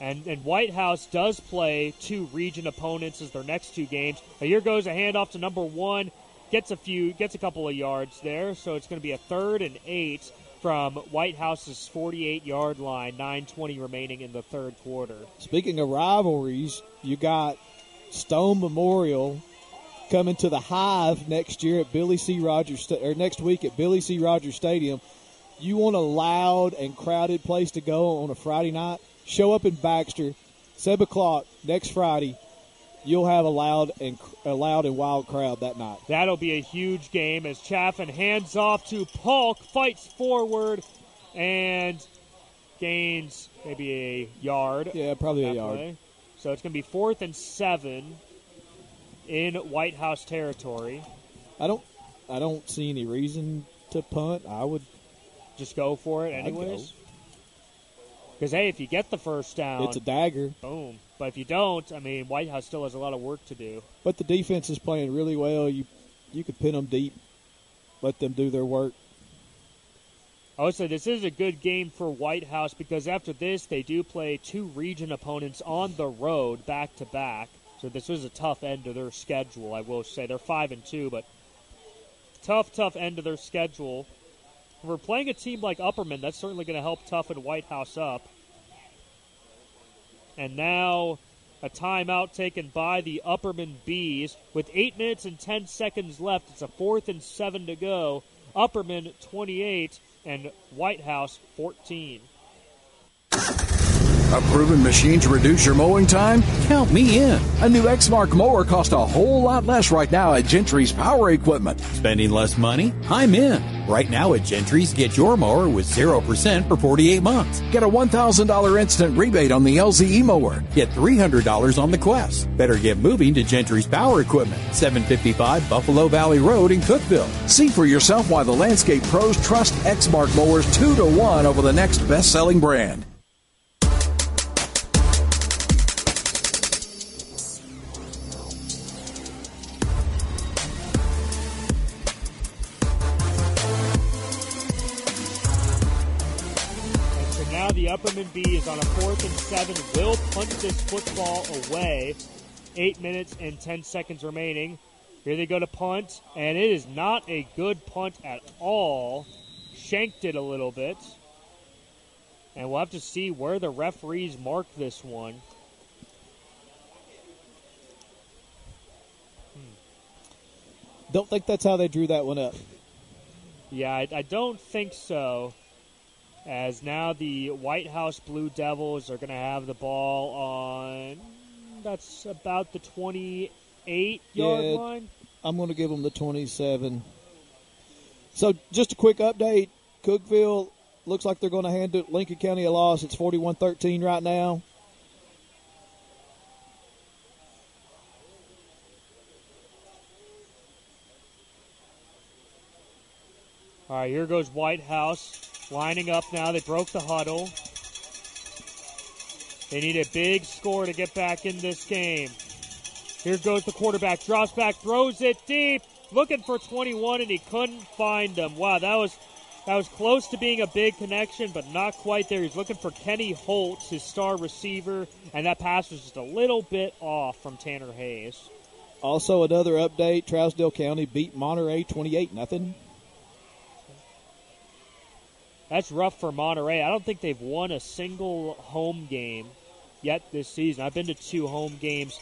And, and White House does play two region opponents as their next two games. Now here goes a handoff to number one, gets a few, gets a couple of yards there. So it's going to be a third and eight from White House's 48 yard line. 9:20 remaining in the third quarter. Speaking of rivalries, you got Stone Memorial coming to the Hive next year at Billy C. Rogers or next week at Billy C. Rogers Stadium. You want a loud and crowded place to go on a Friday night? Show up in Baxter, seven o'clock next Friday. You'll have a loud and a loud and wild crowd that night. That'll be a huge game as Chaffin hands off to Polk, fights forward, and gains maybe a yard. Yeah, probably a yard. play. So it's going to be fourth and seven in White House territory. I don't I don't see any reason to punt. I would just go for it anyways. Because hey, if you get the first down, It's a dagger. Boom. But if you don't, I mean, White House still has a lot of work to do. But the defense is playing really well. You you could pin them deep, let them do their work. Oh, I would say this is a good game for White House because after this, they do play two region opponents on the road back to back. So this is a tough end to their schedule. I will say they're five and two, but tough, tough end to their schedule. If we're playing a team like Upperman. That's certainly going to help toughen White House up. And now a timeout taken by the Upperman Bees with eight minutes and ten seconds left. It's a fourth and seven to go. Upperman 28 and White House 14. A proven machine to reduce your mowing time? Count me in. A new Exmark mower costs a whole lot less right now at Gentry's Power Equipment. Spending less money? I'm in. Right now at Gentry's, get your mower with 0% for 48 months. Get a $1,000 instant rebate on the LZE mower. Get $300 on the Quest. Better get moving to Gentry's Power Equipment, 755 Buffalo Valley Road in Cookeville. See for yourself why the landscape pros trust Exmark mowers 2 to 1 over the next best-selling brand. On a fourth and seven. Will punt this football away. Eight minutes and ten seconds remaining. Here they go to punt, and it is not a good punt at all. Shanked it a little bit. And we'll have to see where the referees mark this one. Don't think that's how they drew that one up. Yeah, I, I don't think so. As now the White House Blue Devils are going to have the ball on. That's about the 28 yard Yeah, line. I'm going to give them the 27. So, just a quick update. Cookeville looks like they're going to hand it Lincoln County a loss. It's 41 13 right now. All right, here goes White House lining up now. They broke the huddle. They need a big score to get back in this game. Here goes the quarterback. Drops back, throws it deep, looking for 21, and he couldn't find them. Wow, that was that was close to being a big connection, but not quite there. He's looking for Kenny Holtz, his star receiver, and that pass was just a little bit off from Tanner Hayes. Also, another update Trousdale County beat Monterey 28 nothing. That's rough for Monterey. I don't think they've won a single home game yet this season. I've been to two home games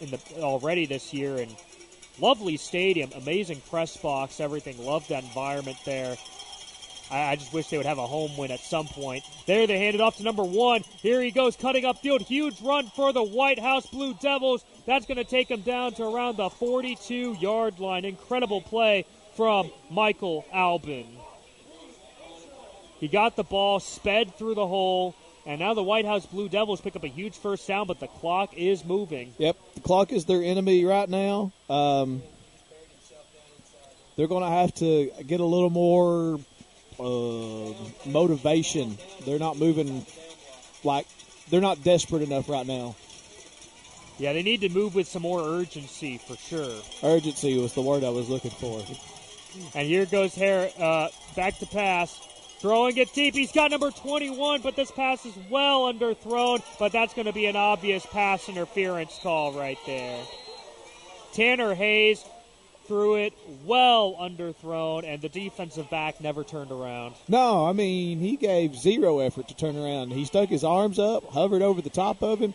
in the already this year, and lovely stadium, amazing press box, everything. Love that environment there. I, I just wish they would have a home win at some point. There, they hand it off to number one. Here he goes, cutting up field. Huge run for the White House Blue Devils. That's going to take him down to around the 42 yard line. Incredible play from Michael Albin. He got the ball, sped through the hole, and now the White House Blue Devils pick up a huge first down, but the clock is moving. Yep, the clock is their enemy right now. Um, they're going to have to get a little more uh, motivation. They're not moving like they're not desperate enough right now. Yeah, they need to move with some more urgency for sure. Urgency was the word I was looking for. And here goes Harris uh, back to pass. Throwing it deep. He's got number 21, but this pass is well underthrown. But that's going to be an obvious pass interference call right there. Tanner Hayes threw it well underthrown, and the defensive back never turned around. No, I mean, he gave zero effort to turn around. He stuck his arms up, hovered over the top of him.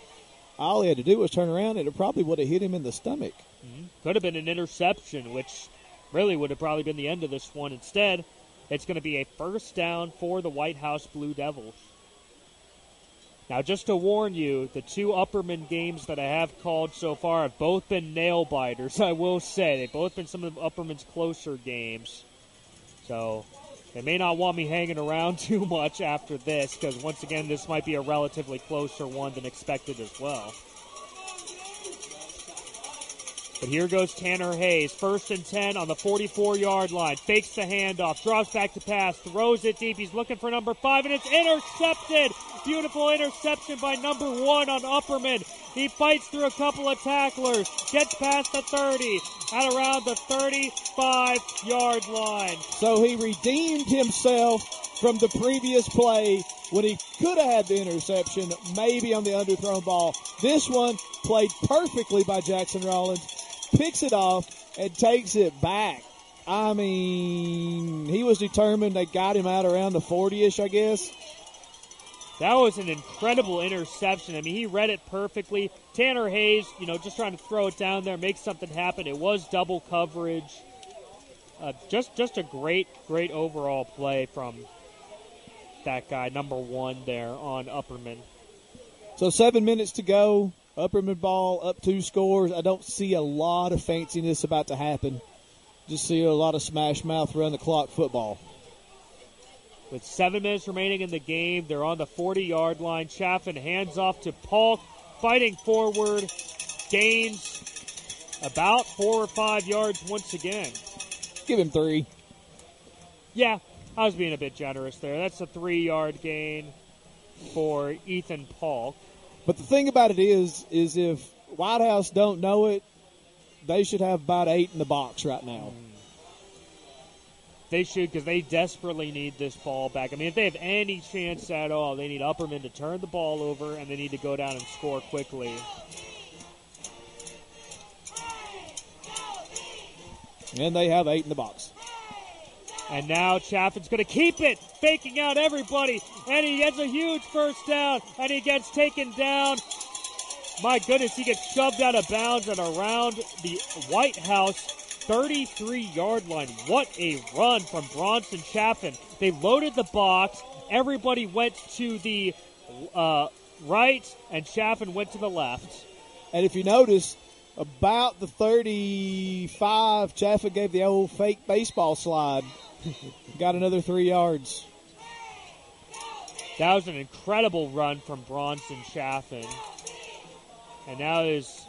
All he had to do was turn around, and it probably would have hit him in the stomach. Mm-hmm. Could have been an interception, which really would have probably been the end of this one. Instead, it's going to be a first down for the White House Blue Devils. Now, just to warn you, the two Upperman games that I have called so far have both been nail biters, I will say. They've both been some of Upperman's closer games. So they may not want me hanging around too much after this, because once again, this might be a relatively closer one than expected as well. But here goes Tanner Hayes. First and 10 on the 44 yard line. Fakes the handoff. Drops back to pass. Throws it deep. He's looking for number five, and it's intercepted. Beautiful interception by number one on Upperman. He fights through a couple of tacklers. Gets past the 30 at around the 35 yard line. So he redeemed himself from the previous play when he could have had the interception, maybe on the underthrown ball. This one played perfectly by Jackson Rollins picks it off and takes it back. I mean, he was determined. They got him out around the 40 ish, I guess. That was an incredible interception. I mean, he read it perfectly. Tanner Hayes, you know, just trying to throw it down there, make something happen. It was double coverage. Uh, just, just a great, great overall play from that guy, number one there on Upperman. So seven minutes to go. Upperman ball up two scores. I don't see a lot of fanciness about to happen. Just see a lot of smash mouth run the clock football. With seven minutes remaining in the game, they're on the 40 yard line. Chaffin hands off to Polk, fighting forward, gains about four or five yards once again. Give him three. Yeah, I was being a bit generous there. That's a three yard gain for Ethan Polk. But the thing about it is, is if White House don't know it, they should have about eight in the box right now. They should because they desperately need this ball back. I mean, if they have any chance at all, they need Upperman to turn the ball over and they need to go down and score quickly. And they have eight in the box. And now Chaffin's going to keep it, faking out everybody. And he gets a huge first down, and he gets taken down. My goodness, he gets shoved out of bounds and around the White House 33 yard line. What a run from Bronson Chaffin. They loaded the box. Everybody went to the uh, right, and Chaffin went to the left. And if you notice, about the 35, Chaffin gave the old fake baseball slide. Got another three yards. That was an incredible run from Bronson Chaffin. And now is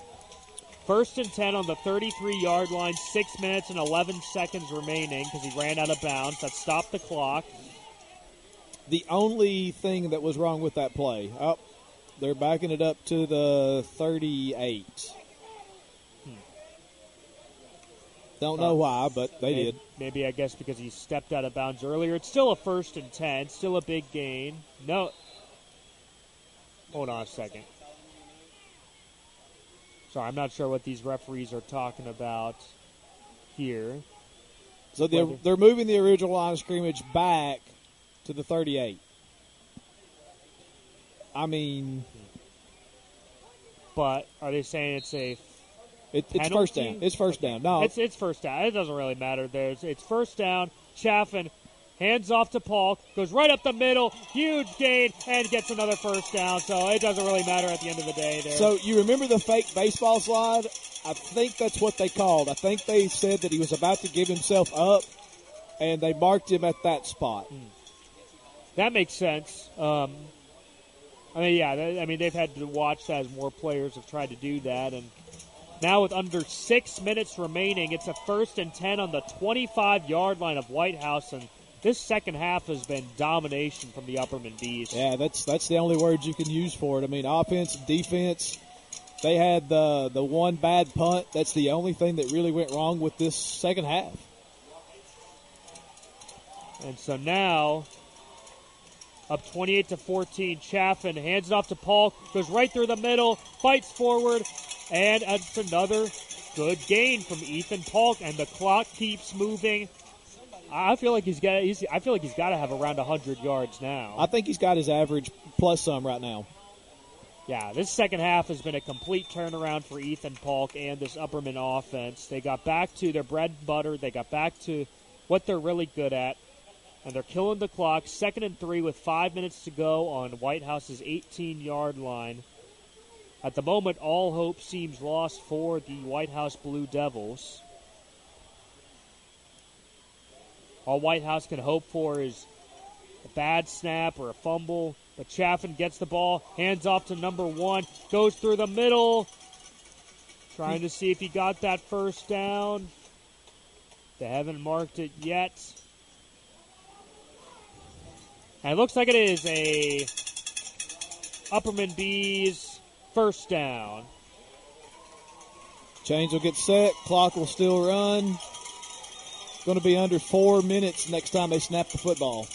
first and 10 on the 33 yard line, 6 minutes and 11 seconds remaining because he ran out of bounds. That stopped the clock. The only thing that was wrong with that play, oh, they're backing it up to the 38. Don't know why, but they maybe, did. Maybe I guess because he stepped out of bounds earlier. It's still a first and ten, still a big gain. No. Hold on a second. Sorry, I'm not sure what these referees are talking about here. So they're, they're moving the original line of scrimmage back to the 38. I mean. But are they saying it's a it, it's first down. It's first down. No, it's it's first down. It doesn't really matter. There's it's first down. Chaffin hands off to Polk, goes right up the middle, huge gain, and gets another first down. So it doesn't really matter at the end of the day. There. So you remember the fake baseball slide? I think that's what they called. I think they said that he was about to give himself up, and they marked him at that spot. Hmm. That makes sense. Um, I mean, yeah. I mean, they've had to watch that as more players have tried to do that, and now, with under six minutes remaining, it's a first and 10 on the 25 yard line of White House, and this second half has been domination from the Upperman Bees. Yeah, that's that's the only words you can use for it. I mean, offense, defense. They had the the one bad punt. That's the only thing that really went wrong with this second half. And so now, up 28 to 14, Chaffin hands it off to Polk, goes right through the middle, fights forward, and it's another good gain from Ethan Polk, and the clock keeps moving. I feel like he's got. He's, I feel like he's got to have around 100 yards now. I think he's got his average plus some right now. Yeah, this second half has been a complete turnaround for Ethan Polk and this Upperman offense. They got back to their bread and butter. They got back to what they're really good at, and they're killing the clock. Second and three with five minutes to go on White House's 18-yard line. At the moment, all hope seems lost for the White House Blue Devils. All White House can hope for is a bad snap or a fumble. But Chaffin gets the ball, hands off to number one, goes through the middle, trying to see if he got that first down. They haven't marked it yet. And it looks like it is a Upperman Bees first down. Chains will get set. Clock will still run. Going to be under four minutes next time they snap the football.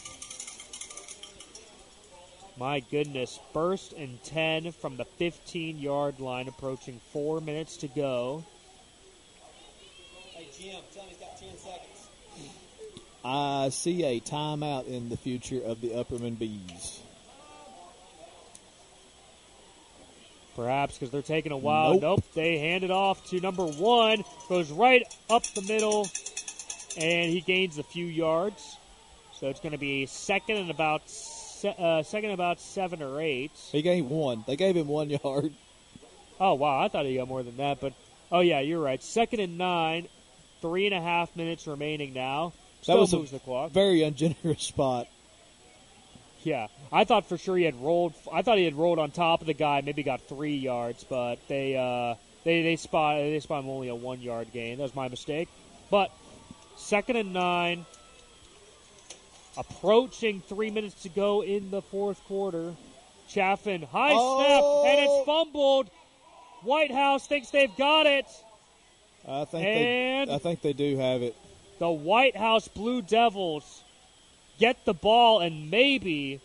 My goodness. First and 10 from the 15 yard line, approaching four minutes to go. Hey, Jim, tell me he's got 10 seconds. I see a timeout in the future of the Upperman Bees. Perhaps because they're taking a while. Nope. nope. They hand it off to number one. Goes right up the middle, and he gains a few yards. So it's going to be second and about se- uh, second about seven or eight. He gained one. They gave him one yard. Oh wow, I thought he got more than that, but oh yeah, you're right. Second and nine, three and a half minutes remaining now. Still that was moves a the clock. very ungenerous spot. Yeah, I thought for sure he had rolled. I thought he had rolled on top of the guy, maybe got three yards, but they uh, they they spot they spot him only a one yard gain. That was my mistake. But second and nine, approaching three minutes to go in the fourth quarter. Chaffin high snap and it's fumbled. White House thinks they've got it. I think And- they, I think they do have it. The White House Blue Devils get the ball, and maybe,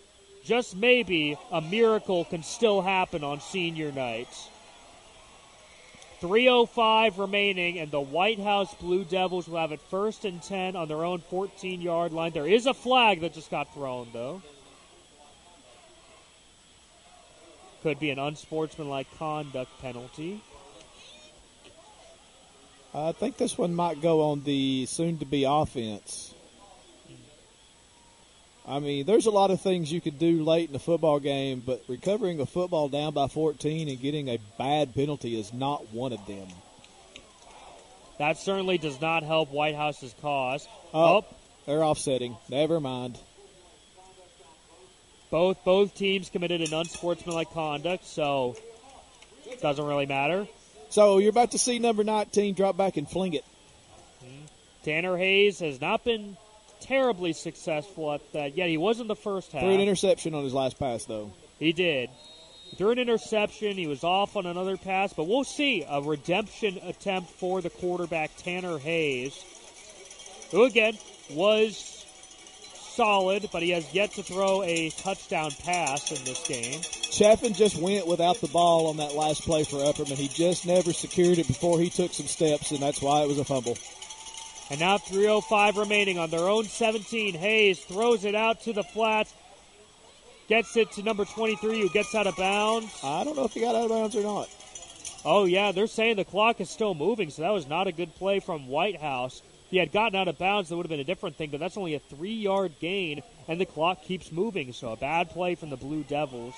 just maybe, a miracle can still happen on senior night. 3.05 remaining, and the White House Blue Devils will have it first and 10 on their own 14 yard line. There is a flag that just got thrown, though. Could be an unsportsmanlike conduct penalty. I think this one might go on the soon-to-be offense. I mean, there's a lot of things you could do late in a football game, but recovering a football down by 14 and getting a bad penalty is not one of them. That certainly does not help White House's cause. Oh, oh. they're offsetting. Never mind. Both both teams committed an unsportsmanlike conduct, so it doesn't really matter. So you're about to see number 19 drop back and fling it. Hmm. Tanner Hayes has not been terribly successful at that yet. He was in the first half. Threw an interception on his last pass, though. He did. He threw an interception. He was off on another pass, but we'll see a redemption attempt for the quarterback Tanner Hayes, who again was solid, but he has yet to throw a touchdown pass in this game. Chaffin just went without the ball on that last play for Upperman. He just never secured it before he took some steps, and that's why it was a fumble. And now 3.05 remaining on their own 17. Hayes throws it out to the flats. Gets it to number 23 who gets out of bounds. I don't know if he got out of bounds or not. Oh, yeah, they're saying the clock is still moving, so that was not a good play from White House. If he had gotten out of bounds, that would have been a different thing, but that's only a three yard gain, and the clock keeps moving, so a bad play from the Blue Devils.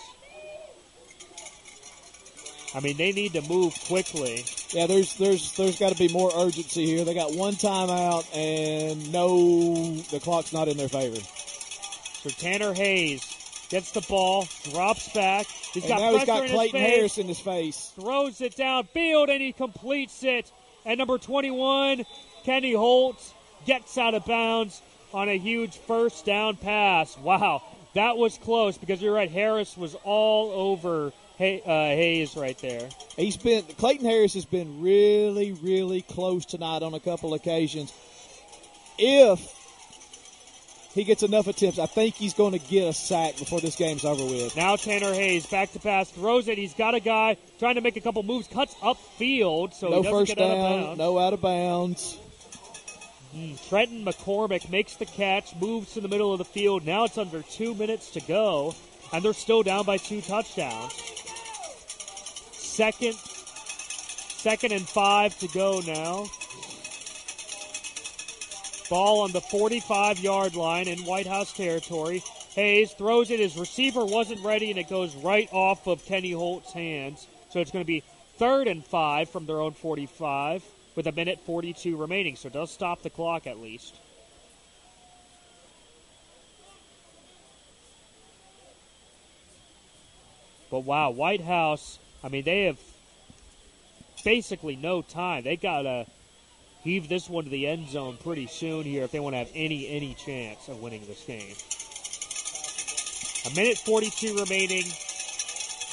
I mean, they need to move quickly. Yeah, there's there's there's got to be more urgency here. They got one timeout, and no, the clock's not in their favor. So Tanner Hayes gets the ball, drops back. He's And got now he's got Clayton face, Harris in his face. Throws it downfield and he completes it. And number 21, Kenny Holt, gets out of bounds on a huge first down pass. Wow, that was close because you're right. Harris was all over Hay, uh, Hayes right there. He's been Clayton Harris has been really, really close tonight on a couple occasions. If he gets enough attempts, I think he's going to get a sack before this game's over with. Now Tanner Hayes back to pass, throws it. He's got a guy trying to make a couple moves, cuts upfield, so no he first get down, out of bounds. no out of bounds. Mm, Trenton McCormick makes the catch, moves to the middle of the field. Now it's under two minutes to go, and they're still down by two touchdowns. Second, second and five to go now. Ball on the 45 yard line in White House territory. Hayes throws it. His receiver wasn't ready, and it goes right off of Kenny Holt's hands. So it's going to be third and five from their own 45 with a minute 42 remaining. So it does stop the clock at least. But wow, White House, I mean, they have basically no time. They got to heave this one to the end zone pretty soon here if they want to have any any chance of winning this game. A minute 42 remaining.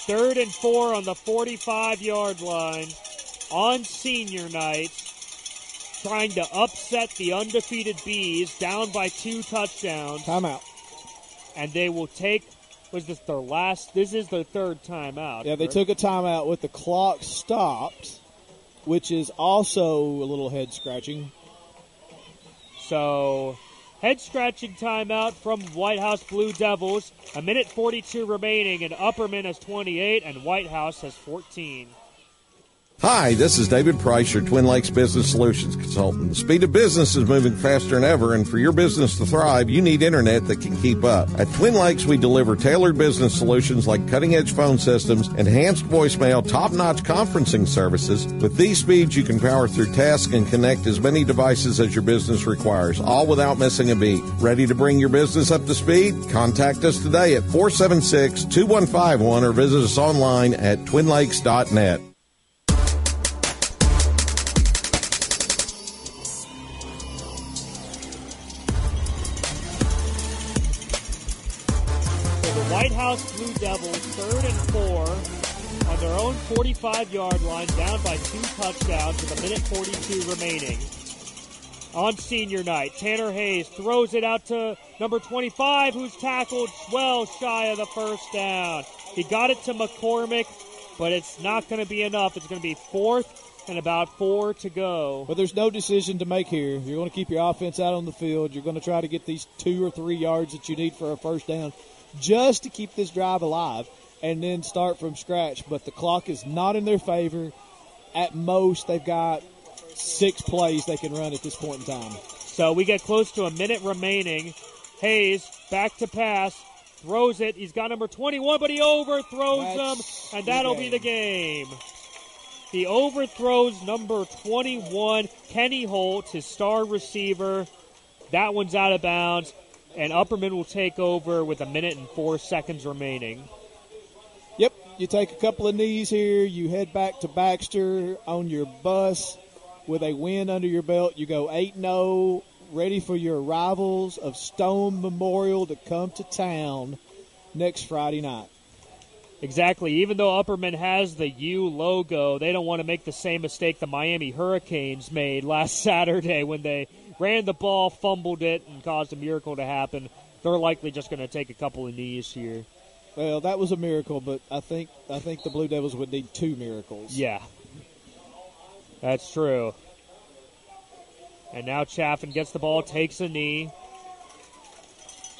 Third and four on the 45 yard line on senior night. Trying to upset the undefeated Bees down by two touchdowns. Timeout. And they will take, was this their last? This is their third timeout. Yeah, they correct? took a timeout with the clock stopped, which is also a little head scratching. So, head scratching timeout from White House Blue Devils. A minute 42 remaining, and Upperman has 28, and White House has 14. Hi, this is David Price, your Twin Lakes Business Solutions Consultant. The speed of business is moving faster than ever, and for your business to thrive, you need internet that can keep up. At Twin Lakes, we deliver tailored business solutions like cutting edge phone systems, enhanced voicemail, top notch conferencing services. With these speeds, you can power through tasks and connect as many devices as your business requires, all without missing a beat. Ready to bring your business up to speed? Contact us today at 476 2151 or visit us online at twinlakes.net. Devils, third and four, on their own 45 yard line, down by two touchdowns with a minute 42 remaining. On senior night, Tanner Hayes throws it out to number 25, who's tackled well shy of the first down. He got it to McCormick, but it's not going to be enough. It's going to be fourth and about four to go. But there's no decision to make here. You're going to keep your offense out on the field. You're going to try to get these two or three yards that you need for a first down just to keep this drive alive and then start from scratch. But the clock is not in their favor. At most, they've got six plays they can run at this point in time. So we get close to a minute remaining. Hayes back to pass, throws it. He's got number 21, but he overthrows That's him, and that'll be the game. He overthrows number 21, Kenny Holt, his star receiver. That one's out of bounds, and Upperman will take over with a minute and four seconds remaining. Yep, you take a couple of knees here. You head back to Baxter on your bus with a win under your belt. You go 8 0, ready for your rivals of Stone Memorial to come to town next Friday night. Exactly. Even though Upperman has the U logo, they don't want to make the same mistake the Miami Hurricanes made last Saturday when they ran the ball, fumbled it, and caused a miracle to happen. They're likely just going to take a couple of knees here. Well, that was a miracle, but I think I think the Blue Devils would need two miracles. Yeah. That's true. And now Chaffin gets the ball, takes a knee.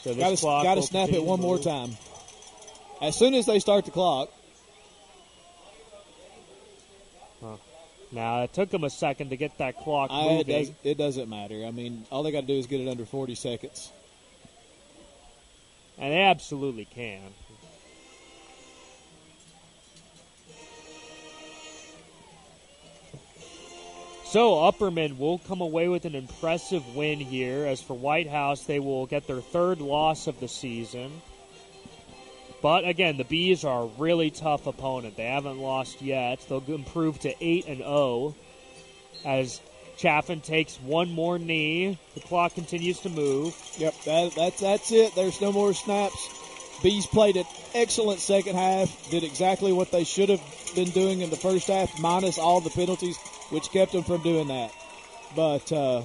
So this Got to clock got to snap it one more time. As soon as they start the clock, Now it took them a second to get that clock I, it, moving. does, it doesn't matter. I mean, all they got to do is get it under 40 seconds. And they absolutely can. So Upperman will come away with an impressive win here. As for White House, they will get their third loss of the season. But again, the Bees are a really tough opponent. They haven't lost yet. They'll improve to eight and zero as Chaffin takes one more knee. The clock continues to move. Yep, that, that's that's it. There's no more snaps. Bees played an excellent second half. Did exactly what they should have been doing in the first half, minus all the penalties, which kept them from doing that. But uh,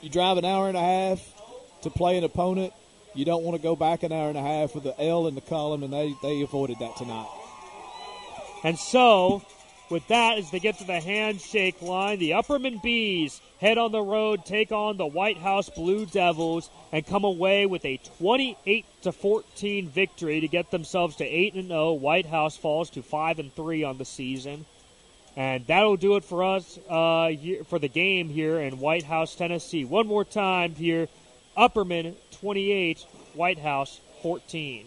you drive an hour and a half to play an opponent. You don't want to go back an hour and a half with the L in the column, and they, they avoided that tonight. And so, with that, as they get to the handshake line, the Upperman Bees head on the road, take on the White House Blue Devils, and come away with a 28 to 14 victory to get themselves to 8 and 0. White House falls to 5 and 3 on the season. And that'll do it for us uh, for the game here in White House, Tennessee. One more time here Upperman 28, White House 14.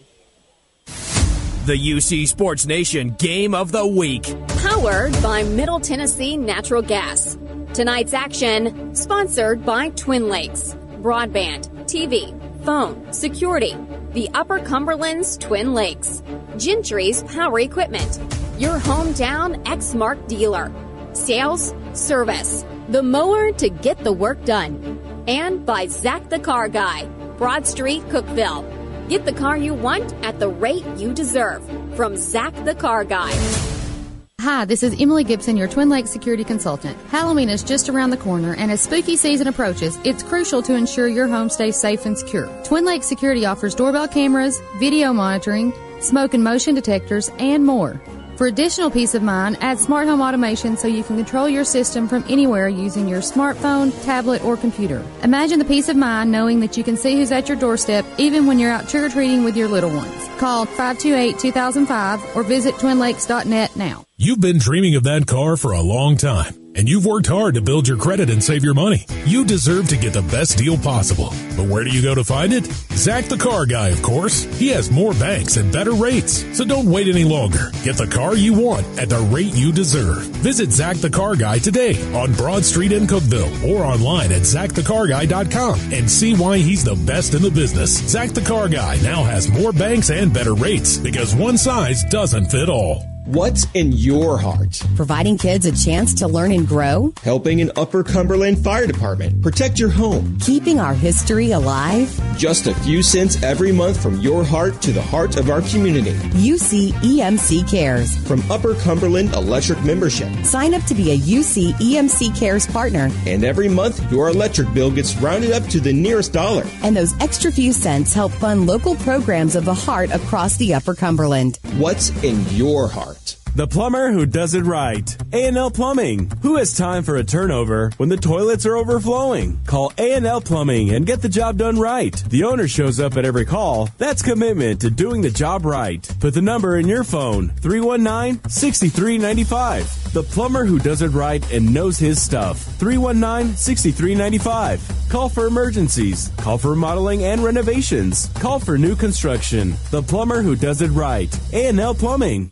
The UC Sports Nation Game of the Week. Powered by Middle Tennessee Natural Gas. Tonight's action sponsored by Twin Lakes. Broadband, TV, phone, security. The Upper Cumberland's Twin Lakes. Gentry's Power Equipment. Your hometown Exmark dealer. Sales, service. The mower to get the work done. And by Zach the Car Guy. Broad Street, Cookeville. Get the car you want at the rate you deserve. From Zach the Car Guy. Hi, this is Emily Gibson, your Twin Lakes security consultant. Halloween is just around the corner, and as spooky season approaches, it's crucial to ensure your home stays safe and secure. Twin Lakes Security offers doorbell cameras, video monitoring, smoke and motion detectors, and more. For additional peace of mind, add smart home automation so you can control your system from anywhere using your smartphone, tablet, or computer. Imagine the peace of mind knowing that you can see who's at your doorstep even when you're out trick or treating with your little ones. Call 528 2005 or visit twinlakes.net now. You've been dreaming of that car for a long time and you've worked hard to build your credit and save your money. You deserve to get the best deal possible. But where do you go to find it? Zach the Car Guy, of course. He has more banks and better rates. So don't wait any longer. Get the car you want at the rate you deserve. Visit Zach the Car Guy today on Broad Street in Cookeville or online at zachthecarguy.com and see why he's the best in the business. Zach the Car Guy now has more banks and better rates because one size doesn't fit all. What's in your heart? Providing kids a chance to learn and grow? Helping an Upper Cumberland Fire Department protect your home? Keeping our history alive? Just a few cents every month from your heart to the heart of our community. UC EMC Cares. From Upper Cumberland Electric Membership. Sign up to be a UC EMC Cares partner. And every month, your electric bill gets rounded up to the nearest dollar. And those extra few cents help fund local programs of the heart across the Upper Cumberland. What's in your heart? The plumber who does it right. A&L Plumbing. Who has time for a turnover when the toilets are overflowing? Call A&L Plumbing and get the job done right. The owner shows up at every call. That's commitment to doing the job right. Put the number in your phone. 319-6395. The plumber who does it right and knows his stuff. 319-6395. Call for emergencies. Call for remodeling and renovations. Call for new construction. The plumber who does it right. A&L Plumbing.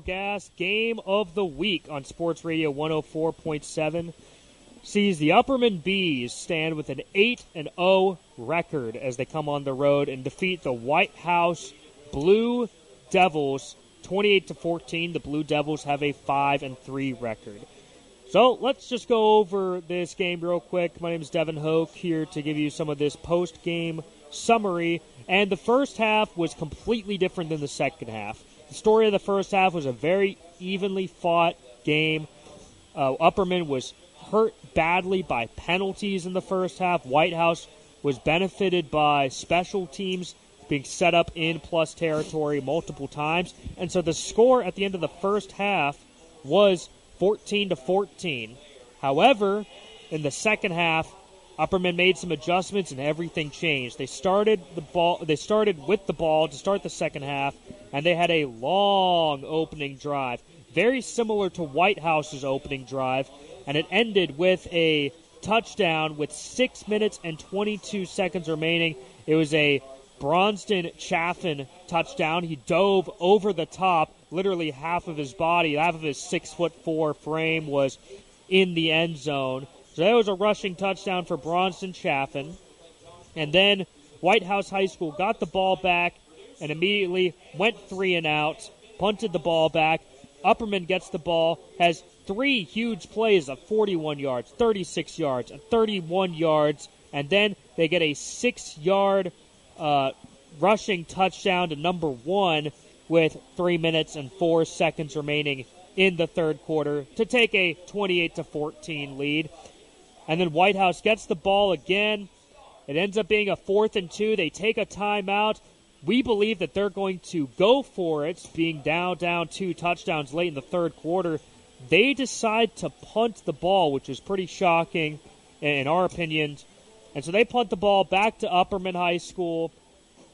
Natural Gas Game of the Week on Sports Radio 104.7 sees the Upperman Bees stand with an 8 and 0 record as they come on the road and defeat the White House Blue Devils 28 to 14. The Blue Devils have a 5 and 3 record. So let's just go over this game real quick. My name is Devin Hoke here to give you some of this post game summary. And the first half was completely different than the second half. The story of the first half was a very evenly fought game. Uh, Upperman was hurt badly by penalties in the first half. White House was benefited by special teams being set up in plus territory multiple times. And so the score at the end of the first half was 14 to 14. However, in the second half, Upperman made some adjustments and everything changed. They started the ball they started with the ball to start the second half and they had a long opening drive, very similar to White House's opening drive, and it ended with a touchdown with 6 minutes and 22 seconds remaining. It was a Bronson Chaffin touchdown. He dove over the top, literally half of his body, half of his six foot four frame was in the end zone. So that was a rushing touchdown for Bronson Chaffin. And then White House High School got the ball back and immediately went three and out, punted the ball back. Upperman gets the ball, has three huge plays of 41 yards, 36 yards, and 31 yards, and then they get a six yard uh, rushing touchdown to number one with three minutes and four seconds remaining in the third quarter to take a 28 to 14 lead. And then White House gets the ball again. It ends up being a fourth and two. They take a timeout. We believe that they're going to go for it, being down, down two touchdowns late in the third quarter. They decide to punt the ball, which is pretty shocking in our opinion. And so they punt the ball back to Upperman High School.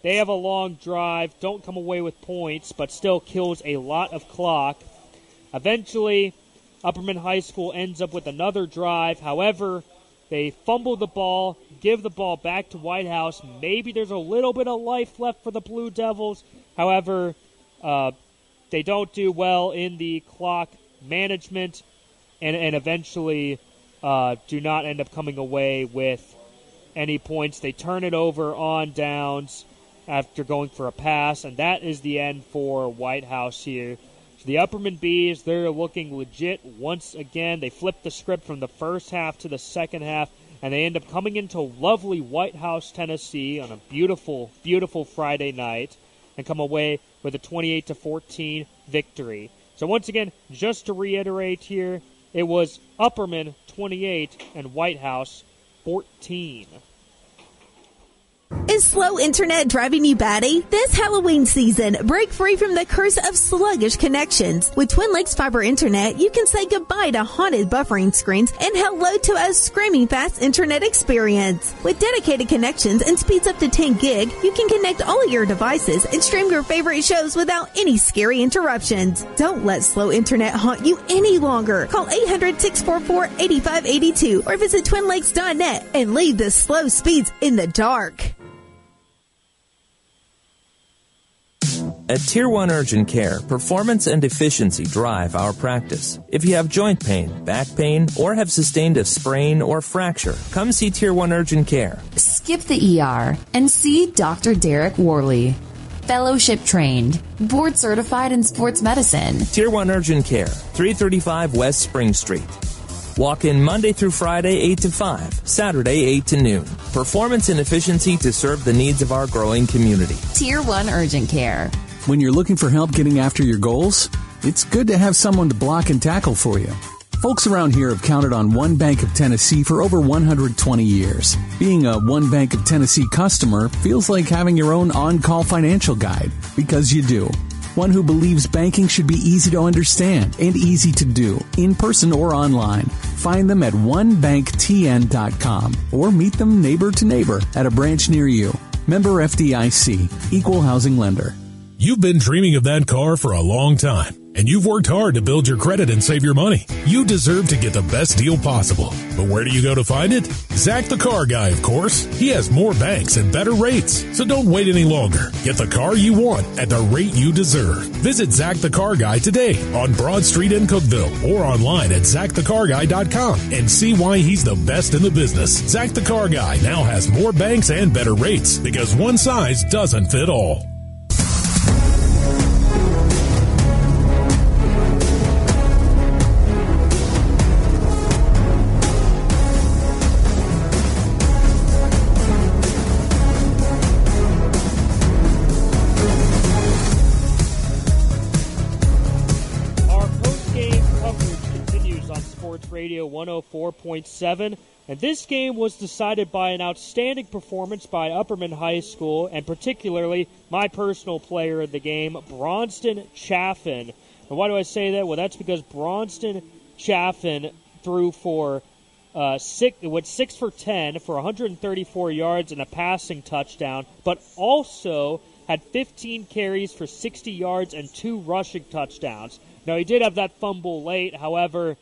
They have a long drive, don't come away with points, but still kills a lot of clock. Eventually, Upperman High School ends up with another drive. However, they fumble the ball, give the ball back to White House. Maybe there's a little bit of life left for the Blue Devils. However, uh, they don't do well in the clock management and, and eventually uh, do not end up coming away with any points. They turn it over on downs after going for a pass, and that is the end for White House here. The Upperman Bees, they're looking legit once again. They flip the script from the first half to the second half, and they end up coming into lovely White House, Tennessee on a beautiful, beautiful Friday night and come away with a 28 to 14 victory. So once again, just to reiterate here, it was Upperman 28 and White House 14. Is slow internet driving you batty? This Halloween season, break free from the curse of sluggish connections. With Twin Lakes Fiber Internet, you can say goodbye to haunted buffering screens and hello to a screaming fast internet experience. With dedicated connections and speeds up to 10 gig, you can connect all of your devices and stream your favorite shows without any scary interruptions. Don't let slow internet haunt you any longer. Call 800-644-8582 or visit twinlakes.net and leave the slow speeds in the dark. At Tier 1 Urgent Care, performance and efficiency drive our practice. If you have joint pain, back pain, or have sustained a sprain or fracture, come see Tier 1 Urgent Care. Skip the ER and see Dr. Derek Worley. Fellowship trained, board certified in sports medicine. Tier 1 Urgent Care, 335 West Spring Street. Walk in Monday through Friday, 8 to 5, Saturday, 8 to noon. Performance and efficiency to serve the needs of our growing community. Tier 1 Urgent Care. When you're looking for help getting after your goals, it's good to have someone to block and tackle for you. Folks around here have counted on One Bank of Tennessee for over 120 years. Being a One Bank of Tennessee customer feels like having your own on-call financial guide, because you do. One who believes banking should be easy to understand and easy to do, in person or online. Find them at onebanktn.com or meet them neighbor to neighbor at a branch near you. Member FDIC, Equal Housing Lender. You've been dreaming of that car for a long time, and you've worked hard to build your credit and save your money. You deserve to get the best deal possible. But where do you go to find it? Zach the Car Guy, of course. He has more banks and better rates. So don't wait any longer. Get the car you want at the rate you deserve. Visit Zach the Car Guy today on Broad Street in Cookeville or online at zachthecarguy.com and see why he's the best in the business. Zach the Car Guy now has more banks and better rates because one size doesn't fit all. 104.7, and this game was decided by an outstanding performance by Upperman High School, and particularly my personal player of the game, Bronson Chaffin. And why do I say that? Well, that's because Bronson Chaffin threw for uh, six, went six for ten for 134 yards and a passing touchdown, but also had 15 carries for 60 yards and two rushing touchdowns. Now he did have that fumble late, however,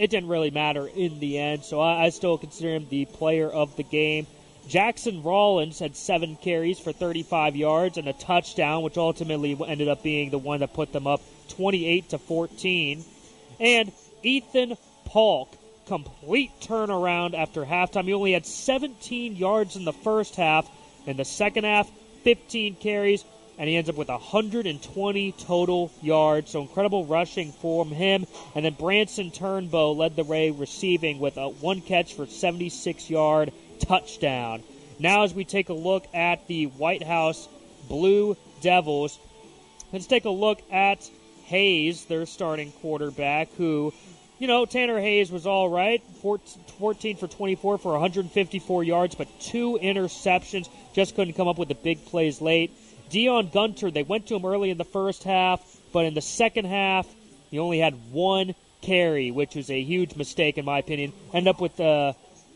it didn't really matter in the end, so I, I still consider him the player of the game. Jackson Rollins had seven carries for 35 yards and a touchdown, which ultimately ended up being the one that put them up 28 to 14. And Ethan Polk, complete turnaround after halftime. He only had 17 yards in the first half. In the second half, 15 carries, and he ends up with 120 total yards. So incredible rushing from him. And then Branson Turnbow led the way receiving with a one catch for 76 yard touchdown. Now, as we take a look at the White House Blue Devils, let's take a look at Hayes, their starting quarterback, who, you know, Tanner Hayes was all right. 14 for 24 for 154 yards, but two interceptions. Just couldn't come up with the big plays late. Dion Gunter, they went to him early in the first half, but in the second half, he only had one carry, which was a huge mistake in my opinion. End up with uh,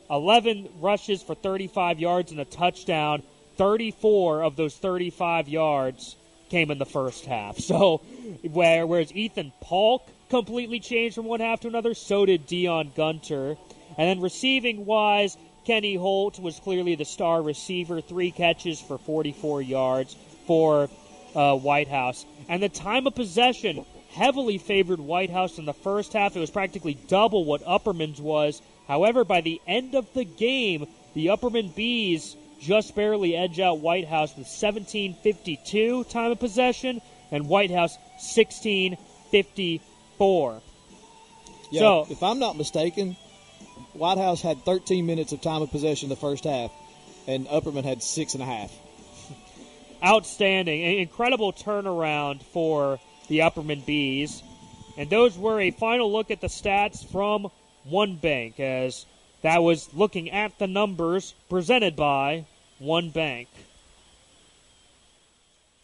11 rushes for 35 yards and a touchdown. 34 of those 35 yards came in the first half. So, where, whereas Ethan Polk completely changed from one half to another, so did Dion Gunter. And then receiving wise, Kenny Holt was clearly the star receiver, three catches for 44 yards for uh, White House. And the time of possession heavily favored White House in the first half. It was practically double what Upperman's was. However, by the end of the game, the Upperman Bees just barely edge out White House with 17:52 time of possession, and White House 16:54. Yeah, so, if I'm not mistaken, White House had 13 minutes of time of possession the first half, and Upperman had six and a half. Outstanding, incredible turnaround for the Upperman Bees, and those were a final look at the stats from One Bank as that was looking at the numbers presented by One Bank.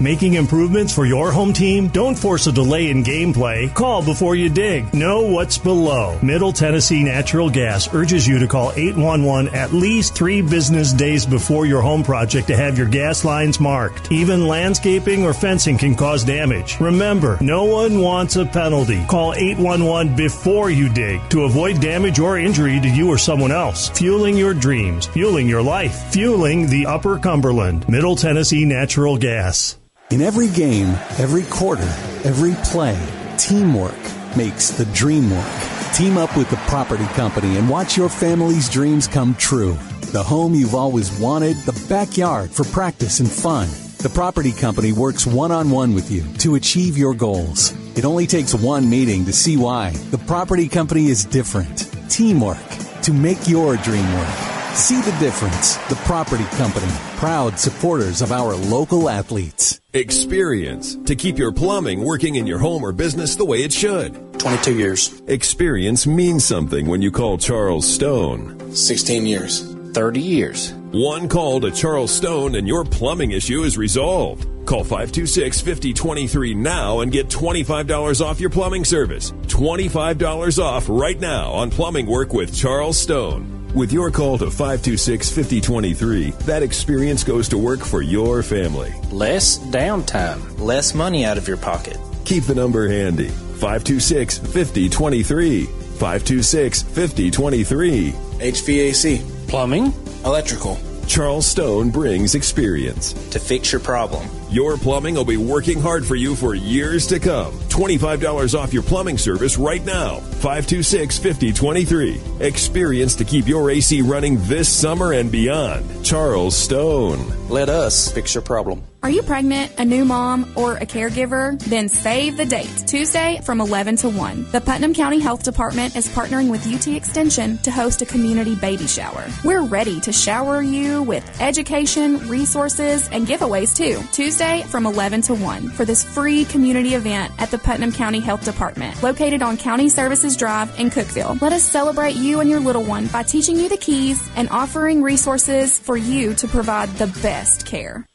Making improvements for your home team? Don't force a delay in gameplay. Call before you dig. Know what's below. Middle Tennessee Natural Gas urges you to call 811 at least three business days before your home project to have your gas lines marked. Even landscaping or fencing can cause damage. Remember, no one wants a penalty. Call 811 before you dig to avoid damage or injury to you or someone else. Fueling your dreams, fueling your life, fueling the Upper Cumberland. Middle Tennessee Natural Gas. In every game, every quarter, every play, teamwork makes the dream work. Team up with the property company and watch your family's dreams come true. The home you've always wanted, the backyard for practice and fun. The property company works one on one with you to achieve your goals. It only takes one meeting to see why. The property company is different. Teamwork to make your dream work. See the difference. The Property Company, proud supporters of our local athletes. Experience to keep your plumbing working in your home or business the way it should. 22 years. Experience means something when you call Charles Stone. 16 years. 30 years. One call to Charles Stone and your plumbing issue is resolved. Call 526 5023 now and get $25 off your plumbing service. $25 off right now on plumbing work with Charles Stone. With your call to 526 5023, that experience goes to work for your family. Less downtime, less money out of your pocket. Keep the number handy 526 5023. 526 5023. HVAC, plumbing, electrical. Charles Stone brings experience to fix your problem. Your plumbing will be working hard for you for years to come. $25 off your plumbing service right now. 526 5023. Experience to keep your AC running this summer and beyond. Charles Stone. Let us fix your problem. Are you pregnant, a new mom, or a caregiver? Then save the date, Tuesday from 11 to 1. The Putnam County Health Department is partnering with UT Extension to host a community baby shower. We're ready to shower you with education, resources, and giveaways too. Tuesday from 11 to 1 for this free community event at the Putnam County Health Department, located on County Services Drive in Cookeville. Let us celebrate you and your little one by teaching you the keys and offering resources for you to provide the best care.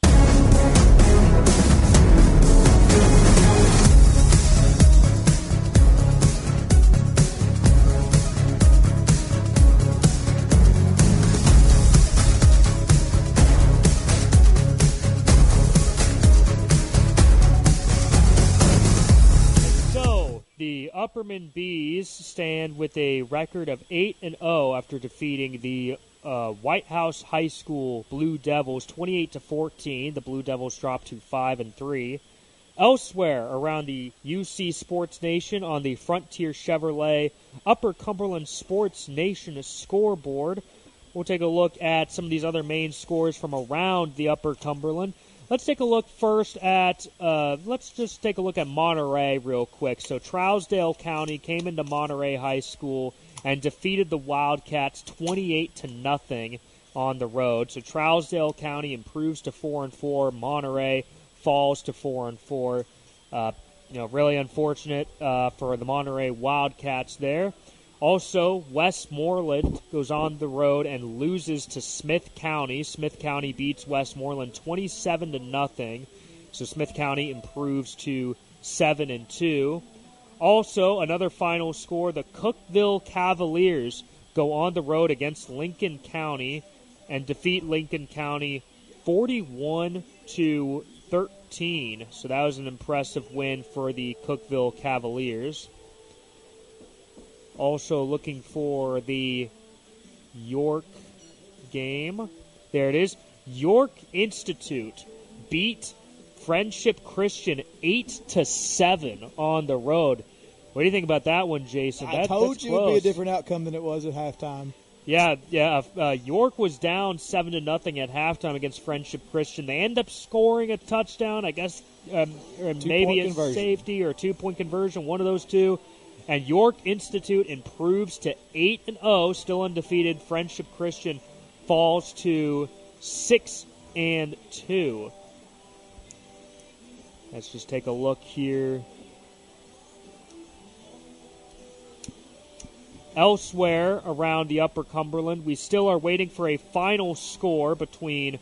Upperman Bees stand with a record of 8 and 0 after defeating the uh, White House High School Blue Devils 28 to 14. The Blue Devils dropped to 5 and 3. Elsewhere around the UC Sports Nation on the Frontier Chevrolet Upper Cumberland Sports Nation scoreboard, we'll take a look at some of these other main scores from around the Upper Cumberland. Let's take a look first at, uh, let's just take a look at Monterey real quick. So Trousdale County came into Monterey High School and defeated the Wildcats 28 to nothing on the road. So Trousdale County improves to 4 and 4. Monterey falls to 4 and 4. Uh, you know, really unfortunate uh, for the Monterey Wildcats there. Also, Westmoreland goes on the road and loses to Smith County. Smith County beats Westmoreland 27 to nothing. So Smith County improves to 7 and 2. Also, another final score, the Cookeville Cavaliers go on the road against Lincoln County and defeat Lincoln County 41 to 13. So that was an impressive win for the Cookeville Cavaliers. Also looking for the York game. There it is. York Institute beat Friendship Christian eight to seven on the road. What do you think about that one, Jason? I That- told that's you it would be a different outcome than it was at halftime. Yeah, yeah. Uh, York was down seven to nothing at halftime against Friendship Christian. They end up scoring a touchdown. I guess um, or maybe a conversion. safety or two point conversion, one of those two. And York Institute improves to eight and zero, still undefeated. Friendship Christian falls to six and two. Let's just take a look here. Elsewhere around the Upper Cumberland, we still are waiting for a final score between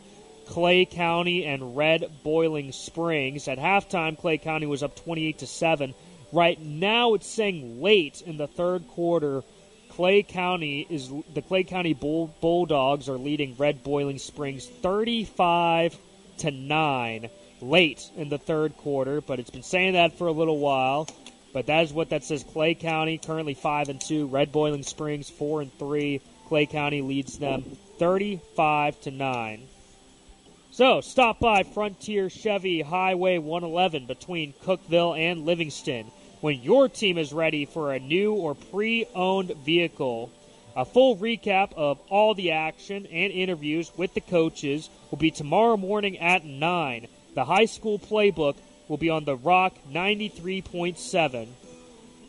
Clay County and Red Boiling Springs. At halftime, Clay County was up 28 to 7. Right now, it's saying late in the third quarter, Clay County is the Clay County Bull, Bulldogs are leading Red Boiling Springs 35 to 9 late in the third quarter, but it's been saying that for a little while. But that is what that says. Clay County currently five and two. Red Boiling Springs four and three. Clay County leads them thirty-five to nine. So stop by Frontier Chevy Highway 111 between Cookeville and Livingston when your team is ready for a new or pre-owned vehicle. A full recap of all the action and interviews with the coaches will be tomorrow morning at 9. The high school playbook will be on the Rock 93.7.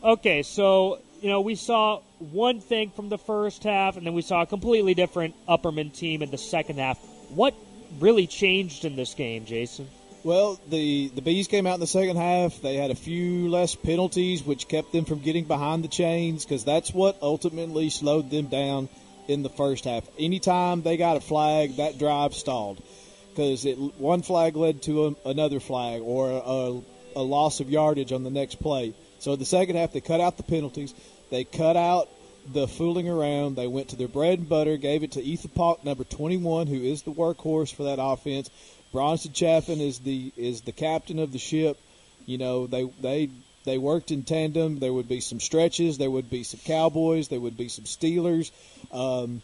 Okay, so, you know, we saw one thing from the first half, and then we saw a completely different Upperman team in the second half. What really changed in this game, Jason? Well, the the bees came out in the second half. They had a few less penalties, which kept them from getting behind the chains because that's what ultimately slowed them down in the first half. Anytime they got a flag, that drive stalled because one flag led to a, another flag or a, a loss of yardage on the next play. So the second half, they cut out the penalties. They cut out the fooling around. They went to their bread and butter, gave it to Ethan number 21, who is the workhorse for that offense. Bronson Chaffin is the is the captain of the ship. You know, they they they worked in tandem. There would be some stretches. There would be some Cowboys. There would be some Steelers. Um,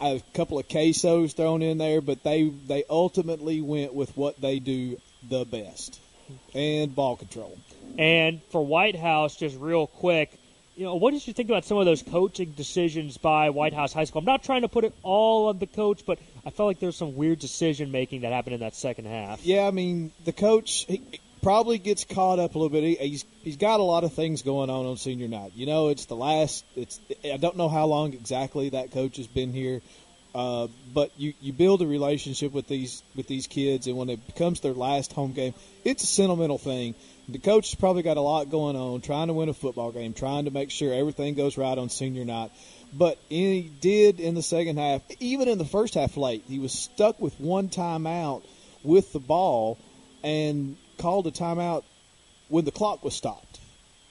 a couple of quesos thrown in there, but they they ultimately went with what they do the best and ball control. And for White House, just real quick, you know, what did you think about some of those coaching decisions by White House High School? I'm not trying to put it all on the coach, but I felt like there was some weird decision making that happened in that second half. Yeah, I mean the coach he probably gets caught up a little bit. He, he's he's got a lot of things going on on senior night. You know, it's the last. It's I don't know how long exactly that coach has been here. Uh, but you, you build a relationship with these with these kids, and when it becomes their last home game, it's a sentimental thing. The coach has probably got a lot going on, trying to win a football game, trying to make sure everything goes right on senior night. But he did in the second half, even in the first half late, he was stuck with one timeout with the ball and called a timeout when the clock was stopped.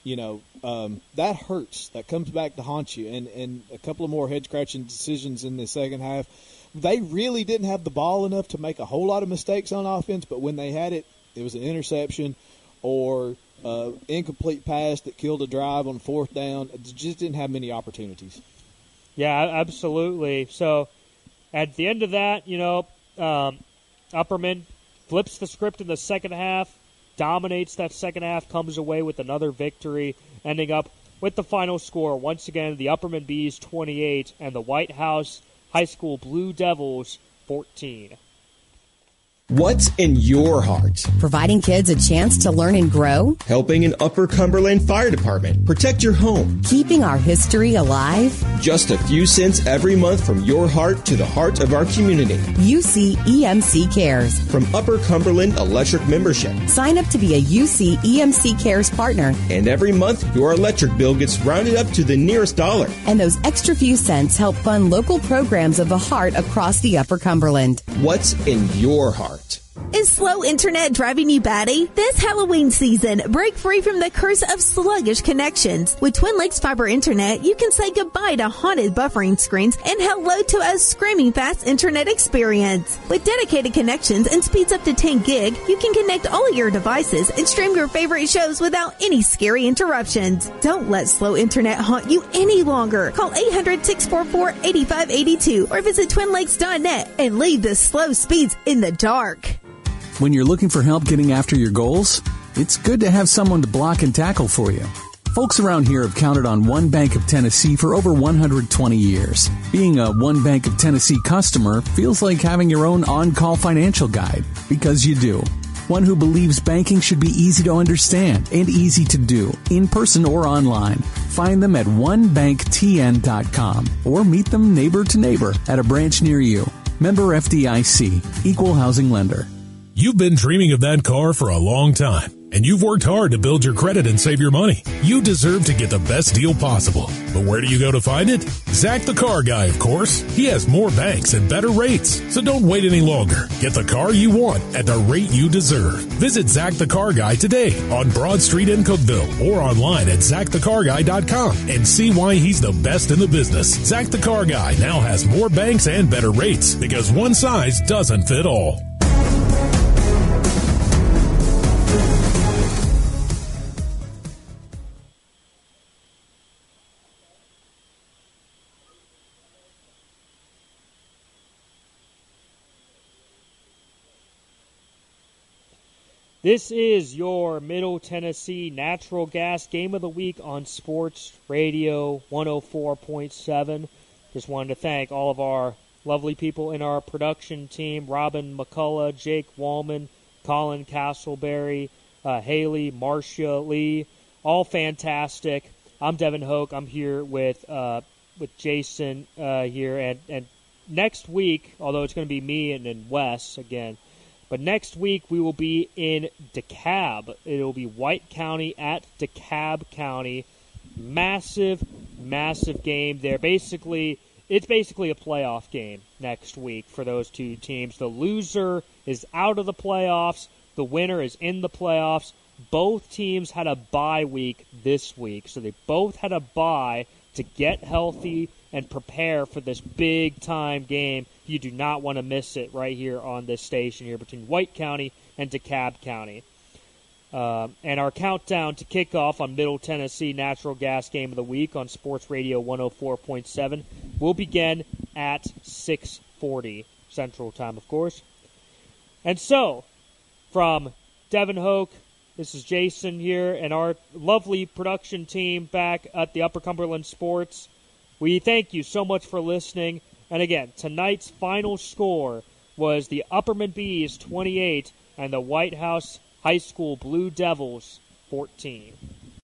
You know, um, that hurts. That comes back to haunt you. And, and a couple of more head scratching decisions in the second half. They really didn't have the ball enough to make a whole lot of mistakes on offense, but when they had it, it was an interception or uh, incomplete pass that killed a drive on fourth down. Just didn't have many opportunities. Yeah, absolutely. So at the end of that, you know, um, Upperman flips the script in the second half, dominates that second half, comes away with another victory, ending up with the final score. Once again, the Upperman Bees 28 and the White House High School Blue Devils 14. What's in your heart? Providing kids a chance to learn and grow? Helping an Upper Cumberland Fire Department protect your home? Keeping our history alive? Just a few cents every month from your heart to the heart of our community. UC EMC Cares. From Upper Cumberland Electric Membership. Sign up to be a UC EMC Cares partner. And every month, your electric bill gets rounded up to the nearest dollar. And those extra few cents help fund local programs of the heart across the Upper Cumberland. What's in your heart? heart. Is slow internet driving you batty? This Halloween season, break free from the curse of sluggish connections. With Twin Lakes Fiber Internet, you can say goodbye to haunted buffering screens and hello to a screaming fast internet experience. With dedicated connections and speeds up to 10 gig, you can connect all your devices and stream your favorite shows without any scary interruptions. Don't let slow internet haunt you any longer. Call 800-644-8582 or visit twinlakes.net and leave the slow speeds in the dark. When you're looking for help getting after your goals, it's good to have someone to block and tackle for you. Folks around here have counted on One Bank of Tennessee for over 120 years. Being a One Bank of Tennessee customer feels like having your own on-call financial guide, because you do. One who believes banking should be easy to understand and easy to do, in person or online. Find them at onebanktn.com or meet them neighbor to neighbor at a branch near you. Member FDIC, Equal Housing Lender. You've been dreaming of that car for a long time, and you've worked hard to build your credit and save your money. You deserve to get the best deal possible. But where do you go to find it? Zach the Car Guy, of course. He has more banks and better rates. So don't wait any longer. Get the car you want at the rate you deserve. Visit Zach the Car Guy today on Broad Street in Cookeville or online at zachthecarguy.com and see why he's the best in the business. Zach the Car Guy now has more banks and better rates because one size doesn't fit all. This is your Middle Tennessee Natural Gas Game of the Week on Sports Radio 104.7. Just wanted to thank all of our lovely people in our production team Robin McCullough, Jake Wallman, Colin Castleberry, uh, Haley, Marcia Lee. All fantastic. I'm Devin Hoke. I'm here with uh, with Jason uh, here, and, and next week, although it's going to be me and, and Wes again, but next week we will be in DeKalb. It will be White County at DeKalb County. Massive, massive game there. Basically, it's basically a playoff game next week for those two teams. The loser is out of the playoffs. The winner is in the playoffs. Both teams had a bye week this week, so they both had a bye to get healthy and prepare for this big time game. You do not want to miss it right here on this station here between White County and DeKalb County. Uh, and our countdown to kickoff on Middle Tennessee Natural Gas Game of the Week on Sports Radio 104.7 will begin at 6:40 Central Time, of course. And so, from Devin Hoke, this is Jason here, and our lovely production team back at the Upper Cumberland Sports. We thank you so much for listening. And again, tonight's final score was the Upperman Bees 28 and the White House High School Blue Devils 14.